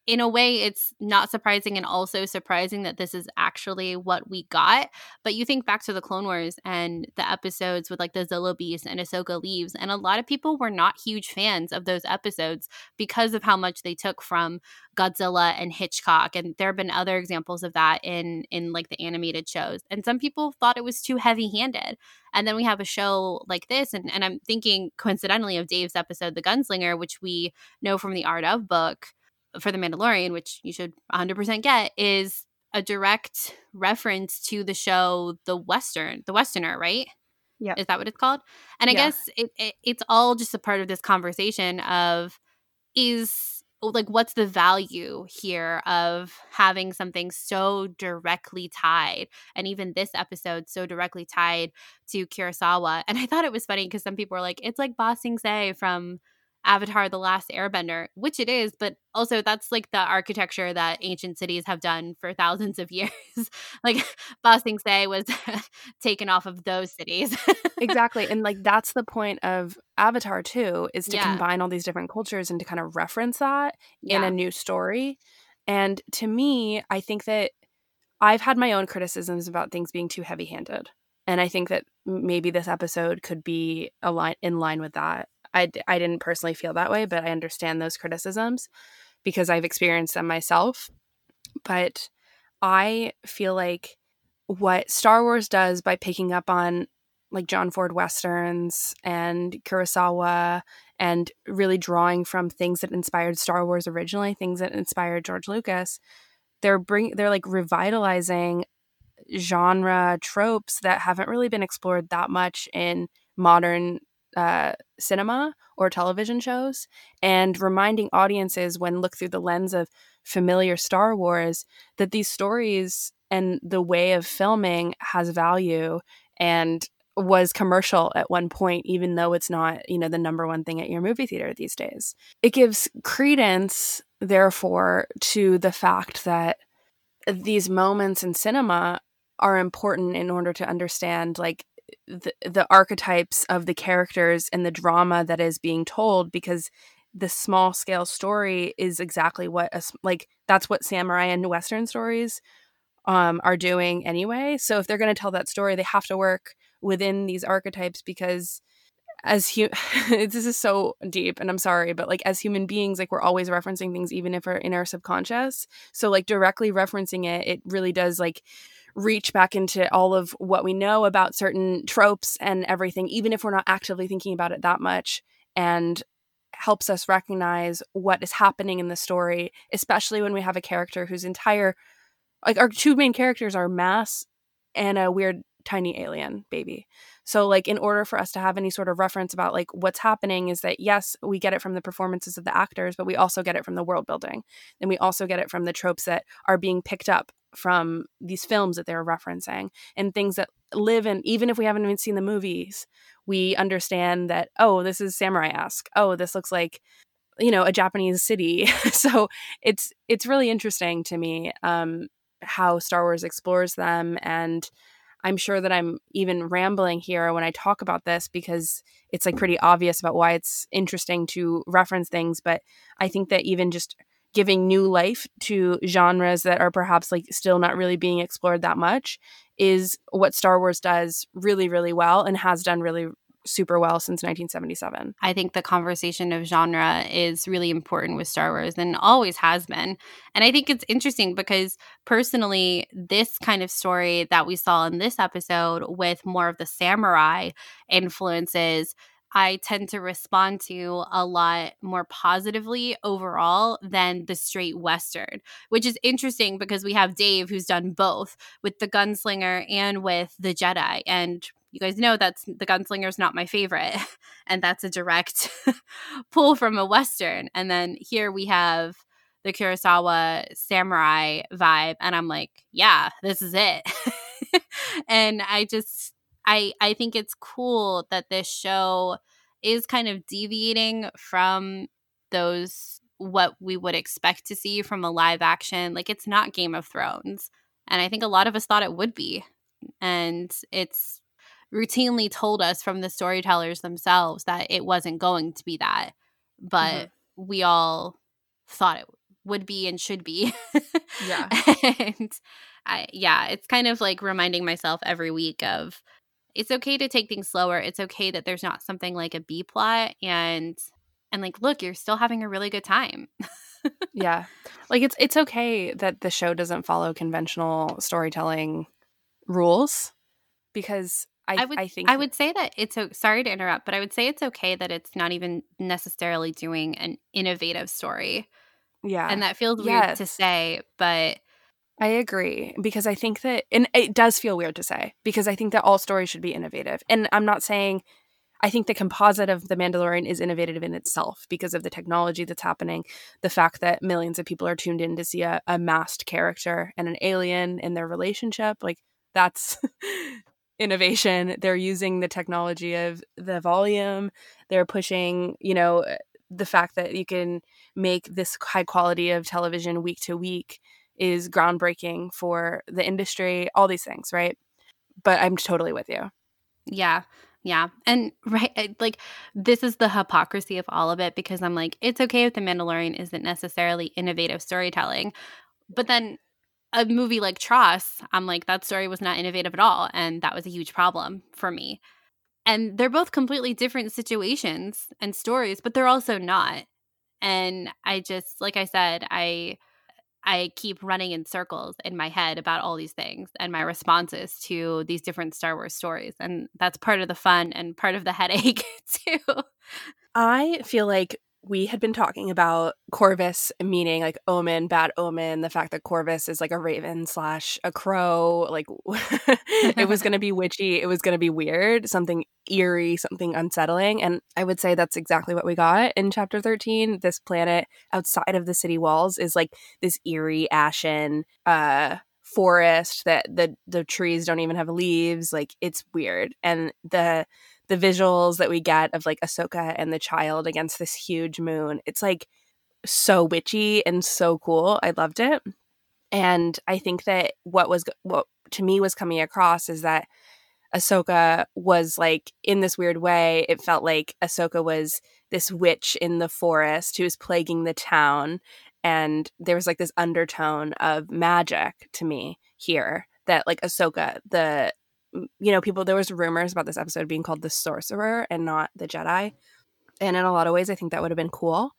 in a way, it's not surprising and also surprising that this is actually what we got. But you think back to the Clone Wars and the episodes with like the Zillo Beast and Ahsoka leaves, and a lot of people were not huge fans of those episodes because of how much they took from Godzilla and Hitchcock. And there have been other examples of that in in like the animated shows. And some people thought it was too heavy handed. And then we have a show like this, and, and I'm thinking coincidentally of Dave's episode, The Gunslinger, which we know from the Art of book for The Mandalorian, which you should 100% get, is a direct reference to the show The Western, The Westerner, right? Yeah. Is that what it's called? And I yeah. guess it, it, it's all just a part of this conversation of is like what's the value here of having something so directly tied and even this episode so directly tied to Kurosawa. And I thought it was funny because some people were like, it's like Ba Sing Se from Avatar The Last Airbender, which it is, but also that's like the architecture that ancient cities have done for thousands of [laughs] years. like Ba Sing Se was [laughs] taken off of those cities. [laughs] exactly. And like that's the point of Avatar too, is to yeah. combine all these different cultures and to kind of reference that yeah. in a new story. And to me, I think that I've had my own criticisms about things being too heavy handed. And I think that maybe this episode could be line in line with that. I, I didn't personally feel that way, but I understand those criticisms because I've experienced them myself. But I feel like what Star Wars does by picking up on like John Ford westerns and Kurosawa and really drawing from things that inspired Star Wars originally, things that inspired George Lucas, they're bring they're like revitalizing genre tropes that haven't really been explored that much in modern uh, cinema or television shows and reminding audiences when look through the lens of familiar Star Wars that these stories and the way of filming has value and was commercial at one point even though it's not you know the number one thing at your movie theater these days. It gives credence therefore to the fact that these moments in cinema are important in order to understand like the, the archetypes of the characters and the drama that is being told because the small scale story is exactly what a, like that's what samurai and western stories um, are doing anyway. So if they're going to tell that story they have to work within these archetypes because as hu- [laughs] this is so deep and i'm sorry but like as human beings like we're always referencing things even if we're in our subconscious. So like directly referencing it it really does like reach back into all of what we know about certain tropes and everything, even if we're not actively thinking about it that much, and helps us recognize what is happening in the story, especially when we have a character whose entire like our two main characters are Mass and a weird tiny alien baby. So, like, in order for us to have any sort of reference about like what's happening, is that yes, we get it from the performances of the actors, but we also get it from the world building, and we also get it from the tropes that are being picked up from these films that they're referencing and things that live in even if we haven't even seen the movies we understand that oh this is samurai-esque. Oh this looks like you know a japanese city. [laughs] So it's it's really interesting to me um how star wars explores them and i'm sure that i'm even rambling here when i talk about this because it's like pretty obvious about why it's interesting to reference things but i think that even just giving new life to genres that are perhaps like still not really being explored that much is what Star Wars does really really well and has done really super well since 1977. I think the conversation of genre is really important with Star Wars and always has been. And I think it's interesting because personally, this kind of story that we saw in this episode with more of the samurai influences I tend to respond to a lot more positively overall than the straight Western, which is interesting because we have Dave who's done both with the gunslinger and with the Jedi. And you guys know that's the gunslinger is not my favorite. [laughs] And that's a direct [laughs] pull from a Western. And then here we have the Kurosawa samurai vibe. And I'm like, yeah, this is it. [laughs] and I just I I think it's cool that this show is kind of deviating from those what we would expect to see from a live action. Like it's not Game of Thrones. And I think a lot of us thought it would be. And it's routinely told us from the storytellers themselves that it wasn't going to be that. But mm-hmm. we all thought it would be and should be. yeah. [laughs] and I yeah, it's kind of like reminding myself every week of it's okay to take things slower. It's okay that there's not something like a B plot and and like look, you're still having a really good time. yeah. [laughs] Like it's it's okay that the show doesn't follow conventional storytelling rules because I, I would I think I would say that it's sorry to interrupt, but I would say it's okay that it's not even necessarily doing an innovative story. Yeah. And that feels yes. weird to say, but I agree because I think that, and it does feel weird to say because I think that all stories should be innovative. And I'm not saying, I think the composite of The Mandalorian is innovative in itself because of the technology that's happening, the fact that millions of people are tuned in to see a, a masked character and an alien in their relationship. Like, that's [laughs] innovation. They're using the technology of the volume, they're pushing, you know, the fact that you can make this high quality of television week to week is groundbreaking for the industry, all these things, right? But I'm totally with you. Yeah. Yeah. And right, eh, like this is the hypocrisy of all of it because I'm like, it's okay if The Mandalorian isn't necessarily innovative storytelling. But then a movie like TROS, I'm like, that story was not innovative at all. And that was a huge problem for me. And they're both completely different situations and stories, but they're also not. And I just, like I said, I I keep running in circles in my head about all these things and my responses to these different Star Wars stories. And that's part of the fun and part of the [laughs] headache, too. I feel like we had been talking about Corvus meaning like omen, bad omen, the fact that Corvus is like a raven slash a crow. Like [laughs] it was going to be [laughs] witchy, it was going to be weird, something eerie, something unsettling. And I would say that's exactly what we got in chapter 13. This planet outside of the city walls is like this eerie, ashen, uh, forest that the the trees don't even have leaves like it's weird and the the visuals that we get of like Ahsoka and the child against this huge moon. It's like so witchy and so cool. I loved it. And I think that what was what to me was coming across is that Ahsoka was like in this weird way. It felt like Ahsoka was this witch in the forest who was plaguing the town, and there was like this undertone of magic to me here. That like Ahsoka, the you know, people there was rumors about this episode being called the sorcerer and not the Jedi. And in a lot of ways I think that would have been cool.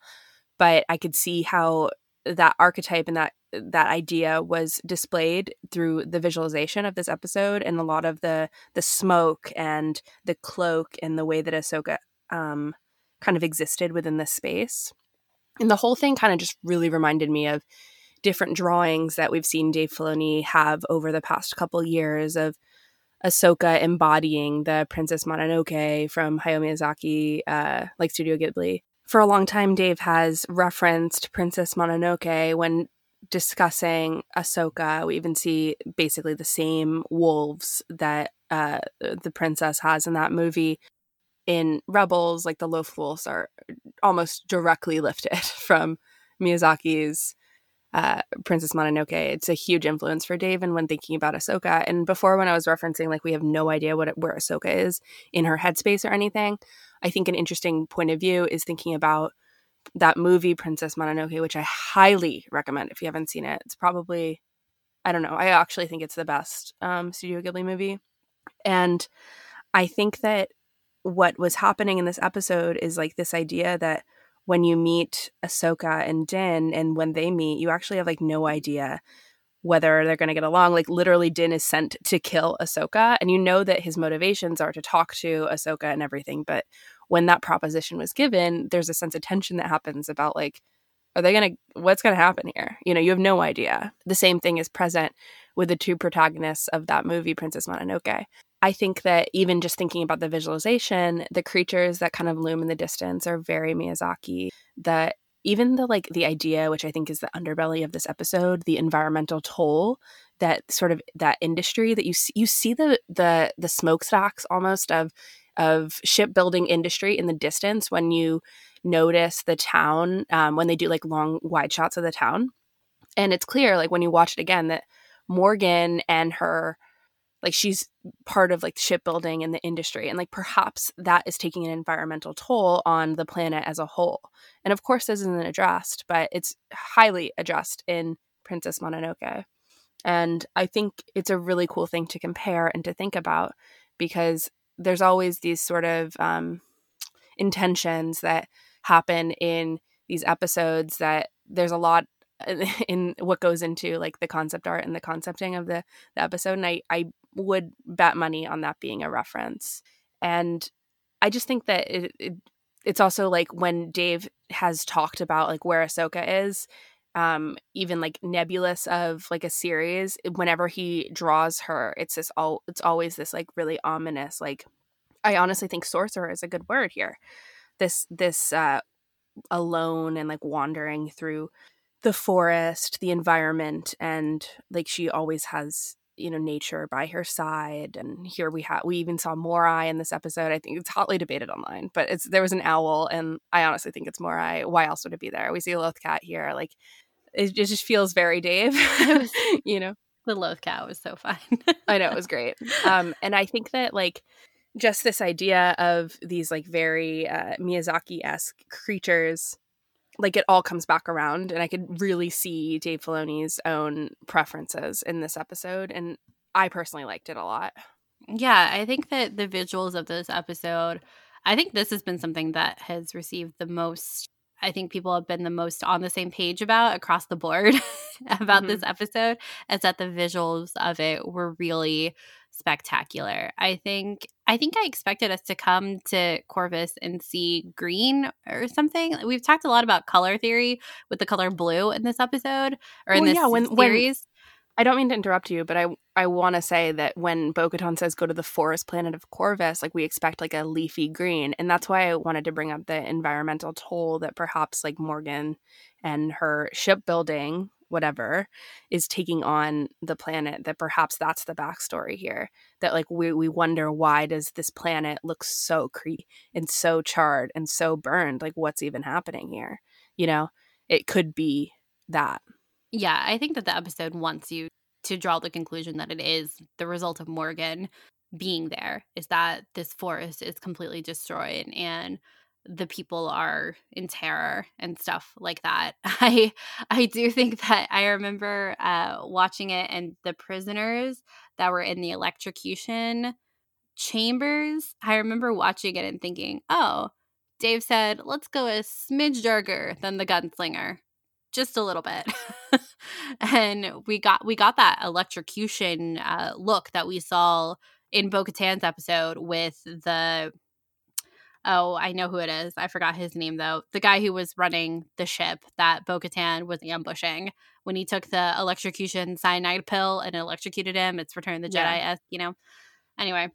But I could see how that archetype and that that idea was displayed through the visualization of this episode and a lot of the the smoke and the cloak and the way that Ahsoka um, kind of existed within this space. And the whole thing kind of just really reminded me of different drawings that we've seen Dave Filoni have over the past couple years of Ahsoka embodying the Princess Mononoke from Hayao Miyazaki, uh, like Studio Ghibli. For a long time, Dave has referenced Princess Mononoke when discussing Ahsoka. We even see basically the same wolves that uh, the princess has in that movie. In Rebels, like the Loth wolves are almost directly lifted [laughs] from Miyazaki's uh, Princess Mononoke. It's a huge influence for Dave. And when thinking about Ahsoka, and before when I was referencing like we have no idea what where Ahsoka is in her headspace or anything, I think an interesting point of view is thinking about that movie Princess Mononoke, which I highly recommend if you haven't seen it. It's probably I don't know. I actually think it's the best um, Studio Ghibli movie, and I think that what was happening in this episode is like this idea that when you meet Ahsoka and Din, and when they meet, you actually have like no idea whether they're going to get along. Like literally, Din is sent to kill Ahsoka, and you know that his motivations are to talk to Ahsoka and everything. But when that proposition was given, there's a sense of tension that happens about like, are they going to, what's going to happen here? You know, you have no idea. The same thing is present with the two protagonists of that movie, Princess Mononoke. I think that even just thinking about the visualization, the creatures that kind of loom in the distance are very Miyazaki. That even the like the idea, which I think is the underbelly of this episode, the environmental toll that sort of that industry that you see, you see the the the smokestacks almost of of shipbuilding industry in the distance when you notice the town um, when they do like long wide shots of the town, and it's clear like when you watch it again that Morgan and her like she's part of like shipbuilding and the industry and like perhaps that is taking an environmental toll on the planet as a whole. And of course this isn't addressed but it's highly addressed in princess mononoke. And i think it's a really cool thing to compare and to think about because there's always these sort of um, intentions that happen in these episodes that there's a lot [laughs] in what goes into like the concept art and the concepting of the, the episode. And I, I would bet money on that being a reference. And i just think that it, it, it's also like when dave has talked about like where ahsoka is um even like nebulous of like a series whenever he draws her it's this all it's always this like really ominous like i honestly think sorcerer is a good word here. This this uh alone and like wandering through the forest, the environment, and like she always has you know nature by her side and here we have we even saw morai in this episode i think it's hotly debated online but it's there was an owl and i honestly think it's morai. Why else would it be there? We see a loth cat here like it just feels very dave [laughs] you know? The loth cat was so fun. I know it was great. Um [laughs] and i think that like just this idea of these like very uh, miyazaki-esque creatures like it all comes back around and i could really see dave filoni's own preferences in this episode and i personally liked it a lot yeah i think that the visuals of this episode i think this has been something that has received the most i think people have been the most on the same page about across the board [laughs] about mm-hmm. this episode is that the visuals of it were really spectacular. I think I think I expected us to come to Corvus and see green or something. We've talked a lot about color theory with the color blue in this episode or in this yeah, when, series. When, I don't mean to interrupt you, but I I want to say that when Bo-Katan says go to the forest planet of Corvus, like we expect like a leafy green, and that's why I wanted to bring up the environmental toll that perhaps like Morgan and her shipbuilding whatever is taking on the planet that perhaps that's the backstory here that like we, we wonder why does this planet look so cre and so charred and so burned like what's even happening here you know? It could be that. Yeah i think that the episode wants you to draw the conclusion that it is the result of morgan being there is that this forest is completely destroyed and the people are in terror and stuff like that. [laughs] I I do think that I remember uh, watching it and the prisoners that were in the electrocution chambers. I remember watching it and thinking, "Oh, Dave said, let's go a smidge darker than the gunslinger." Just a little bit, [laughs] and we got we got that electrocution uh, look that we saw in Bo-Katan's episode with the oh, I know who it is. I forgot his name though. The guy who was running the ship that Bo Katan was ambushing when he took the electrocution cyanide pill and electrocuted him. It's Return the Jedi, yeah. you know. anyway,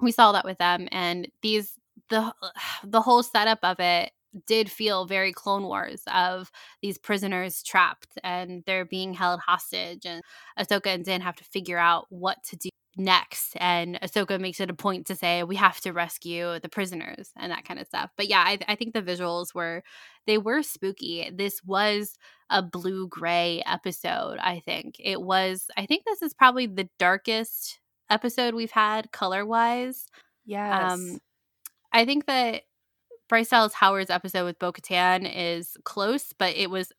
we saw that with them, and these the [sighs] the whole setup of it did feel very Clone Wars of these prisoners trapped and they're being held hostage, and Ahsoka and Din have to figure out what to do next. And Ahsoka makes it a point to say, we have to rescue the prisoners and that kind of stuff. But yeah, I, I think the visuals were, they were spooky. This was a blue gray episode, I think. It was, I think this is probably the darkest episode we've had color wise. Yes. Um, I think that Bryce Dallas Howard's episode with Bo Katan is close, but it was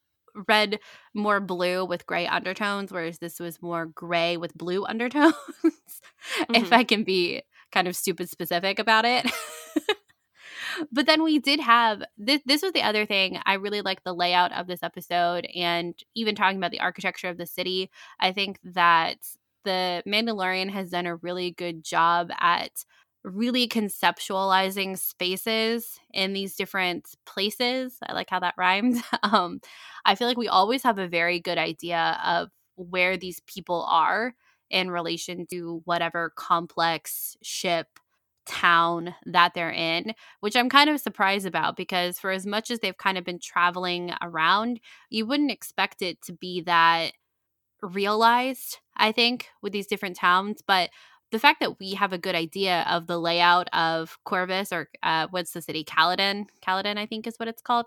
red more blue with gray undertones, whereas this was more gray with blue [laughs] undertones. mm-hmm. If I can be kind of stupid specific about it. [laughs] but then we did have this this was the other thing i really like the layout of this episode and even talking about the architecture of the city i think that the mandalorian has done a really good job at really conceptualizing spaces in these different places. I like how that rhymed. [laughs] um, I feel like we always have a very good idea of where these people are in relation to whatever complex ship town that they're in, which I'm kind of surprised about because for as much as they've kind of been traveling around, you wouldn't expect it to be that realized, I think, with these different towns. But the fact that we have a good idea of the layout of Corvus or uh, what's the city? Calodan. Calodan, I think is what it's called.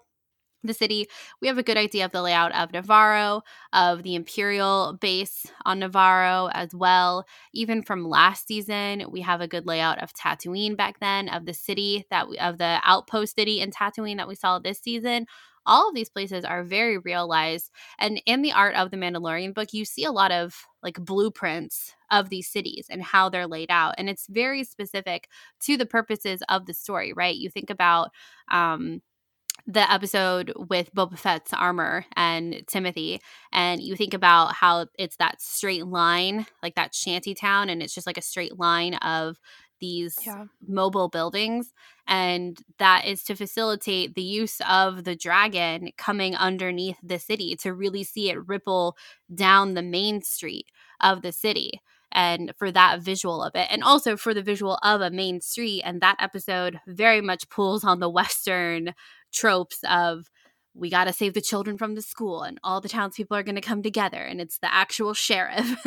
The city, we have a good idea of the layout of Nevarro, of the Imperial base on Nevarro as well. Even from last season, we have a good layout of Tatooine back then, of the city that we, of the outpost city in Tatooine that we saw this season all of these places are very realized and in the art of the mandalorian book you see a lot of like blueprints of these cities and how they're laid out and it's very specific to the purposes of the story right? You think about um the episode with Boba Fett's armor and Timothy, and you think about how it's that straight line, like that shanty town, and it's just like a straight line of these yeah. mobile buildings and that is to facilitate the use of the dragon coming underneath the city to really see it ripple down the main street of the city and for that visual of it and also for the visual of a main street and that episode very much pulls on the [laughs] western tropes of we got to save the children from the school and all the townspeople are going to come together and it's the actual [laughs] sheriff.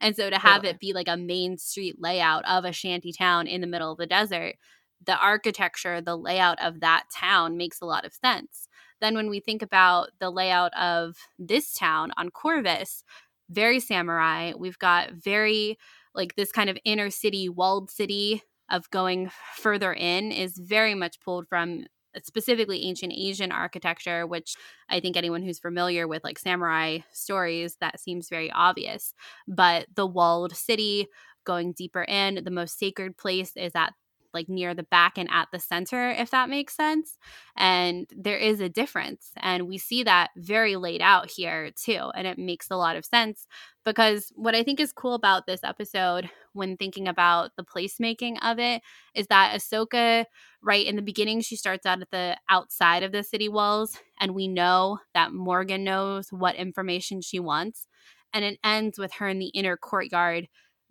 And so to have it be like a main street layout of a shanty town in the middle of the desert the architecture the layout of that town makes a lot of sense. Then when we think about the layout of this town on corvus very samurai we've got very like this kind of inner city walled city of going further in is very much pulled from specifically ancient Asian architecture, which I think anyone who's familiar with like samurai stories, that seems very obvious. But the walled city, going deeper in, the most sacred place is at like near the back and at the center, if that makes sense. And there is a difference. And we see that very laid out here too. And it makes a lot of sense because what I think is cool about this episode when thinking about the placemaking of it is that Ahsoka, right in the beginning, she starts out at the outside of the city walls. And we know that Morgan knows what information she wants. And it ends with her in the inner courtyard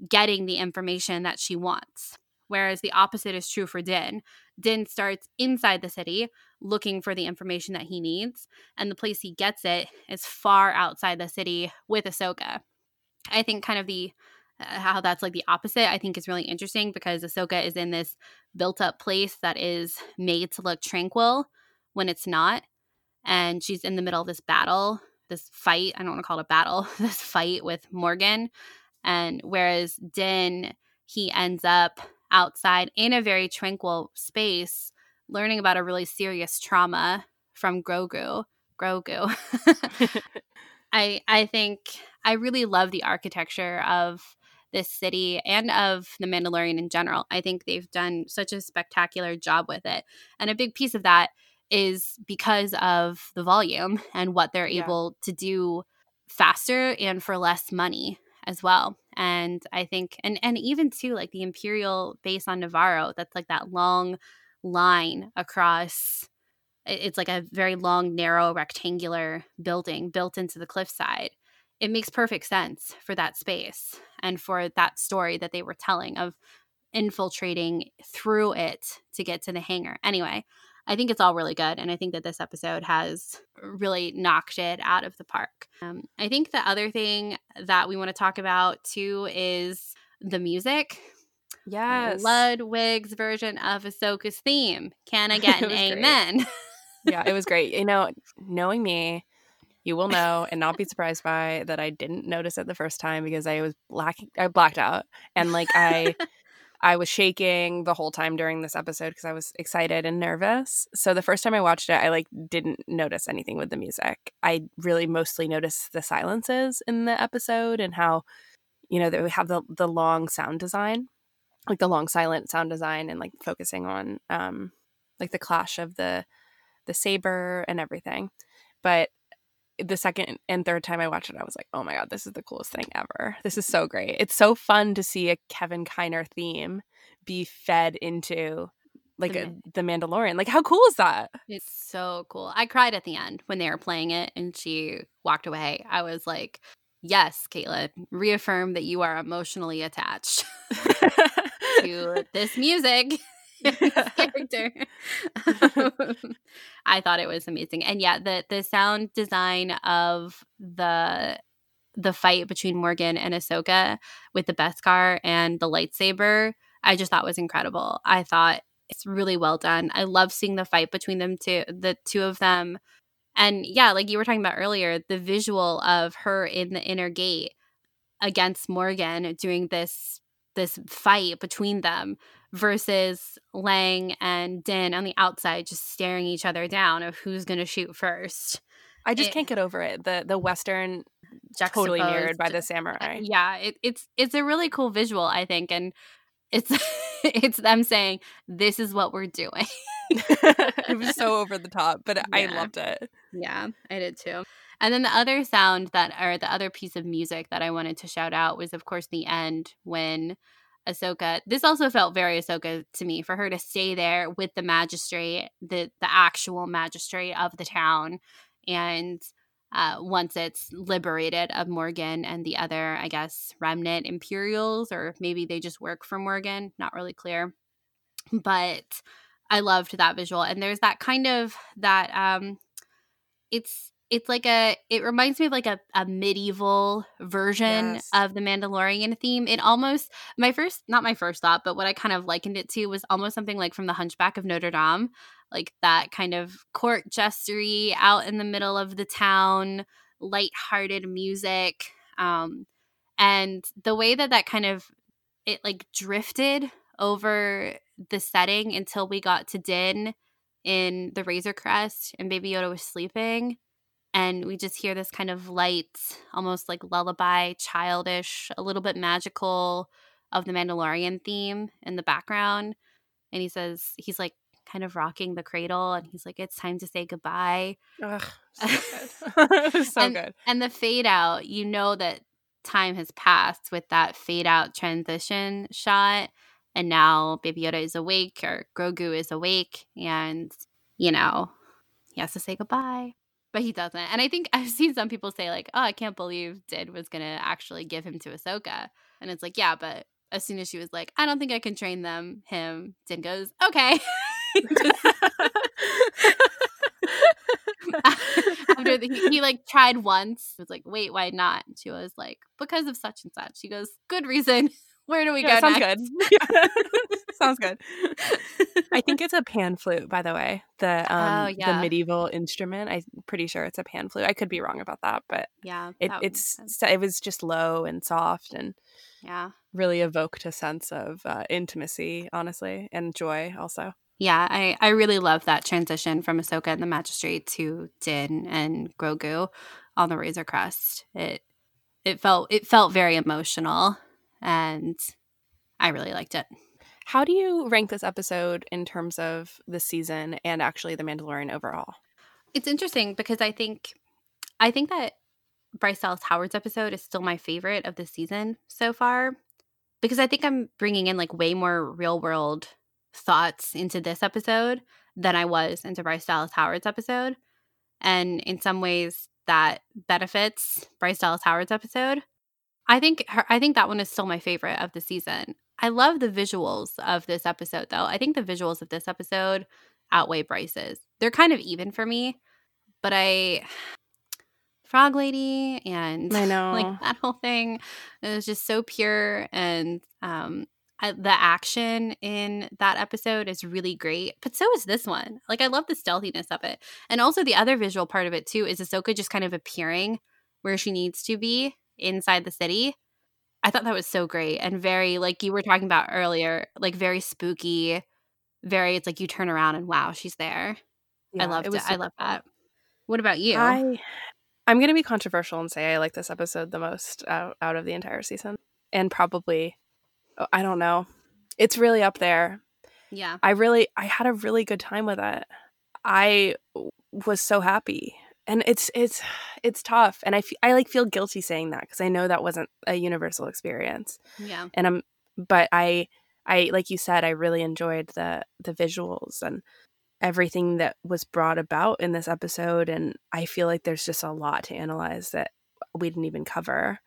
getting the information that she wants whereas the opposite is true for Din. Din starts inside the city looking for the information that he needs, and the place he gets it is far outside the city with Ahsoka. I think kind of the how that's like the opposite, I think is really interesting because Ahsoka is in this built up place that is made to look tranquil when it's not. And she's in the middle of this battle, this fight. I don't want to call it a battle, [laughs] this fight with Morgan. And whereas Din, he ends up outside in a very tranquil space, learning about a really serious trauma from Grogu. Grogu. [laughs] [laughs] I I think I really love the architecture of this city and of the Mandalorian in general. I think they've done such a spectacular job with it. And a big piece of that is because of the volume and what they're yeah. able to do faster and for less money as well and i think and and even too like the imperial base on Nevarro, that's like that long line across it's like a very long narrow rectangular building built into the cliffside it makes perfect sense for that space and for that story that they were telling of infiltrating through it to get to the hangar. Anyway, I think it's all really good. And I think that this episode has really knocked it out of the park. Um, I think the other thing that we want to talk about too is the music. Yes. Ludwig's version of Ahsoka's theme. Can I [laughs] get an amen? yeah, it was great. You know, [laughs] knowing me, you will know and not be surprised by that I didn't notice it the first time because I was black I blacked out and like I [laughs] I was shaking the whole time during this episode because I was excited and nervous. So the first time I watched it, I like didn't notice anything with the music. I really mostly noticed the silences in the episode and how, you know, that we have the the long sound design, like the long silent sound design, and like focusing on um like the clash of the the saber and everything. But the second and third time I watched it, I was like, oh my God, this is the coolest thing ever. This is so great. It's so fun to see a Kevin Kiner theme be fed into like the, a, the Mandalorian. Like, how cool is that? It's so cool. I cried at the end when they were playing it and she walked away. I was like, yes, Caitlin, reaffirm that you are emotionally attached [laughs] [laughs] to this music. [laughs] character. [laughs] I thought it was amazing. And yeah, the the sound design of the the fight between Morgan and Ahsoka with the Beskar and the lightsaber, I just thought was incredible. I thought it's really well done. I love seeing the fight between them two, the two of them. And yeah, like you were talking about earlier, the visual of her in the inner gate against Morgan doing this this fight between them versus Lang and Din on the outside just staring each other down of who's going to shoot first. I just it, can't get over it. The the western totally mirrored by the samurai. [laughs] Yeah, it, it's it's a really cool visual, I think, and it's [laughs] it's them saying this is what we're doing. [laughs] it was so over the top, but yeah. I loved it. Yeah, I did too. And then the other sound that, or the other piece of music that I wanted to shout out was, of course, the end when Ahsoka. This also felt very Ahsoka to me for her to stay there with the magistrate, the the actual magistrate of the town, and uh, once it's liberated of Morgan and the other, I guess, remnant Imperials, or maybe they just work for Morgan. Not really clear, but I loved that visual, and there's that kind of that. um It's it's like a it reminds me of like a, a medieval version yes. of the mandalorian theme it almost my first not my first thought but what i kind of likened it to was almost something like from the hunchback of notre dame like that kind of court jestery out in the middle of the town light-hearted music um and the way that that kind of it like drifted over the setting until we got to din in the razor crest and baby yoda was sleeping and we just hear this kind of light, almost like lullaby, childish, a little bit magical of the Mandalorian theme in the background. And he says, he's like kind of rocking the cradle and he's like, it's time to say goodbye. Ugh, so good. [laughs] [laughs] so and, good. And the fade out, you know that time has passed with that fade out transition shot. And now Baby Yoda is awake or Grogu is awake and, you know, he has to say goodbye but he doesn't. And I think [laughs] I've seen some people say like, "Oh, I can't believe Din was gonna actually give him to Ahsoka," and it's like, yeah, but as soon as she was like, "I don't think I can train them," him Din goes, "Okay." [laughs] [laughs] After the, he, he, like tried once, was like, "Wait, why not?" And she was like, "Because of such and such." She goes, "Good reason." Where do we yeah, go? Sounds next? [laughs] good. [laughs] sounds good. I think it's a pan flute, by the way. The oh, um oh, yeah. the medieval instrument. I'm pretty sure it's a pan flute. I could be wrong about that, but yeah, it, it's it was just low and soft and yeah, really evoked a sense of uh, intimacy, honestly, and joy also. Yeah, I, I really love that transition from Ahsoka and the Magistrate to Din and Grogu on the Razor Crest. It it felt it felt very emotional and I really liked it. How do you rank this episode in terms of the season and actually the Mandalorian overall? It's interesting because I think I think that Bryce Dallas Howard's episode is still my favorite of the season so far because I think I'm bringing in like way more real world thoughts into this episode than I was into Bryce Dallas Howard's episode. And in some ways, that benefits Bryce Dallas Howard's episode I think her, I think that one is still my favorite of the season. I love the visuals of this episode, though. I think the visuals of this episode outweigh Bryce's. They're kind of even for me, but I. [sighs] Frog Lady and I [laughs] know. like that whole thing it was just so pure and um I, the action in that episode is really great, but so is this one. Like, I love the stealthiness of it. And also, the other visual part of it, too, is Ahsoka just kind of appearing where she needs to be inside the city. I thought that was so great and very, like you were talking about earlier, like very spooky, very, it's like you turn around and wow, she's there. I loved it. it. I love that. What about you? I, I'm going to be controversial and say I like this episode the most out, out of the entire season. And probably Oh, I don't know. It's really up there. Yeah. I really I had a really good time with it. I was so happy. And it's it's it's tough and I f- I like feel guilty saying that cuz I know that wasn't a universal experience. Yeah. And I'm but I I like you said I really enjoyed the the visuals and everything that was brought about in this episode and I feel like there's just a lot to analyze that we didn't even cover.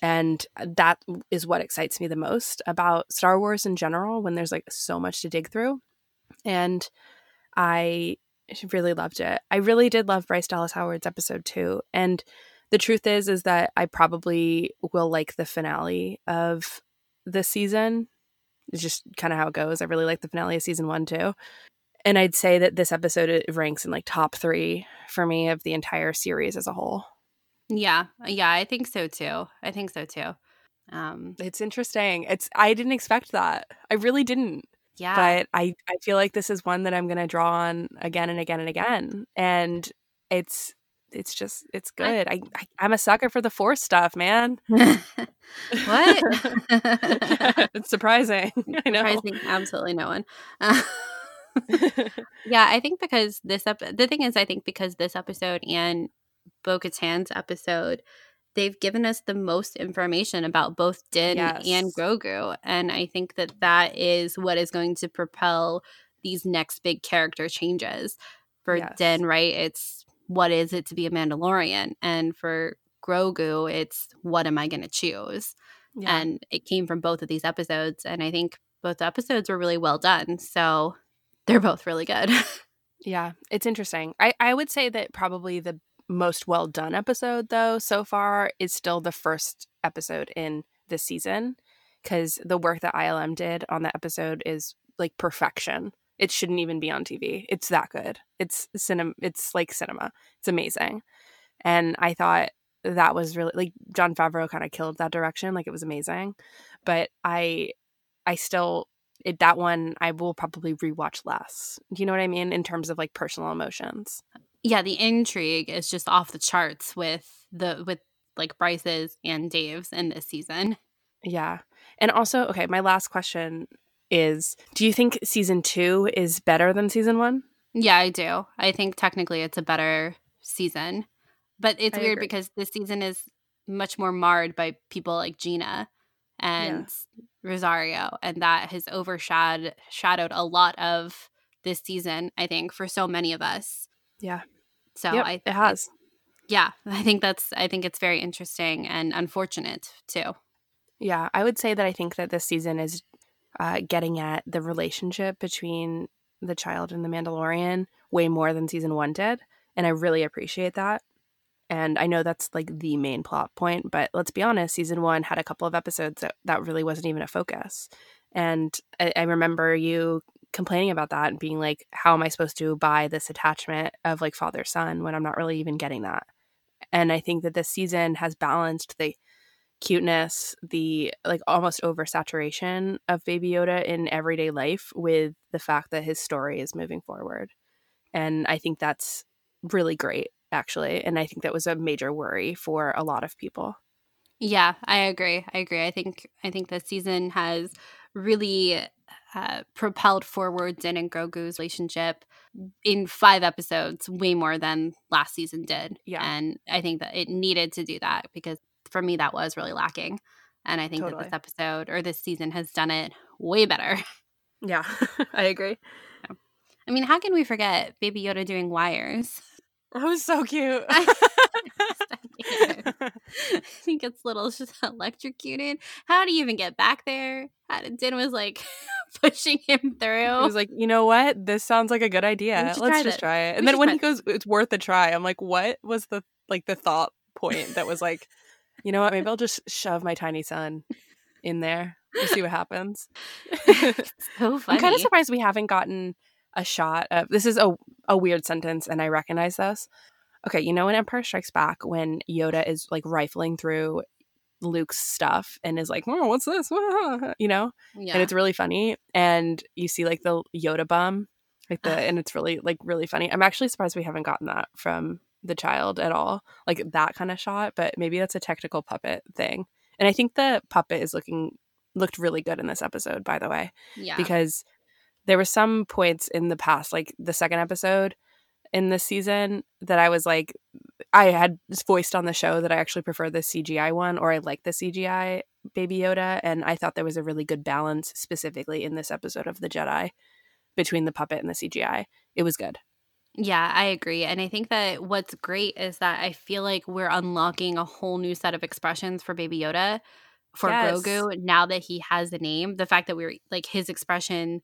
And uh, that is what excites me the most about Star Wars in general when there's like so much to dig through. And I really loved it. I really did love Bryce Dallas Howard's episode too. And the truth is is that I probably will like the finale of the season. It's just kind of how it goes. I really like the finale of season 1 too. And I'd say that this episode ranks in like top 3 for me of the entire series as a whole. Yeah, yeah, I think so too. I think so too. Um, it's interesting. It's I didn't expect that. I really didn't. Yeah. But I I feel like this is one that I'm going to draw on again and again and again. And it's it's just it's good. I, I am a sucker for the force stuff, man. [laughs] what? [laughs] it's surprising. [laughs] I know. Surprising absolutely no one. Uh, yeah, I think because this up ep- the thing is I think because this episode and Bo Katan's episode, they've given us the most information about both Din yes. and Grogu. And I think that that is what is going to propel these next big character changes. For yes. Din, right? It's what is it to be a Mandalorian? And for Grogu, it's what am I going to choose? Yeah. And it came from both of these episodes. And I think both episodes were really well done. So they're both really good. [laughs] yeah, it's interesting. I, I would say that probably the most well done episode though so far is still the first episode in this season because the work that ILM did on that episode is like perfection. It shouldn't even be on TV. It's that good. It's cinema. It's like cinema. It's amazing. And I thought that was really like Jon Favreau kind of killed that direction. Like it was amazing. But I, I still it, that one I will probably rewatch less. Do you know what I mean in terms of like personal emotions? Yeah, the intrigue is just off the charts with the with like Bryce's and Dave's in this season. Yeah. And also, okay, my last question is do you think season 2 is better than season 1? Yeah, I do. I think technically it's a better season. But it's I weird agree. because this season is much more marred by people like Gina and yeah. Rosario and that has overshadowed shadowed a lot of this season, I think, for so many of us. Yeah. So yep, I it has. Yeah, [laughs] I think that's I think it's very interesting and unfortunate too. Yeah, I would say that I think that this season is uh, getting at the relationship between the child and the Mandalorian way more than season one did, and I really appreciate that. And I know that's like the main plot point, but let's be honest, season one had a couple of episodes that that really wasn't even a focus. And I, I remember you complaining about that and being like, how am I supposed to buy this attachment of like father son when I'm not really even getting that? And I think that this season has balanced the cuteness, the like almost oversaturation of Baby Yoda in everyday life with the fact that his story is moving forward. And I think that's really great, actually. And I think that was a major worry for a lot of people. Yeah, I agree. I agree. I think I think this season has really uh, propelled forward Din and Grogu's relationship in five episodes, way more than last season did. Yeah. And I think that it needed to do that because for me, that was really lacking. And I think totally. that this episode or this season has done it way better. Yeah, [laughs] I agree. I mean, how can we forget Baby Yoda doing wires? That was so cute. he [laughs] gets [laughs] little just electrocuted. How do you even get back there? How did, Din was like [laughs] pushing him through. He was like, you know what? This sounds like a good idea. Let's try just try it. We And then when he goes, it's worth a try. I'm like, what was the like the thought point that was like, you know what? Maybe I'll just shove my tiny son in there. We'll see what happens. so funny. I'm kind of surprised we haven't gotten a shot of this is a a weird sentence and I recognize this. Okay, you know in Empire Strikes Back when Yoda is like rifling through Luke's stuff and is like, "Oh, what's this?" You know? yeah. And it's really funny and you see like the Yoda bum like the and it's really like really funny. I'm actually surprised we haven't gotten that from the child at all. Like that kind of shot, but maybe that's a technical puppet thing. And I think the puppet is looking looked really good in this episode by the way yeah. because there were some points in the past, like the second episode in this season, that I was like, I had voiced on the show that I actually prefer the CGI one or I like the CGI Baby Yoda. And I thought there was a really good balance specifically in this episode of The Jedi between the puppet and the CGI. It was good. Yeah, I agree. And I think that what's great is that I feel like we're unlocking a whole new set of expressions for Baby Yoda for Yes. Grogu now that he has the name. The fact that we were like his expression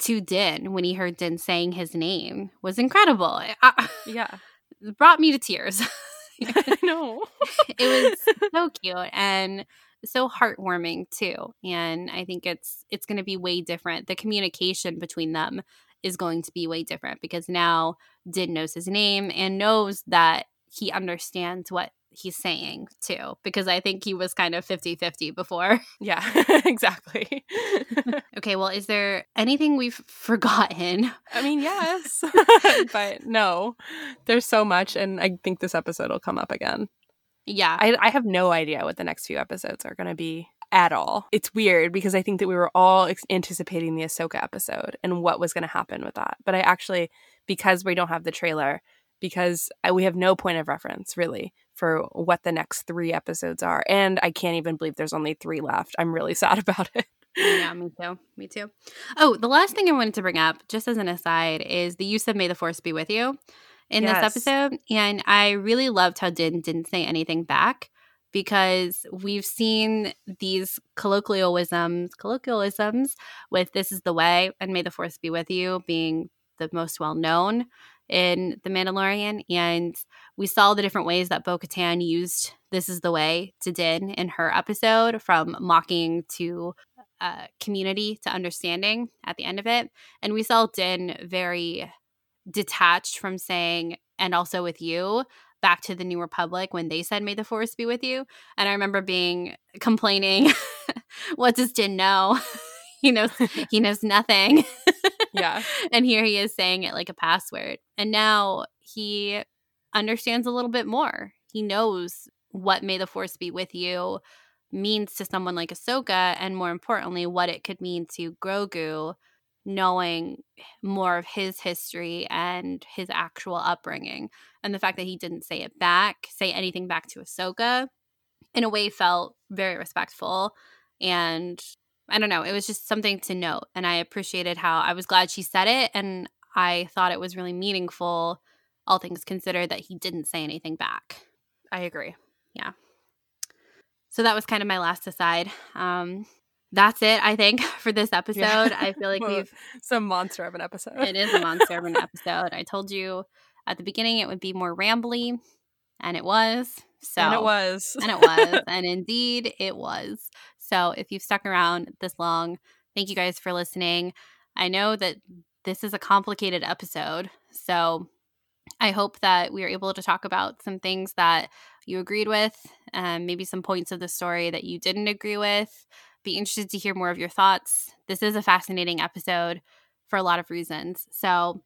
to Din when he heard Din saying his name was incredible. I- Yeah. it [laughs] brought me to tears. [laughs] I know. [laughs] it was so cute and so heartwarming too and i think it's it's going to be way different the communication between them is going to be way different because now din knows his name and knows that he understands what he's saying too because i think he was kind of 50-50 before [laughs] Yeah, [laughs] exactly. [laughs] okay well is there anything we've forgotten I mean, yes, but no, there's so much, and I think this episode will come up again. yeah I, I have no idea what the next few episodes are going to be at all. It's weird because I think that we were all ex- anticipating the Ahsoka episode and what was going to happen with that. But I actually, because we don't have the trailer, because I, we have no point of reference really for what the next three episodes are, and I can't even believe there's only three left. I'm really [laughs] sad about it. Yeah, me too. Me too. Oh, the last thing I wanted to bring up, just as an aside, is the use of May the Force be with you in Yes. this episode. And I really loved how Din didn't say anything back because we've seen these colloquialisms, colloquialisms with This is the Way and May the Force be with you being the most well known in The Mandalorian. And we saw the different ways that Bo Katan used This is the Way to Din in her episode from mocking to uh, community to understanding at the end of it. And we saw Din very detached from saying, and also with you, back to the New Republic when they said, May the Force be with you. And I remember being complaining, [laughs] What does Din know? [laughs] he knows he knows nothing. [laughs] yeah. [laughs] and here he is saying it like a password. And now he understands a little bit more. He knows what May the Force be with you means to someone like Ahsoka, and more importantly, what it could mean to Grogu, knowing more of his history and his actual upbringing. And the fact that he didn't say it back, say anything back to Ahsoka, in a way felt very respectful. And I don't know, it was just something to note. And I appreciated how I was glad she said it. And I thought it was really meaningful, all things considered, that he didn't say anything back. I agree. Yeah. So that was kind of my last aside. Um, that's it, I think, [laughs] for this episode. Yeah. I feel like [laughs] Well, we've Some monster of an episode. it is a monster of an [laughs] episode. I told you at the beginning it would be more rambly, and it was. So and it was. and it was, and indeed it was. So if you've stuck around this long, thank you guys for listening. I know that this is a complicated episode, so I hope that we are able to talk about some things that you agreed with, and maybe some points of the story that you didn't agree with. Be interested to hear more of your thoughts. This is a fascinating episode for a lot of reasons. So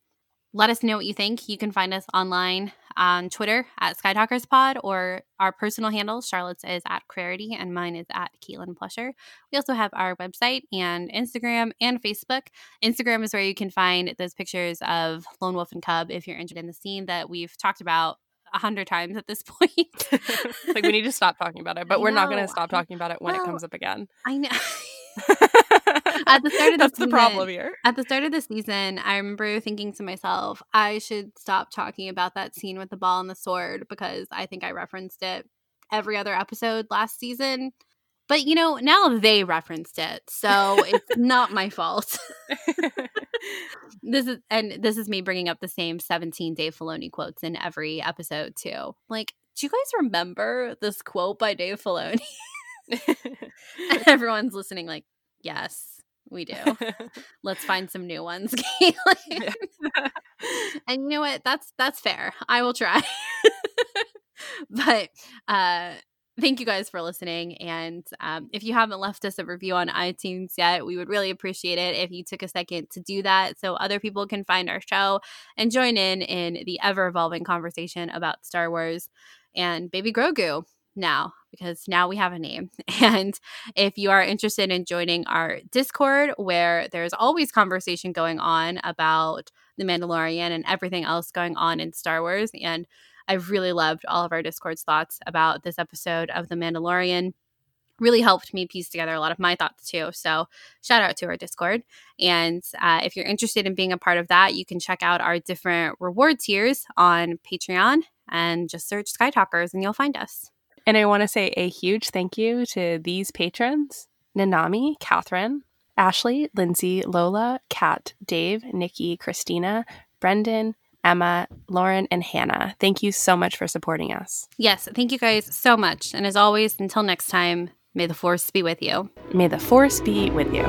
let us know what you think. You can find us online on Twitter at SkyTalkersPod or our personal handles. Charlotte's is at Clarity and mine is at Caitlin Plusher. We also have our website and Instagram and Facebook. Instagram is where you can find those pictures of Lone Wolf and Cub if you're interested in the scene that we've talked about a hundred times at this [laughs] point. Like we need to stop talking about it, but I we're not going to stop talking about it when Well, it comes up again. I know. [laughs] [laughs] At the start of [laughs] the That's the season- problem here. At the start of the season, I remember thinking to myself, I should stop talking about that scene with the ball and the sword because I think I referenced it every other episode last season. But you know, now they referenced it, so it's [laughs] not my fault. [laughs] this is and this is me bringing up the same 17 Dave Filoni quotes in every episode too. Like, do you guys remember this quote by Dave Filoni? everyone's listening like, yes, we do. [laughs] Let's find some new ones, [laughs] Caitlin. [laughs] and you know what? That's that's fair. I will try. but uh thank you guys for listening. And um, if you haven't left us a review on iTunes yet, we would really appreciate it if you took a second to do that so other people can find our show and join in in the ever evolving conversation about Star Wars and Baby Grogu now because now we have a name. [laughs] And if you are interested in joining our Discord, where there's always conversation going on about The Mandalorian and everything else going on in Star Wars, and I've really loved all of our Discord's thoughts about this episode of The Mandalorian. Really helped me piece together a lot of my thoughts too. So, shout out to our Discord. And uh, if you're interested in being a part of that, you can check out our different reward tiers on Patreon and just search Skytalkers and you'll find us. And I want to say a huge thank you to these patrons Nanami, Catherine, Ashley, Lindsay, Lola, Kat, Dave, Nikki, Christina, Brendan, Emma, Lauren, and Hannah. Thank you so much for supporting us. Yes, thank you guys so much. And as always, until next time, may the force be with you. May the force be with you.